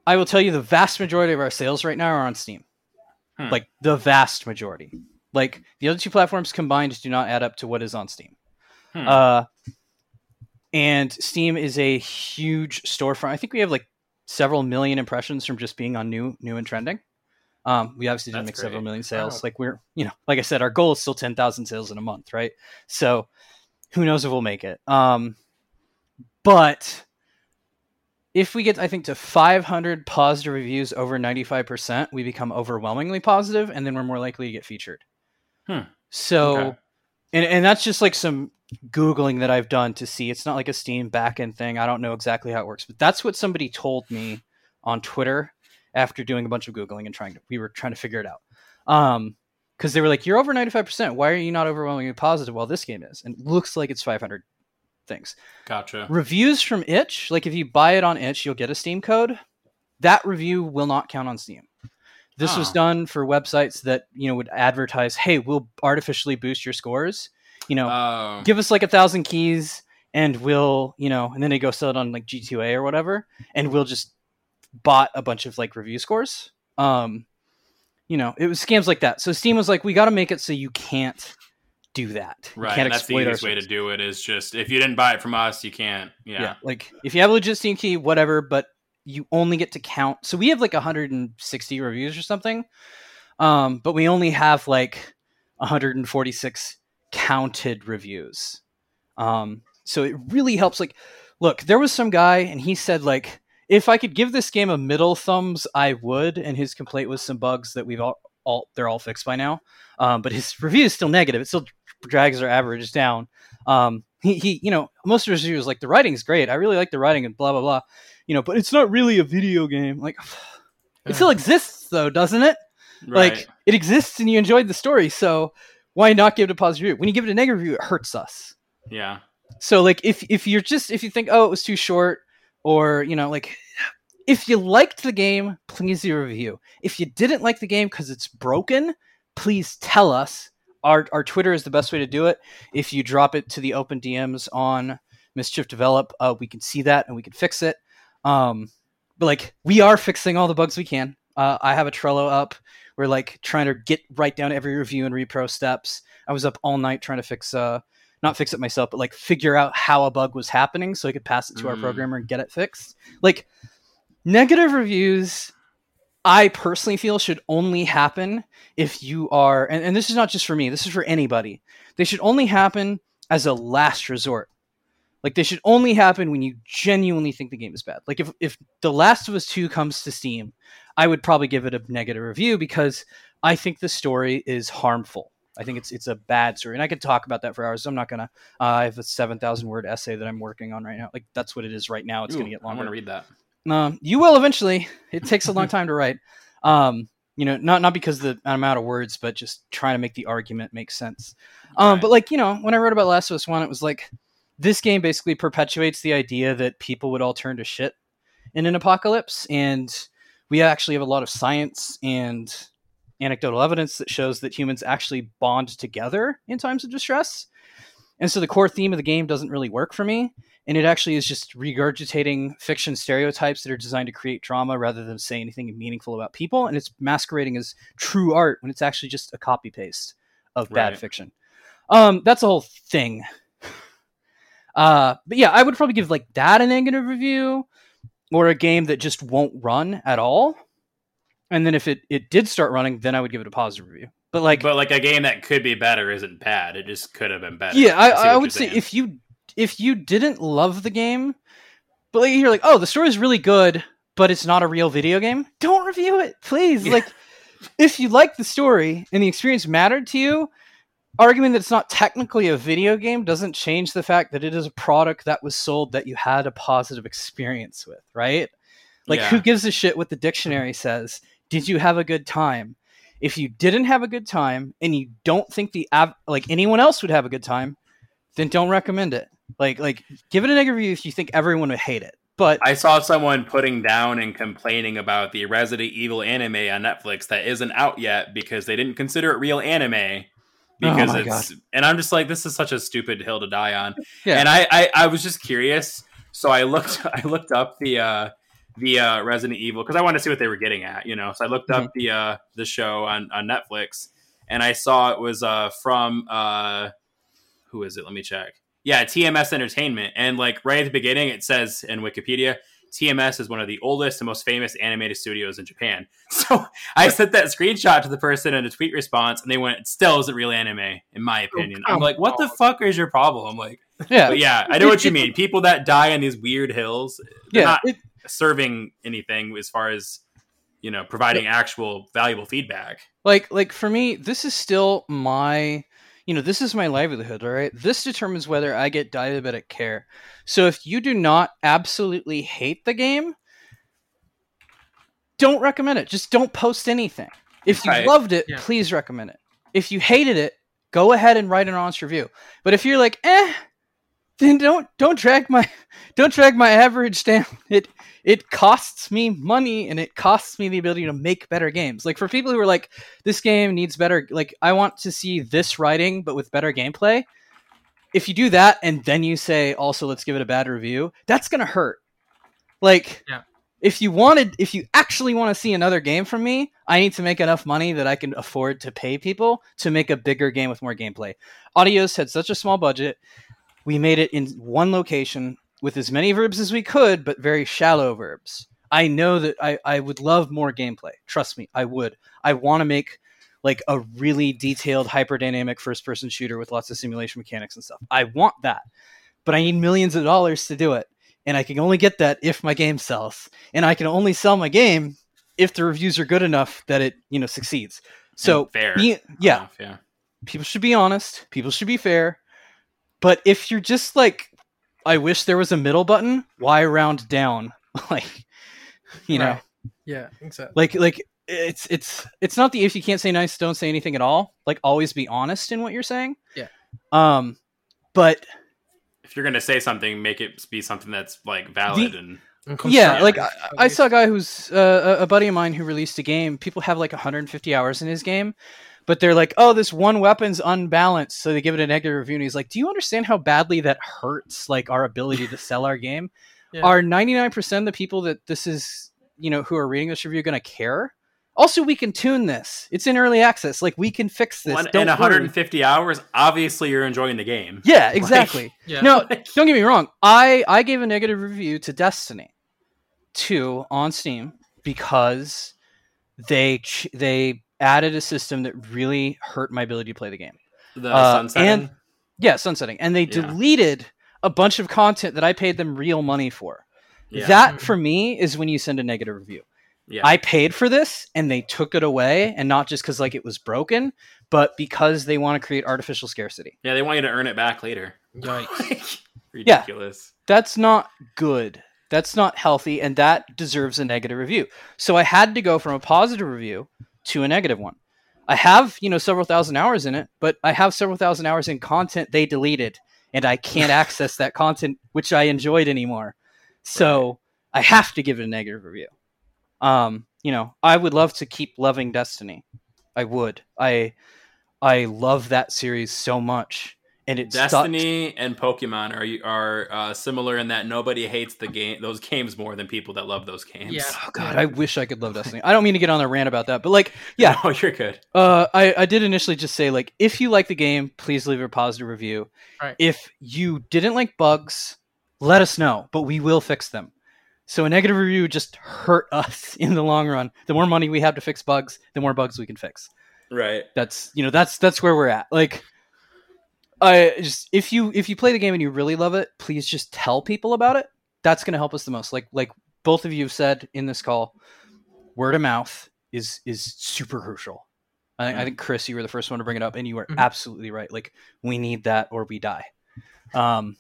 I will tell you the vast majority of our sales right now are on Steam. Hmm. Like the vast majority. Like the other two platforms combined do not add up to what is on Steam. Hmm. Uh, and Steam is a huge storefront. I think we have like several million impressions from just being on new, new and trending. Um, we obviously didn't That's make several million sales. Wow. Like we're, you know, like I said, our goal is still ten thousand sales in a month, right? So, who knows if we'll make it? Um, but if we get, I think, to 500 positive reviews over 95%, we become overwhelmingly positive, and then we're more likely to get featured. Hmm. So, Okay. and, and that's just like some Googling that I've done to see. It's not like a Steam backend thing. I don't know exactly how it works, but that's what somebody told me on Twitter after doing a bunch of Googling and trying to, we were trying to figure it out. Um, because they were like, "You're over 95%. Why are you not overwhelmingly positive while this game is?" And it looks like it's 500 things Gotcha. reviews from itch like if you buy it on itch you'll get a steam code that review will not count on steam this was Oh. done for websites that you know would advertise hey we'll artificially boost your scores you know Oh. give us like a thousand keys and we'll you know and then they go sell it on like g2a or whatever and we'll just bought a bunch of like review scores um you know it was scams like that so steam was like we got to make it so you can't do that you right. can't and that's the easiest way to do it is just if you didn't buy it from us, you can't. Yeah. Yeah. Like if you have a legit Steam key, whatever, but you only get to count. So we have like 160 reviews or something. Um, but we only have like 146 counted reviews. Um, so it really helps. Like, look, there was some guy and he said like, if I could give this game a middle thumbs, I would. And his complaint was some bugs that we've all, all they're all fixed by now. Um, but his review is still negative. It still drags our average down. Um, he, he, you know, most of his reviews like the writing's great. I really like the writing and blah blah blah. You know, but it's not really a video game. Like, it still exists though, doesn't it? Right. Like, it exists and you enjoyed the story. So why not give it a positive review? When you give it a negative review, it hurts us. yeah. So like, if if you're just if you think oh it was too short or you know like. If you liked the game, please do a review. If you didn't like the game because it's broken, please tell us. Our, our Twitter is the best way to do it. If you drop it to the open DMs on Mischief Develop, uh, we can see that and we can fix it. Um, but like we are fixing all the bugs we can. Uh, I have a Trello up. We're like trying to get right down every review and repro steps. I was up all night trying to fix, uh, not fix it myself, but like figure out how a bug was happening so I could pass it to our Mm. programmer and get it fixed. Like negative reviews I personally feel should only happen if you are, and, and this is not just for me, this is for anybody. They should only happen as a last resort. Like they should only happen when you genuinely think the game is bad. Like if if The Last of Us 2 comes to Steam, I would probably give it a negative review because I think the story is harmful. I think it's it's a bad story, and I could talk about that for hours. So I'm not gonna. Uh, I have a seven thousand word essay that I'm working on right now. Like that's what it is right now. It's Ooh, gonna get longer. I'm gonna read that. Um, you will eventually. It takes a long time to write. Um, you know, not not because the amount of words, but just trying to make the argument make sense. Um, Right. but like you know, when I wrote about Last of Us One, it was like this game basically perpetuates the idea that people would all turn to shit in an apocalypse, and we actually have a lot of science and anecdotal evidence that shows that humans actually bond together in times of distress. And so the core theme of the game doesn't really work for me and it actually is just regurgitating fiction stereotypes that are designed to create drama rather than say anything meaningful about people and it's masquerading as true art when it's actually just a copy paste of bad Right. fiction um that's the whole thing uh but yeah i would probably give like that a negative review or a game that just won't run at all and then if it it did start running then i would give it a positive review but like but like a game that could be better isn't bad. It just could have been better. yeah, I, see I would say saying. if you if you didn't love the game, but like, you're like, oh, the story is really good, but it's not a real video game. Don't review it, please. Yeah. Like, if you like the story and the experience mattered to you, arguing that it's not technically a video game doesn't change the fact that it is a product that was sold that you had a positive experience with, right? Like, Yeah. who gives a shit what the dictionary says? Did you have a good time? If you didn't have a good time and you don't think the av- like anyone else would have a good time, then don't recommend it. Like like give it a negative review if you think everyone would hate it. But I saw someone putting down and complaining about the Resident Evil anime on Netflix that isn't out yet because they didn't consider it real anime because Oh it's and I'm just like this is such a stupid hill to die on. Yeah. And I, I I was just curious, so I looked I looked up the uh the uh Resident Evil because I wanted to see what they were getting at, you know. So I looked Mm-hmm. up the uh the show on on Netflix and I saw it was uh from uh who is it? Let me check. Yeah, TMS Entertainment. And like right at the beginning, it says in Wikipedia, TMS is one of the oldest and most famous animated studios in Japan. So I sent that screenshot to the person in a tweet response, and they went, "It still isn't real anime, in my oh, opinion." I'm like, "What the fuck is your problem?" I'm like, yeah, but yeah, I know what you mean. People that die on these weird hills, they're yeah, not it- serving anything as far as you know, providing actual valuable feedback. like like for me, this is still my you know, this is my livelihood, all right? This determines whether I get diabetic care. So if you do not absolutely hate the game, don't recommend it. Just don't post anything. If you Right. loved it, Yeah. please recommend it. If you hated it, go ahead and write an honest review. But if you're like, eh, then don't don't drag my don't drag my average down. It it costs me money and it costs me the ability to make better games. Like for people who are like, this game needs better like I want to see this writing but with better gameplay. If you do that and then you say also let's give it a bad review, that's gonna hurt. Like Yeah. if you wanted if you actually want to see another game from me, I need to make enough money that I can afford to pay people to make a bigger game with more gameplay. Adios had such a small budget. We made it in one location with as many verbs as we could, but very shallow verbs. I know that I, I would love more gameplay. Trust me, I would. I want to make like a really detailed hyperdynamic first person shooter with lots of simulation mechanics and stuff. I want that. But I need millions of dollars to do it. And I can only get that if my game sells. And I can only sell my game if the reviews are good enough that it, you know, succeeds. So fair. be- yeah, enough, yeah. people should be honest people should be fair but if you're just like i wish there was a middle button why round down? Like you know? Right. Yeah, exactly. like like it's it's it's not the if you can't say nice don't say anything at all. Like always be honest in what you're saying. Yeah. um but If you're gonna say something, make it be something that's like valid and And yeah constructive, like I, I saw a guy who's uh, a a buddy of mine who released a game. People have like 150 hours in his game but they're like oh this one weapon's unbalanced so they give it a negative review and he's like do you understand how badly that hurts like our ability to sell our game Yeah. are 99% of the people that this is you know who are reading this review going to care also we can tune this it's in early access like we can fix this one, don't in worry. 150 hours. Obviously, you're enjoying the game. yeah exactly Yeah. no, don't get me wrong. I I gave a negative review to Destiny 2 on Steam because they they added a system that really hurt my ability to play the game. The Uh, sunsetting. and- Yeah, sunsetting, and they Yeah. deleted a bunch of content that I paid them real money for. Yeah. That for me is when you send a negative review. yeah. I paid for this and they took it away, and not just because like it was broken, but because they want to create artificial scarcity. yeah, they want you to earn it back later. Yikes. Ridiculous. That's not good. That's not healthy, and that deserves a negative review. So I had to go from a positive review to a negative one. I have, you know, several thousand hours in it, but I have several thousand hours in content they deleted, and I can't access that content which I enjoyed anymore. So I have to give it a negative review. Um, you know, I would love to keep loving Destiny. I would. I I love that series so much. And it's Destiny and Pokemon are are uh, similar in that nobody hates the game those games more than people that love those games. Yeah. Oh god, I wish I could love Destiny. I don't mean to get on a rant about that, but like, yeah, no, you're good. uh, I I did initially just say like, if you like the game, please leave a positive review. Right. If you didn't like bugs, let us know, but we will fix them. So a negative review just hurt us in the long run. The more money we have to fix bugs, the more bugs we can fix. Right. That's you know that's that's where we're at. Like, I just if you if you play the game and you really love it, please just tell people about it. That's going to help us the most. Like like both of you have said in this call, word of mouth is is super crucial. I think, I think Chris, you were the first one to bring it up, and you are Mhm. absolutely right. Like we need that or we die. Um,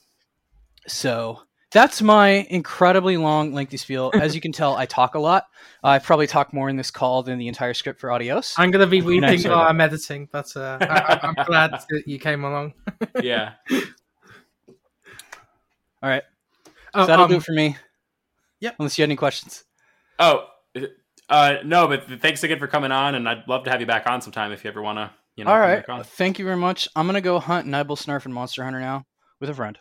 so that's my incredibly long, lengthy spiel. As you can tell, I talk a lot. I probably talk more in this call than the entire script for Adios. I'm gonna be weeping while I'm editing, but uh, I, I- I'm glad that you came along. Yeah. All right, Oh, so that'll um, do it for me. yep. Unless you had any questions. Oh, uh, no, but thanks again for coming on, and I'd love to have you back on sometime if you ever want to. You know, All come right. back on. Thank you very much. I'm gonna go hunt Nibelsnarf and Monster Hunter now with a friend.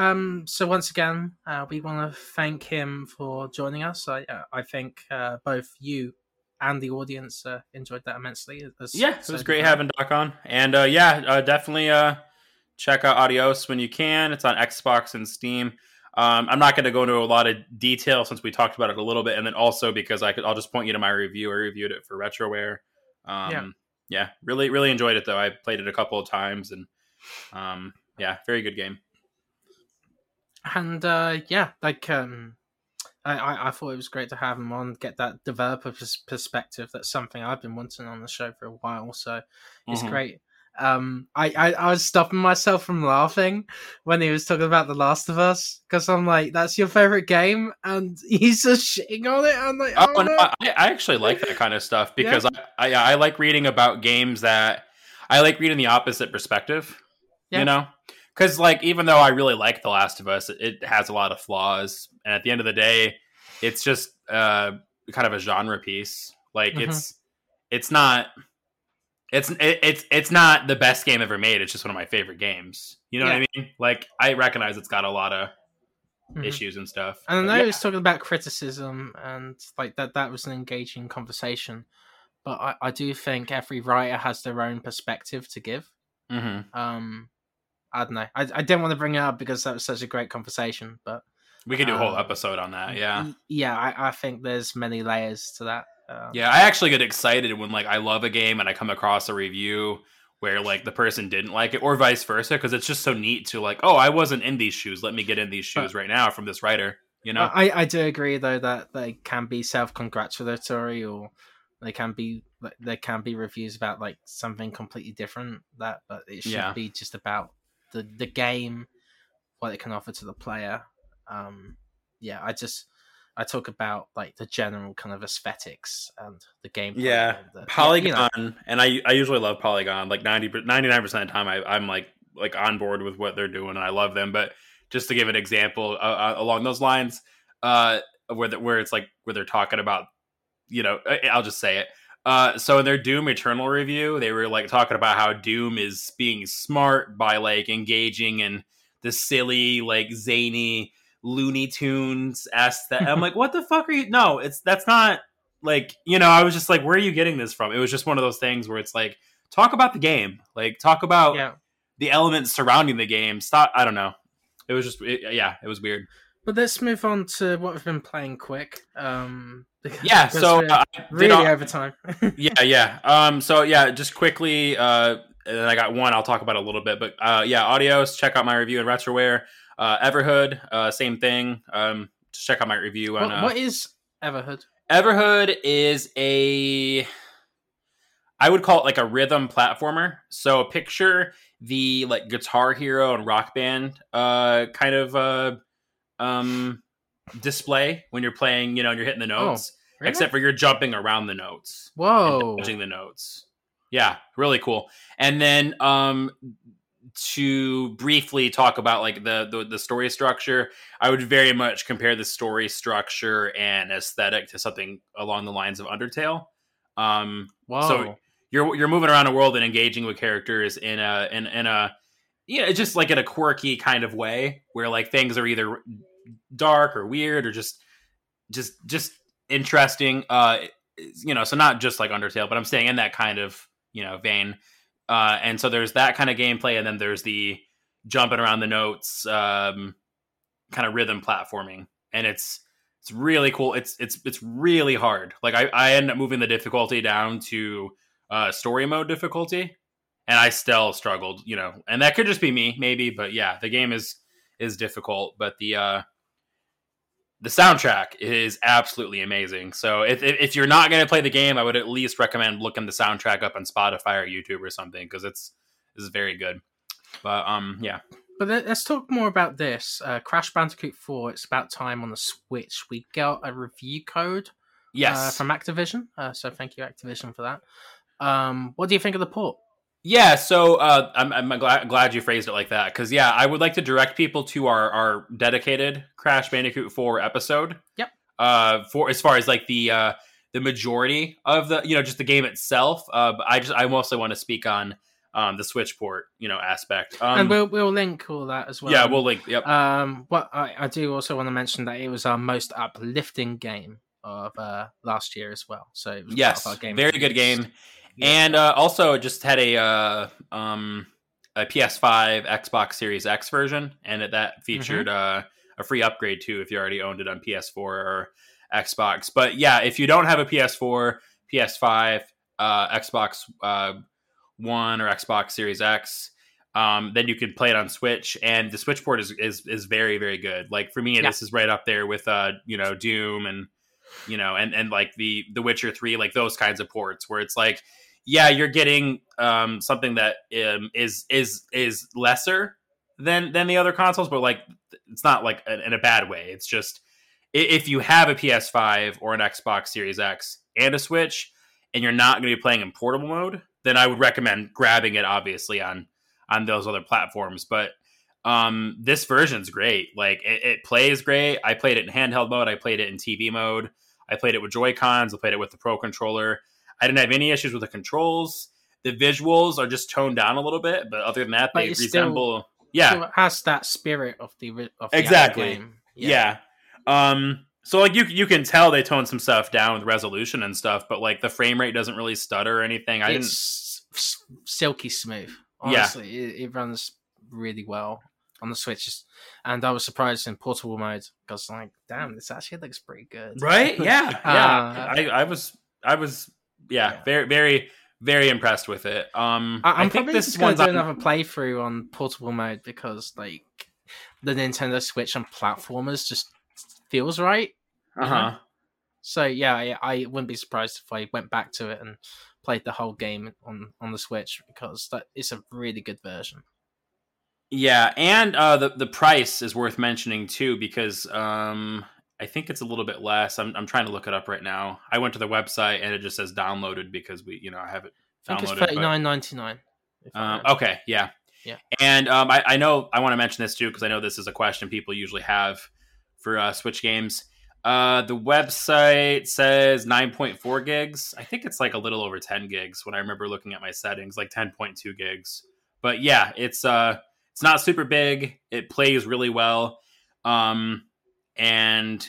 Um, so once again, uh, we want to thank him for joining us. I uh, I think uh, both you and the audience uh, enjoyed that immensely. as- Yeah, it so was great having Doc on, and uh, yeah, uh, definitely uh, check out Adios when you can. It's on Xbox and Steam. Um, I'm not going to go into a lot of detail since we talked about it a little bit, and then also because I could, I'll just point you to my review. I reviewed it for RetroWare. Um, Yeah. yeah, really, really enjoyed it though. I played it a couple of times, and um, yeah, very good game. And uh, yeah, like um, I, I I thought it was great to have him on, get that developer pers- perspective. That's something I've been wanting on the show for a while, so it's Mhm. great. Um, I, I I was stopping myself from laughing when he was talking about The Last of Us because I'm like, that's your favorite game, and he's just shitting on it. I'm like, Oh, oh, no. I, I actually like that kind of stuff because I, I I like reading about games that I like reading the opposite perspective. Yeah. You know, because like even though I really like The Last of Us, it, has a lot of flaws, and at the end of the day, it's just uh kind of a genre piece. Like Mhm. it's it's not. It's it, it's it's not the best game ever made. It's just one of my favorite games. You know what I mean? Like I recognize it's got a lot of Mhm. issues and stuff. And I know yeah. was talking about criticism and like that that was an engaging conversation. But I, I do think every writer has their own perspective to give. Mhm. Um I don't know. I, I didn't want to bring it up because that was such a great conversation, but We could do a whole Um, episode on that. Yeah. yeah, I, I think there's many layers to that. Um, Yeah, I actually get excited when like I love a game and I come across a review where like the person didn't like it or vice versa because it's just so neat to like, oh, I wasn't in these shoes. Let me get in these shoes right now from this writer. You know? I, I do agree though that they can be self-congratulatory or they can be there can be reviews about like something completely different that but it should Yeah. be just about the the game what it can offer to the player um yeah i just i talk about like the general kind of aesthetics and the game yeah, Polygon, and I I usually love Polygon. Like 90 99 percent of the time, I, I'm like like on board with what they're doing, and I love them. But just to give an example uh, uh, along those lines, uh, where the, where it's like where they're talking about, you know, I- I'll just say it. Uh, so in their Doom Eternal review, they were like talking about how Doom is being smart by like engaging in the silly, like zany Looney Tunes aesthetic. I'm like, what the fuck are you? No, it's that's not like you know. I was just like, where are you getting this from? It was just one of those things where it's like, talk about the game, like talk about yeah the elements surrounding the game. Stop. I don't know. It was just it, yeah, it was weird. But let's move on to what we've been playing quick um Yeah. So uh, really all- over time yeah, yeah. Um, so yeah, just quickly, uh, and then I got one I'll talk about a little bit. But uh, yeah, Adios. Check out my review in Retroware. Uh, Everhood, uh, same thing. Um, just check out my review on. What, uh, what is Everhood? Everhood is a I would call it like a rhythm platformer. So picture the like Guitar Hero and Rock Band uh kind of uh um display when you're playing, you know, and you're hitting the notes. Really? Except for you're jumping around the notes Whoa. dodging the notes. Yeah, really cool. And then um to briefly talk about like the, the the story structure, I would very much compare the story structure and aesthetic to something along the lines of Undertale. Um Whoa. so you're you're moving around a world and engaging with characters in a in in a yeah, it's just like in a quirky kind of way where like things are either dark or weird or just just just interesting. Uh, you know, so not just like Undertale, but I'm staying in that kind of you know vein. Uh, and so there's that kind of gameplay, and then there's the jumping around the notes, um, kind of rhythm platforming, and it's it's really cool. It's it's it's really hard. Like I I end up moving the difficulty down to uh, story mode difficulty, and I still struggled. You know, and that could just be me, maybe, but yeah, the game is is difficult, but the uh, the soundtrack is absolutely amazing. So if if, you're not going to play the game, I would at least recommend looking the soundtrack up on Spotify or YouTube or something because it's is very good. But um, yeah, But let- let's talk more about this. Uh, Crash Bandicoot 4, it's about time on the Switch. We got a review code yes, uh, from Activision. Uh, so thank you, Activision, for that. Um, what do you think of the port? Yeah, so uh, I'm, I'm glad, glad you phrased it like that because yeah, I would like to direct people to our our dedicated Crash Bandicoot Four episode. Yep. Uh, for as far as like the uh the majority of the you know just the game itself. Uh, but I just I mostly want to speak on um the Switch port you know aspect. Um, and we'll we'll link all that as well. yeah, we'll link. Yep. Um, what I, I do also want to mention that it was our most uplifting game of uh, last year as well. So it was part yes, our game very good year. And uh, also just had a uh, um, a PS5 Xbox Series X version, and it, that featured uh, a free upgrade too if you already owned it on PS4 or Xbox. But yeah, if you don't have a PS4, PS5, uh, Xbox uh, One or Xbox Series X, um, then you can play it on Switch, and the Switch port is is, is very very good. Like for me, Yeah. this is right up there with uh, you know Doom and you know and and like the the Witcher Three, like those kinds of ports where it's like yeah, you're getting um, something that um, is is is lesser than than the other consoles, but like it's not like in in a bad way. It's just if you have a PS5 or an Xbox Series X and a Switch, and you're not going to be playing in portable mode, then I would recommend grabbing it. Obviously on on those other platforms, but um, this version's great. Like it, it plays great. I played it in handheld mode. I played it in TV mode. I played it with Joy Cons. I played it with the Pro controller. I didn't have any issues with the controls. The visuals are just toned down a little bit, but other than that, But they it's still- resemble. yeah, So it has that spirit of the of the Exactly. game. yeah. Um. So like you you can tell they toned some stuff down with resolution and stuff, but like the frame rate doesn't really stutter or anything. I didn't. s- silky smooth. Yeah. Honestly, it, it runs really well on the Switch, and I was surprised in portable mode because, like, damn, this actually looks pretty good. Right? Yeah. Yeah. Uh, I, I was I was yeah, very very very impressed with it. Um I, I'm think probably this one's do on- another playthrough on portable mode because, like, the Nintendo Switch and platformers just feels right. Uh-huh. So yeah, I, I wouldn't be surprised if I went back to it and played the whole game on on the Switch because it's a really good version. Yeah, and uh the the price is worth mentioning too because um I think it's a little bit less. I'm I'm trying to look it up right now. I went to the website and it just says downloaded because we you know I have it I think it's downloaded. thirty nine ninety nine. Um, okay, yeah, Yeah. And um, I, I know I want to mention this too because I know this is a question people usually have for uh, Switch games. Uh, the website says 9.4 gigs. I think it's like a little over 10 gigs when I remember looking at my settings, like 10.2 gigs. But yeah, it's uh, it's not super big. It plays really well. Um, and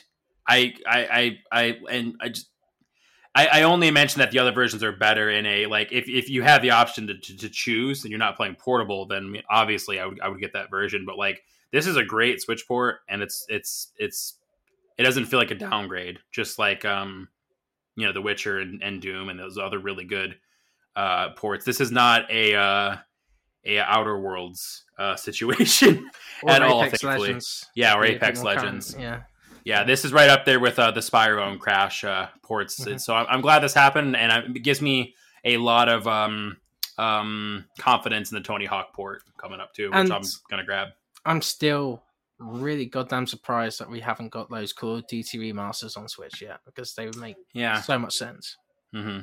I, I, I, I, and I just. I, I only mention that the other versions are better in a like if, if you have the option to, to, to choose and you're not playing portable, then obviously I would I would get that version. But like this is a great Switch port, and it's it's it's it doesn't feel like a downgrade, just like um you know The Witcher and, and Doom and those other really good uh, ports. This is not a uh, a Outer Worlds uh, situation at all. Apex Thankfully, Legends. yeah, or bit Apex Legends. Yeah. Yeah, this is right up there with uh, the Spyro and Crash uh, ports. Mhm. So I'm, I'm glad this happened, and it gives me a lot of um, um, confidence in the Tony Hawk port coming up too, which And- I'm gonna grab. I'm still really goddamn surprised that we haven't got those Call of Duty remasters on Switch yet because they would make Yeah. so much sense. hmm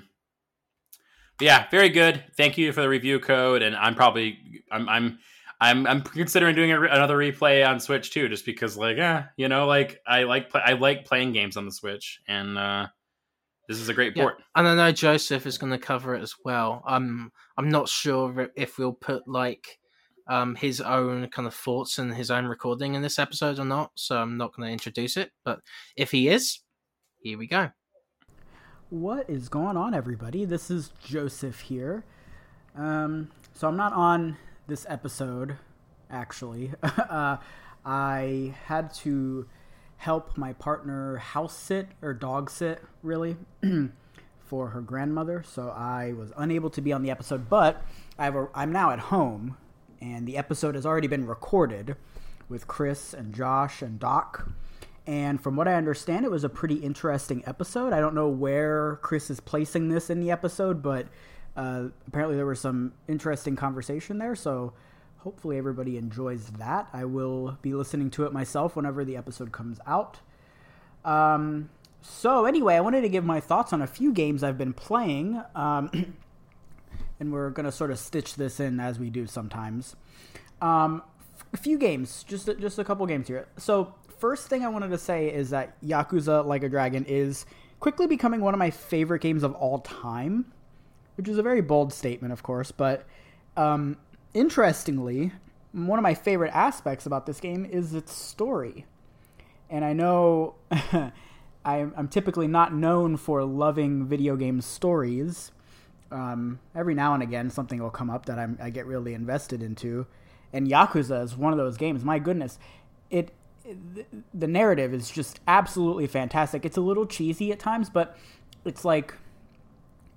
Yeah, very good. Thank you for the review code, and I'm probably I'm I'm I'm I'm considering doing re- another replay on Switch too, just because like yeah, you know, like I like pl- I like playing games on the Switch, and uh this is a great Yeah. port. And I know Joseph is going to cover it as well. I'm I'm not sure if we'll put like um his own kind of thoughts and his own recording in this episode or not. So I'm not going to introduce it. But if he is, here we go. What is going on, everybody? This is Joseph here. Um, so I'm not on this episode, actually. uh, I had to help my partner house sit or dog sit, really, for her grandmother. So I was unable to be on the episode, but I have a, I'm now at home, and the episode has already been recorded with Chris and Josh and Doc. And from what I understand, it was a pretty interesting episode. I don't know where Chris is placing this in the episode, but uh, apparently there was some interesting conversation there. So hopefully everybody enjoys that. I will be listening to it myself whenever the episode comes out. Um, so anyway, I wanted to give my thoughts on a few games I've been playing, um, and we're gonna sort of stitch this in as we do sometimes. Um, a few games, just just a couple games here. So first thing I wanted to say is that Yakuza Like a Dragon is quickly becoming one of my favorite games of all time, which is a very bold statement, of course. But um, interestingly, one of my favorite aspects about this game is its story. And I know I'm, typically not known for loving video game stories. Um, every now and again, something will come up that I'm, I get really invested into. And Yakuza is one of those games. My goodness, it the narrative is just absolutely fantastic. It's a little cheesy at times, but it's like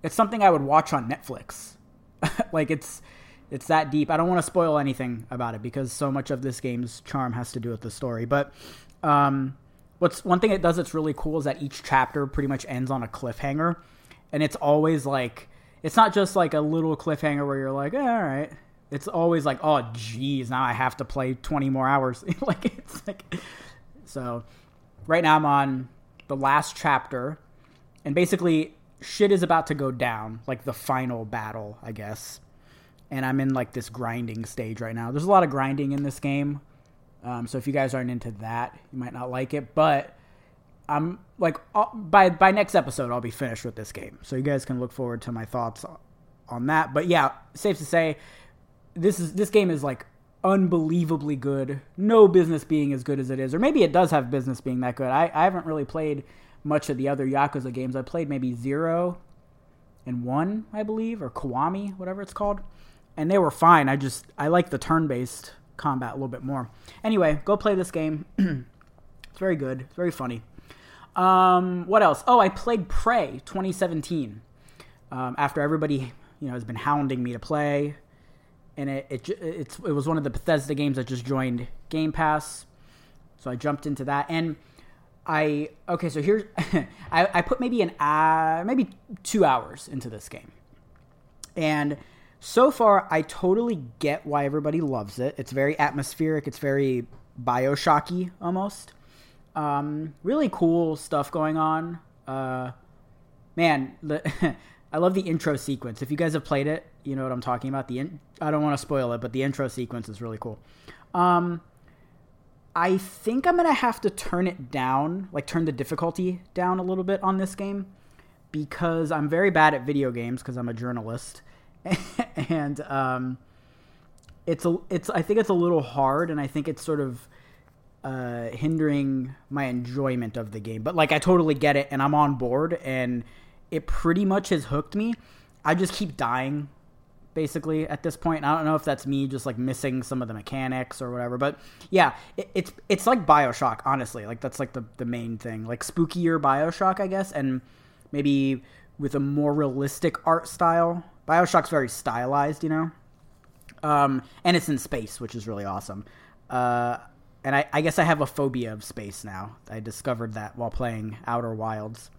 it's something I would watch on Netflix. like it's it's that deep. I don't want to spoil anything about it because so much of this game's charm has to do with the story. But um, what's one thing it does that's really cool is that each chapter pretty much ends on a cliffhanger, and it's always like it's not just like a little cliffhanger where you're like, eh, all right. It's always like, oh, geez, now I have to play 20 more hours. like it's like, so right now I'm on the last chapter, and basically shit is about to go down, like the final battle, I guess. And I'm in like this grinding stage right now. There's a lot of grinding in this game, um, so if you guys aren't into that, you might not like it. But I'm like uh, by by next episode, I'll be finished with this game, so you guys can look forward to my thoughts on that. But yeah, safe to say, this is this game is like unbelievably good. No business being as good as it is, or maybe it does have business being that good. I, I haven't really played much of the other Yakuza games. I played maybe zero and one, I believe, or Kiwami, whatever it's called, and they were fine. I just I like the turn based combat a little bit more. Anyway, go play this game. it's very good. It's very funny. Um, what else? Oh, I played Prey 2017. Um, after everybody, you know, has been hounding me to play, and it, it it's it was one of the Bethesda games that just joined Game Pass, so I jumped into that. And I okay, so here's I, I put maybe an uh, maybe two hours into this game, and so far I totally get why everybody loves it. It's very atmospheric. It's very Bioshocky almost. Um, really cool stuff going on. Uh, man, the, I love the intro sequence. If you guys have played it, you know what I'm talking about. The in, I don't want to spoil it, but the intro sequence is really cool. Um, I think I'm gonna have to turn it down, like turn the difficulty down a little bit on this game, because I'm very bad at video games because I'm a journalist, and um, it's a it's I think it's a little hard, and I think it's sort of uh, hindering my enjoyment of the game. But like I totally get it, and I'm on board, and it pretty much has hooked me. I just keep dying basically at this point. I don't know if that's me just like missing some of the mechanics or whatever, but yeah, it, it's it's like Bioshock, honestly. Like that's like the the main thing, like spookier Bioshock, I guess, and maybe with a more realistic art style Bioshock's very stylized, you know, um, and it's in space, which is really awesome. Uh, and I, I guess I have a phobia of space now. I discovered that while playing Outer Wilds.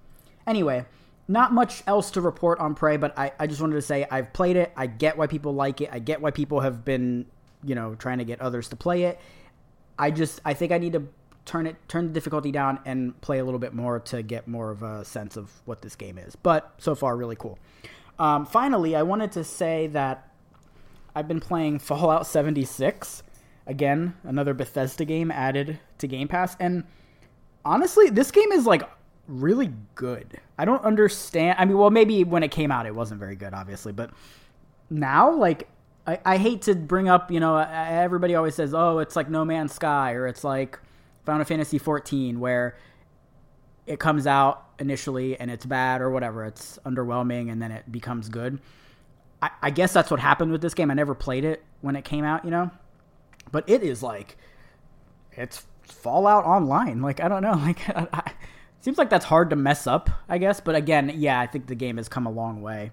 Anyway, not much else to report on Prey, but I, I just wanted to say I've played it. I get why people like it. I get why people have been, you know, trying to get others to play it. I just I think I need to turn it turn the difficulty down and play a little bit more to get more of a sense of what this game is. But so far, really cool. Um, finally, I wanted to say that I've been playing Fallout 76. Again, another Bethesda game added to Game Pass. And honestly, this game is like really good. I don't understand. I mean, well, maybe when it came out, it wasn't very good, obviously. But now, like, I, I hate to bring up, you know, everybody always says, oh, it's like No Man's Sky or it's like Final Fantasy 14, where it comes out initially and it's bad or whatever. It's underwhelming and then it becomes good. I, I guess that's what happened with this game. I never played it when it came out, you know? But it is like, it's Fallout Online. Like, I don't know. Like, I, I, seems like that's hard to mess up, I guess. But again, yeah, I think the game has come a long way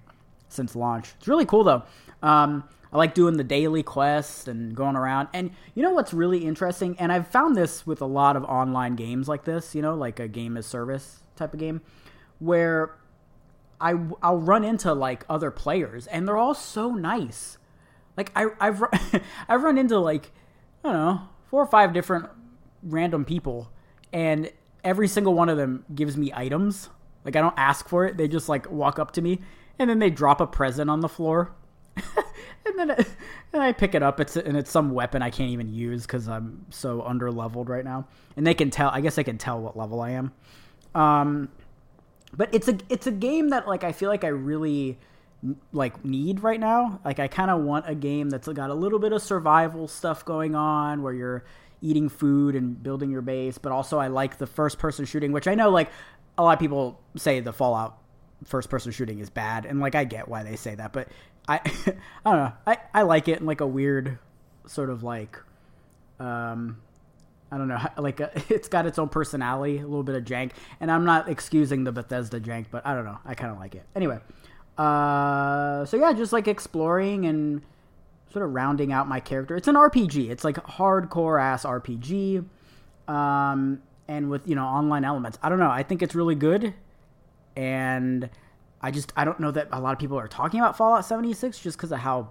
since launch. It's really cool, though. Um, I like doing the daily quests and going around. And you know what's really interesting? And I've found this with a lot of online games like this, you know, like a game as service type of game, where I, I'll run into like other players and they're all so nice. Like I, I've, I've run into like, I don't know, four or five different random people and every single one of them gives me items. Like I don't ask for it. They just like walk up to me and then they drop a present on the floor and then it, and I pick it up. It's and it's some weapon I can't even use because I'm so under leveled right now. And they can tell. I guess they can tell what level I am. Um, but it's a it's a game that like I feel like I really like need right now. Like I kind of want a game that's got a little bit of survival stuff going on where you're eating food and building your base, but also I like the first person shooting, which I know like a lot of people say the Fallout first person shooting is bad and like I get why they say that, but I I don't know. I, I like it in like a weird sort of like um I don't know, like a, it's got its own personality, a little bit of jank, and I'm not excusing the Bethesda jank, but I don't know, I kind of like it. Anyway, uh, so yeah, just like exploring and sort of rounding out my character. It's an RPG. It's like hardcore ass RPG, um, and with you know online elements. I don't know. I think it's really good, and I just I don't know that a lot of people are talking about Fallout 76 just because of how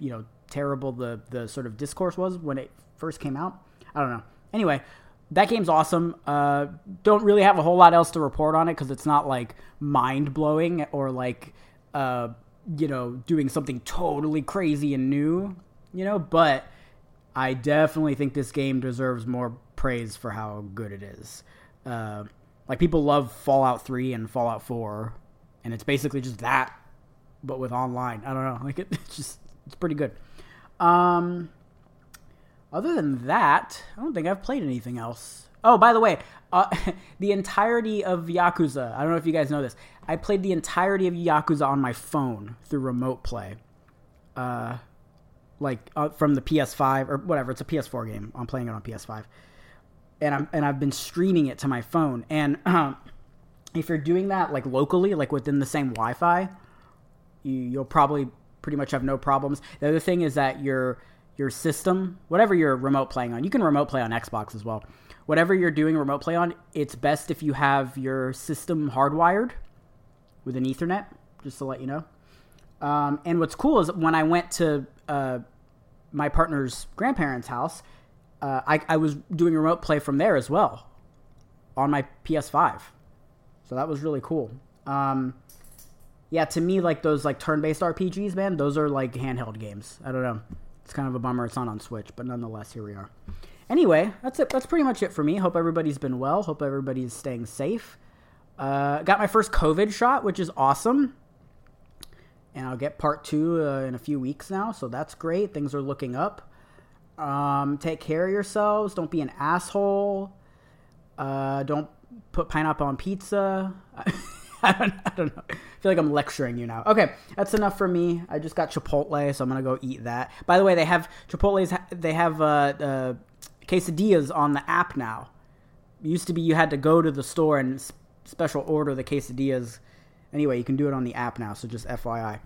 you know terrible the the sort of discourse was when it first came out. I don't know. Anyway, that game's awesome. Uh, don't really have a whole lot else to report on it because it's not like mind blowing or like uh, you know doing something totally crazy and new. You know, but I definitely think this game deserves more praise for how good it is. Uh, like people love Fallout 3 and Fallout 4 and it's basically just that, but with online. I don't know, like it, it's just it's pretty good. Um, other than that, I don't think I've played anything else. Oh, by the way, uh, the entirety of Yakuza. I don't know if you guys know this. I played the entirety of Yakuza on my phone through remote play. Uh, like uh, from the PS5 or whatever. It's a PS4 game. I'm playing it on PS5, and I'm and I've been streaming it to my phone. And um, if you're doing that like locally, like within the same Wi-Fi, you, you'll probably pretty much have no problems. The other thing is that your your system, whatever you're remote playing on, you can remote play on Xbox as well. Whatever you're doing remote play on, it's best if you have your system hardwired with an Ethernet, just to let you know. Um, and what's cool is when I went to uh, my partner's grandparents' house, uh, I, I was doing remote play from there as well on my PS5. So that was really cool. Um, yeah, to me, like those like turn-based RPGs, man, those are like handheld games. I don't know. It's kind of a bummer it's not on Switch, but nonetheless, here we are. Anyway, that's it. That's pretty much it for me. Hope everybody's been well. Hope everybody's staying safe. Uh, got my first COVID shot, which is awesome. And I'll get part two uh, in a few weeks now, so that's great. Things are looking up. Um, take care of yourselves. Don't be an asshole. Uh, don't put pineapple on pizza. I don't, I don't know. I feel like I'm lecturing you now. Okay, that's enough for me. I just got Chipotle, so I'm gonna go eat that. By the way, they have Chipotle's. They have uh, uh, quesadillas on the app now. It used to be you had to go to the store and special order the quesadillas. Anyway, you can do it on the app now. So just FYI.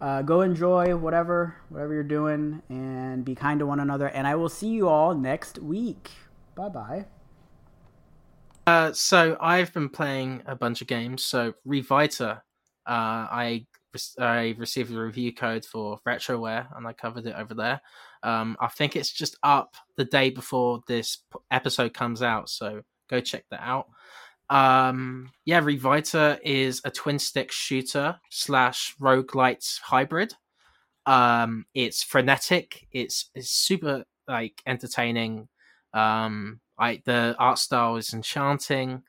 uh, go enjoy whatever whatever you're doing and be kind to one another. And I will see you all next week. Bye bye. Uh, so I've been playing a bunch of games. So Revita, uh, I I received a review code for Retroware and I covered it over there. Um, I think it's just up the day before this episode comes out, so go check that out. Um, yeah, Revita is a twin stick shooter slash roguelite hybrid. Um, it's frenetic. It's, it's super like entertaining. Um, I the art style is enchanting.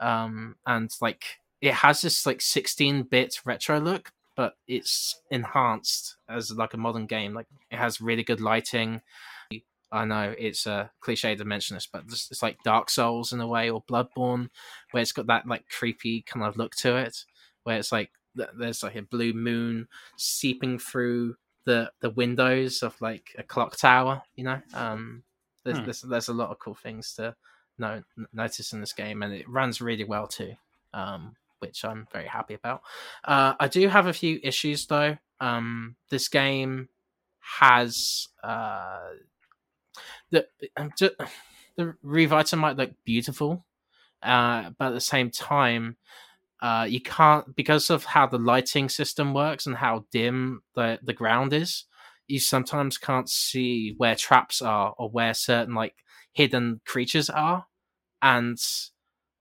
Um, and like it has this like 16 bit retro look, but it's enhanced as like a modern game. Like it has really good lighting. I know it's a cliche to mention this, but it's, it's like Dark Souls in a way or Bloodborne, where it's got that like creepy kind of look to it, where it's like there's like a blue moon seeping through the the windows of like a clock tower. You know, um, there's, hmm. there's there's a lot of cool things to know, notice in this game, and it runs really well too. Um, which I'm very happy about. Uh, I do have a few issues though. Um, this game has uh, the the Revita might look beautiful, uh, but at the same time, uh, you can't because of how the lighting system works and how dim the the ground is. You sometimes can't see where traps are or where certain like hidden creatures are, and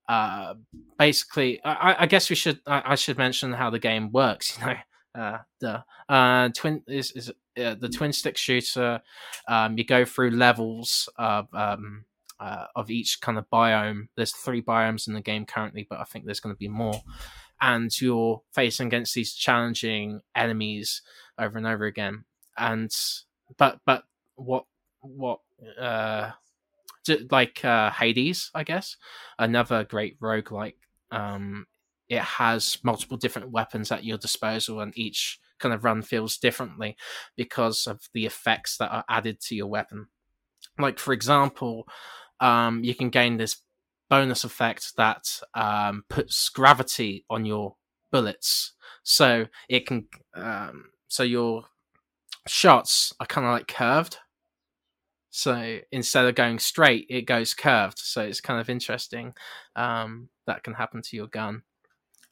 uh, basically, I, I, guess we should I, I, should mention how the game works. You know, uh, the uh, twin is is uh, the twin stick shooter. Um, you go through levels of um, uh, of each kind of biome. There's three biomes in the game currently, but I think there's going to be more. And you're facing against these challenging enemies over and over again. And but but what what uh like uh, Hades, I guess, another great roguelike. Um, it has multiple different weapons at your disposal, and each kind of run feels differently because of the effects that are added to your weapon. Like, for example, um, you can gain this bonus effect that um, puts gravity on your bullets, so it can, um, so your shots are kind of like curved so instead of going straight, it goes curved. So it's kind of interesting. Um, that can happen to your gun.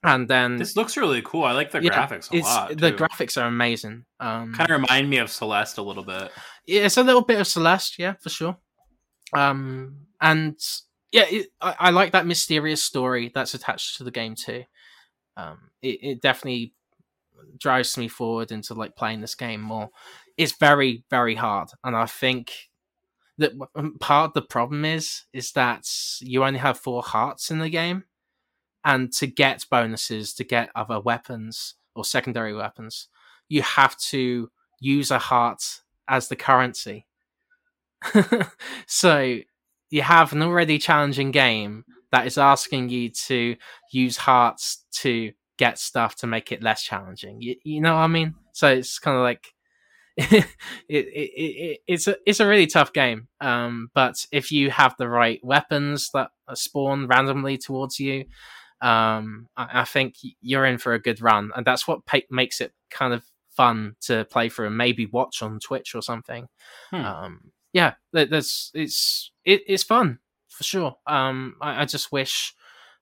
And then this looks really cool. I like the yeah, graphics a lot. The graphics are amazing. Um, kind of remind me of Celeste a little bit. Yeah, it's a little bit of Celeste, yeah, for sure. Um, and yeah, it, I, I, like that mysterious story that's attached to the game too. Um, it, it definitely drives me forward into like playing this game more. It's very, very hard, and I think that um, part of the problem is is that you only have four hearts in the game, and to get bonuses, to get other weapons or secondary weapons, you have to use a heart as the currency. so you have an already challenging game that is asking you to use hearts to get stuff to make it less challenging. You, you know what I mean? So it's kind of like it, it, it, it's a it's a really tough game. Um, but if you have the right weapons that spawn randomly towards you, um, I, I, think you're in for a good run, and that's what pa- makes it kind of fun to play through and maybe watch on Twitch or something. Hmm. Um, yeah, there's it's it, it's fun for sure. Um, I, I just wish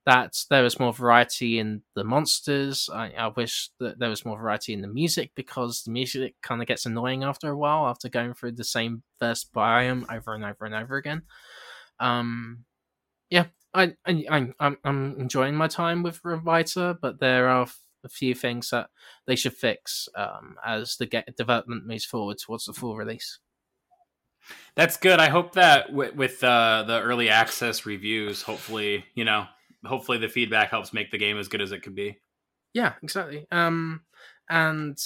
that there was more variety in the monsters. I, I, wish that there was more variety in the music because the music kind of gets annoying after a while after going through the same first biome over and over and over again. Um, yeah, I, I, I am enjoying my time with Revita, but there are a few things that they should fix um, as the get development moves forward towards the full release. That's good. I hope that with, with uh, the early access reviews, hopefully, you know, hopefully the feedback helps make the game as good as it could be. Yeah, exactly. Um, and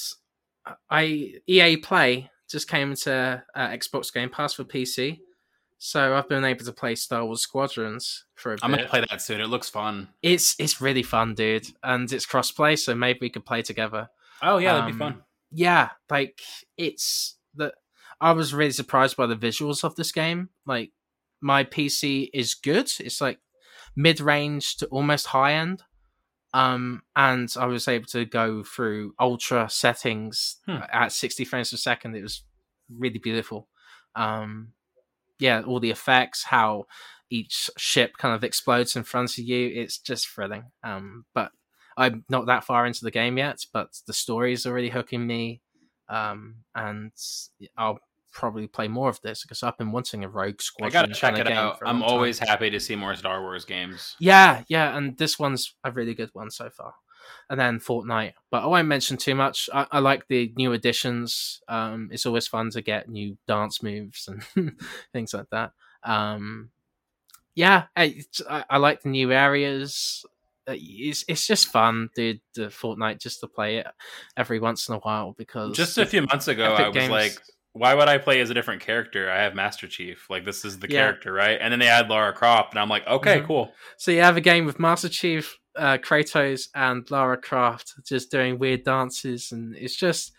I EA Play just came to uh, Xbox Game Pass for PC, so I've been able to play Star Wars Squadrons for a I'm bit. gonna play that soon. It looks fun. It's it's really fun, dude, and it's crossplay, so maybe we could play together. Oh yeah, that'd be fun. Um, yeah, like it's the. I was really surprised by the visuals of this game. Like my PC is good. It's like mid range to almost high end. Um, and I was able to go through ultra settings Hmm. at 60 frames per second. It was really beautiful. Um, yeah, all the effects, how each ship kind of explodes in front of you. It's just thrilling. Um, but I'm not that far into the game yet, but the story is already hooking me. Um, and I'll probably play more of this because I've been wanting a Rogue squad. I gotta check it out. I'm long time. always happy to see more Star Wars games. Yeah, yeah, and this one's a really good one so far. And then Fortnite, but I won't mention too much. I, I like the new additions. Um, it's always fun to get new dance moves and things like that. Um, yeah, I, I like the new areas. Uh, It's it's just fun, dude. The Fortnite just to play it every once in a while because Just a few months ago, Epic I was Games- like, why would I play as a different character? I have Master Chief. Like, this is the Yeah. character, right? And then they add Lara Croft, and I'm like, okay, Mhm. cool. So you have a game with Master Chief, uh, Kratos, and Lara Croft just doing weird dances, and it's just,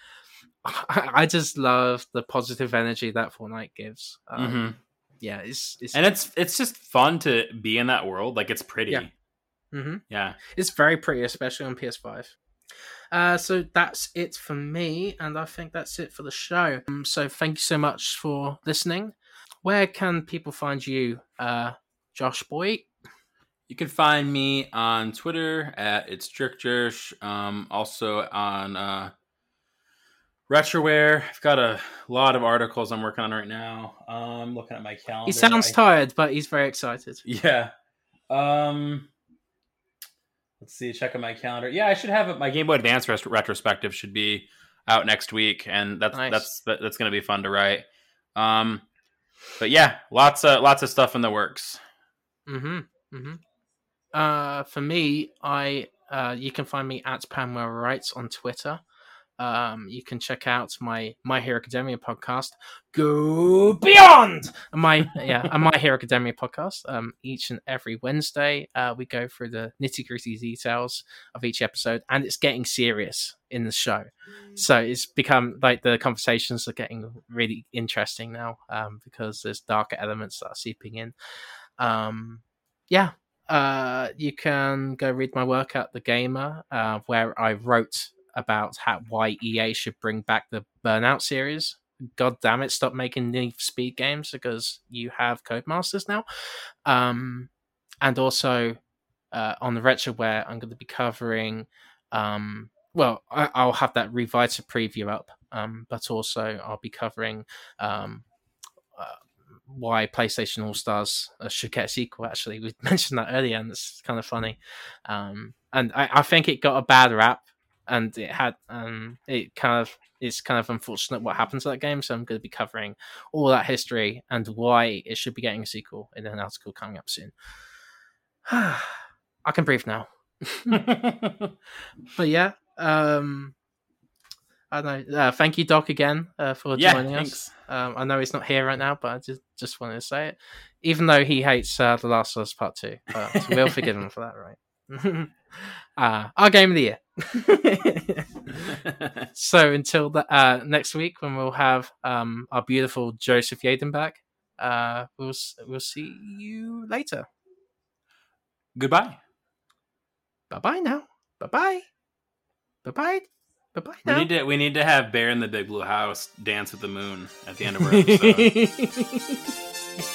I, I just love the positive energy that Fortnite gives. Um, Mhm. Yeah, it's it's And it's it's just fun to be in that world. Like, it's pretty. Yeah. Mhm. Yeah. it's very pretty, especially on PS5. Uh, so that's it for me, and I think that's it for the show. Um, so thank you so much for listening. Where can people find you, uh, Josh Boy? You can find me on Twitter at it's jerkjersh. Um, also on uh, Retroware. I've got a lot of articles I'm working on right now. I'm um, looking at my calendar. He sounds I- tired, but he's very excited. Yeah. Um. Let's see. Checking my calendar. Yeah, I should have it. My Game Boy Advance ret- retrospective should be out next week, and that's Nice. that's that's going to be fun to write. Um. But yeah, lots of lots of stuff in the works. Mm-hmm. Mm-hmm. Uh, for me, I uh, you can find me at Pamela Writes on Twitter. Um, you can check out my My Hero Academia podcast, Go Beyond. My yeah, My Hero Academia podcast. Um, each and every Wednesday, uh, we go through the nitty gritty details of each episode, and it's getting serious in the show. So it's become like the conversations are getting really interesting now, um, because there's darker elements that are seeping in. Um, yeah, uh, you can go read my work at the Gamer, uh, where I wrote about how why EA should bring back the Burnout series. God damn it, stop making for Speed games because you have Codemasters now. Um, and also uh, on the Retroware, I'm going to be covering. Um, well, I, I'll have that Revita preview up, um, but also I'll be covering um, uh, why PlayStation All Stars uh, should get a sequel. Actually, we mentioned that earlier, and it's kind of funny. Um, and I, I think it got a bad rap, and it had um, it kind of it's kind of unfortunate what happened to that game. So I'm going to be covering all that history and why it should be getting a sequel in an article coming up soon. I can breathe now. But yeah, um, I don't know. Uh, thank you, Doc, again uh, for Yeah, joining thanks. us. Um, I know he's not here right now, but I just just wanted to say it, even though he hates uh, The Last of Us Part Two. But we'll forgive him for that, right? uh, our game of the year. so until the, uh, next week, when we'll have um, our beautiful Joseph Yaden back, uh, we'll we'll see you later. Goodbye. Bye bye now. Bye bye. Bye bye. Bye bye We need to we need to have Bear in the Big Blue House dance with the moon at the end of our episode.